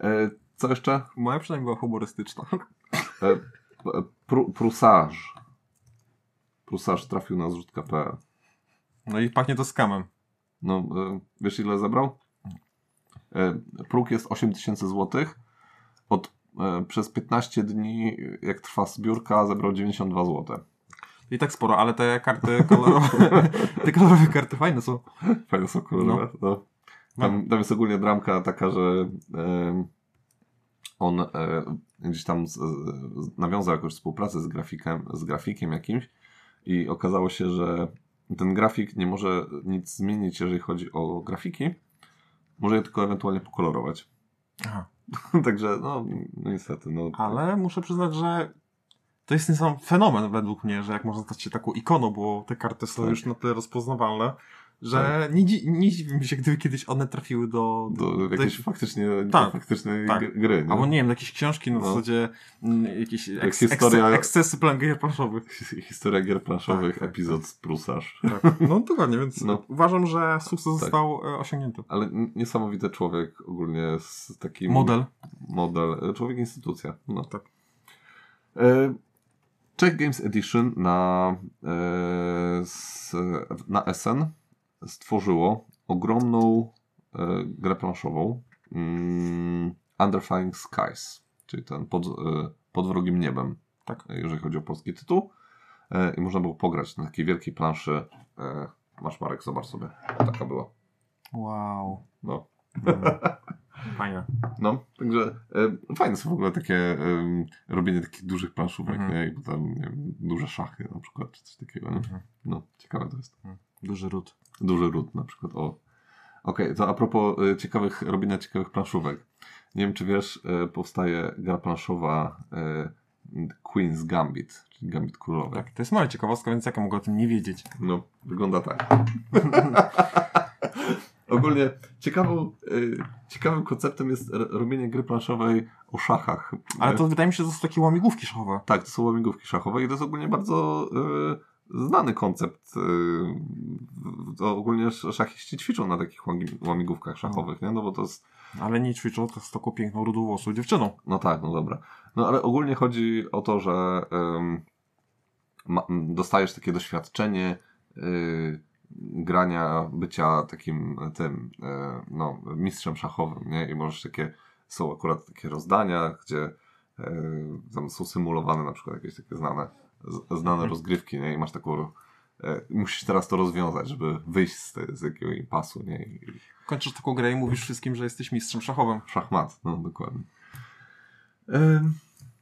E, Co jeszcze? Moja przynajmniej była humorystyczna. E, p- pru, prusarz. Prusarz trafił na zrzutka.pl. No i pachnie to skamem. No, e, wiesz ile zebrał? E, próg jest 8000 zł. Od, przez 15 dni, jak trwa zbiórka, zebrał 92 zł. I tak sporo, ale te karty kolorowe, te kolorowe karty fajne są. Fajne są kolorowe. No. Tam, tam jest ogólnie dramka taka, że e, on e, gdzieś tam z, z, nawiązał jakąś współpracę z grafikiem, z grafikiem jakimś i okazało się, że ten grafik nie może nic zmienić, jeżeli chodzi o grafiki. Może je tylko ewentualnie pokolorować. Aha. Także, no, niestety. No, Ale muszę przyznać, że to jest ten sam fenomen według mnie, że jak można stać się taką ikoną, bo te karty są Tak. już na tyle rozpoznawalne, że nie, dzi- nie dziwi mi się, gdyby kiedyś one trafiły do... do jakiejś do- faktycznie Tak, faktycznej tak. gry-. Nie? Albo nie wiem, do jakiejś książki na No. zasadzie mm, jakieś eks, historia- eksce- ekscesy plangier planszowych. Historia gier planszowych, Tak, tak, epizod z Prusarz. Tak. No dokładnie, więc No. uważam, że sukces Tak. został e, osiągnięty. Ale niesamowity człowiek ogólnie z takim... Model. Model. e, Człowiek instytucja. No. Tak. E, Czech Games Edition na, e, s, na SN stworzyło ogromną e, grę planszową mm, Under Flying Skies, czyli ten pod, e, pod wrogim niebem, Tak. e, jeżeli chodzi o polski tytuł. E, I można było pograć na takiej wielkiej planszy. E, masz Marek, zobacz sobie. Taka była. Wow. No. Mm. Fajne. No, także e, fajne są w ogóle takie em, robienie takich dużych planszówek, Mhm. nie? I potem nie wiem, duże szachy na przykład, czy coś takiego, nie? Mhm. No, ciekawe to jest. Duży ród. Duży ród na przykład, o. Okej, to a propos e, ciekawych, robienia ciekawych planszówek. Nie wiem, czy wiesz, e, powstaje gra planszowa e, Queen's Gambit, czyli Gambit Królowej. Tak, to jest moja ciekawostka, więc jak ja mogę o tym nie wiedzieć? No, wygląda tak. Ogólnie ciekawą, ciekawym konceptem jest robienie gry planszowej o szachach. Ale to wydaje mi się, że to są takie łamigłówki szachowe. Tak, to są łamigłówki szachowe i to jest ogólnie bardzo znany koncept. Y, to ogólnie sz- szachiści ćwiczą na takich łami- łamigłówkach szachowych, nie? No bo to jest, Ale nie ćwiczą to z taką piękną, rudowłosą dziewczyną. no tak, no dobra. No ale ogólnie chodzi o to, że ym, ma, m, dostajesz takie doświadczenie y, grania, bycia takim tym, y, no, mistrzem szachowym, nie? I możesz takie, są akurat takie rozdania, gdzie y, tam są symulowane na przykład jakieś takie znane, znane Mhm. rozgrywki, nie? I masz taką, y, musisz teraz to rozwiązać, żeby wyjść z, te, z jakiegoś impasu, nie? I, Kończysz taką grę i mówisz wszystkim, że jesteś mistrzem szachowym. Szachmat, no dokładnie.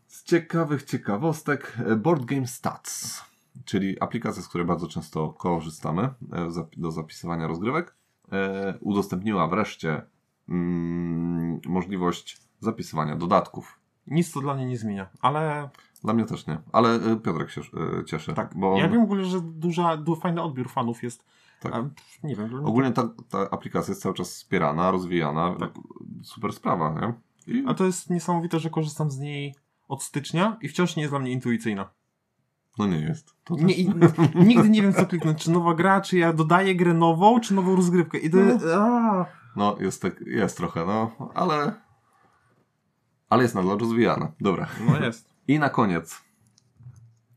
Z ciekawych ciekawostek e, Board Game Stats, czyli aplikacja, z której bardzo często korzystamy e, do zapisywania rozgrywek, e, udostępniła wreszcie mm, możliwość zapisywania dodatków. Nic to dla mnie nie zmienia, ale Dla mnie też nie, ale e, Piotrek się e, cieszy. tak. bo Ja wiem w ogóle, że duża, du, fajny odbiór fanów jest. Tak. A, pff, nie wiem. mnie ogólnie ta, ta aplikacja jest cały czas wspierana, rozwijana. Tak. Super sprawa, nie? I, a to jest niesamowite, że korzystam z niej od stycznia i wciąż nie jest dla mnie intuicyjna. no nie jest. To Nie, i, nigdy nie wiem, co kliknąć. Czy nowa gra, czy ja dodaję grę nową, czy nową rozgrywkę. I to, a, No, jest, tak, jest trochę, no, ale. Ale jest nadal rozwijana. Dobra. no jest. I na koniec.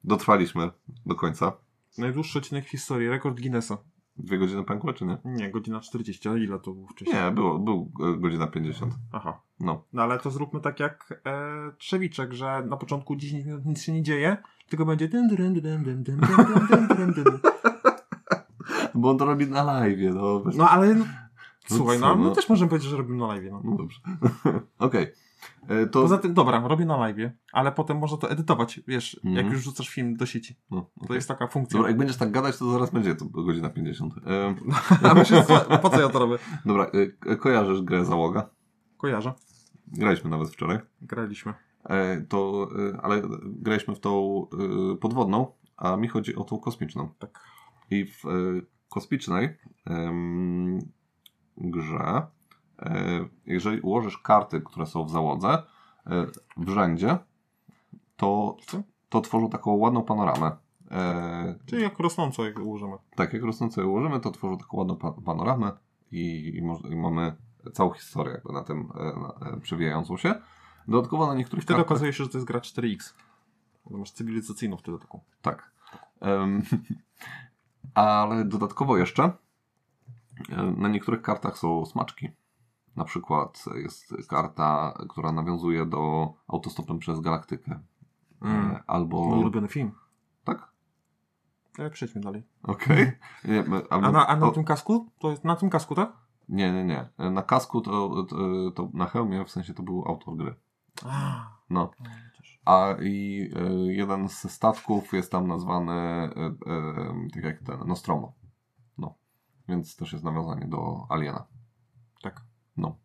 Dotrwaliśmy do końca. Najdłuższy odcinek w historii, rekord Guinnessa. Dwie godziny pękło, czy nie? Nie, godzina 40, a ile to było wcześniej? Nie, było, był godzina 50. Aha. No. no ale to zróbmy tak jak e, Trzewiczek, że na początku 10 minut nic się nie dzieje, tylko będzie Bo on to robi na live, no. No ale... No, słuchaj, no, no, no też możemy powiedzieć, że robimy na live, no. no dobrze. Okej. Okay. To. Poza tym, dobra, robię na live, ale potem można to edytować, wiesz, jak Mhm. już rzucasz film do sieci. No, To okej. jest taka funkcja. Dobra, jak będziesz tak gadać, to zaraz będzie to godzina 50. E, A myślę, co- po co ja to robię? dobra, e, kojarzysz grę Załoga? Kojarzę. Graliśmy nawet wczoraj. Graliśmy. E, to, e, ale graliśmy w tą e, podwodną, a mi chodzi o tą kosmiczną. Tak. I w e, kosmicznej grze, e, jeżeli ułożysz karty, które są w załodze, e, w rzędzie, to, to tworzą taką ładną panoramę. E, Czyli jak rosnąco jak ułożymy. tak, jak rosnące ułożymy, to tworzą taką ładną pa- panoramę i, i, i mamy całą historię jakby na tym e, na, e, przewijającą się. Dodatkowo na niektórych Wtedy kartach... okazuje się, że to jest gra 4X. Bo Masz cywilizacyjną wtedy taką. Tak. Ale dodatkowo jeszcze e, na niektórych kartach są smaczki. Na przykład jest karta, która nawiązuje do autostopem przez galaktykę. Mm. E, Albo. Mój ulubiony film. Tak? Ale przejdźmy dalej. Okej. Nie, my- albo- A na, a na o, tym kasku? To jest na tym kasku, tak? nie, nie, nie. Na kasku to, to, to na hełmie w sensie to był autor gry. A, No. no. A i e, jeden ze statków jest tam nazwany e, e, tak jak ten Nostromo. No. Więc też jest nawiązanie do Aliena. Tak. No.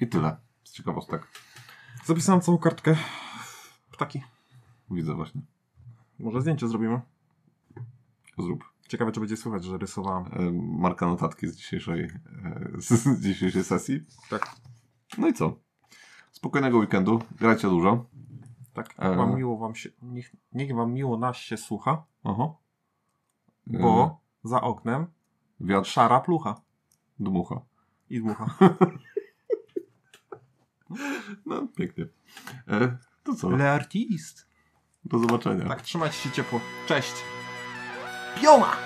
I tyle. Z ciekawostek. Zapisałem całą kartkę. Ptaki. Widzę właśnie. Może zdjęcie zrobimy. Zrób. Ciekawe, czy będzie słychać, że rysowałem. E, marka notatki z dzisiejszej, e, z dzisiejszej sesji. Tak. No i co? Spokojnego weekendu. Grajcie dużo. Tak. E. Wam miło wam się, niech, niech wam miło nas się słucha. E, bo za oknem wiatr szara plucha dmucha. I dmucha. No, pięknie. E, to co? Le artist. Do zobaczenia. Tak, trzymajcie się ciepło. Cześć. Pioma!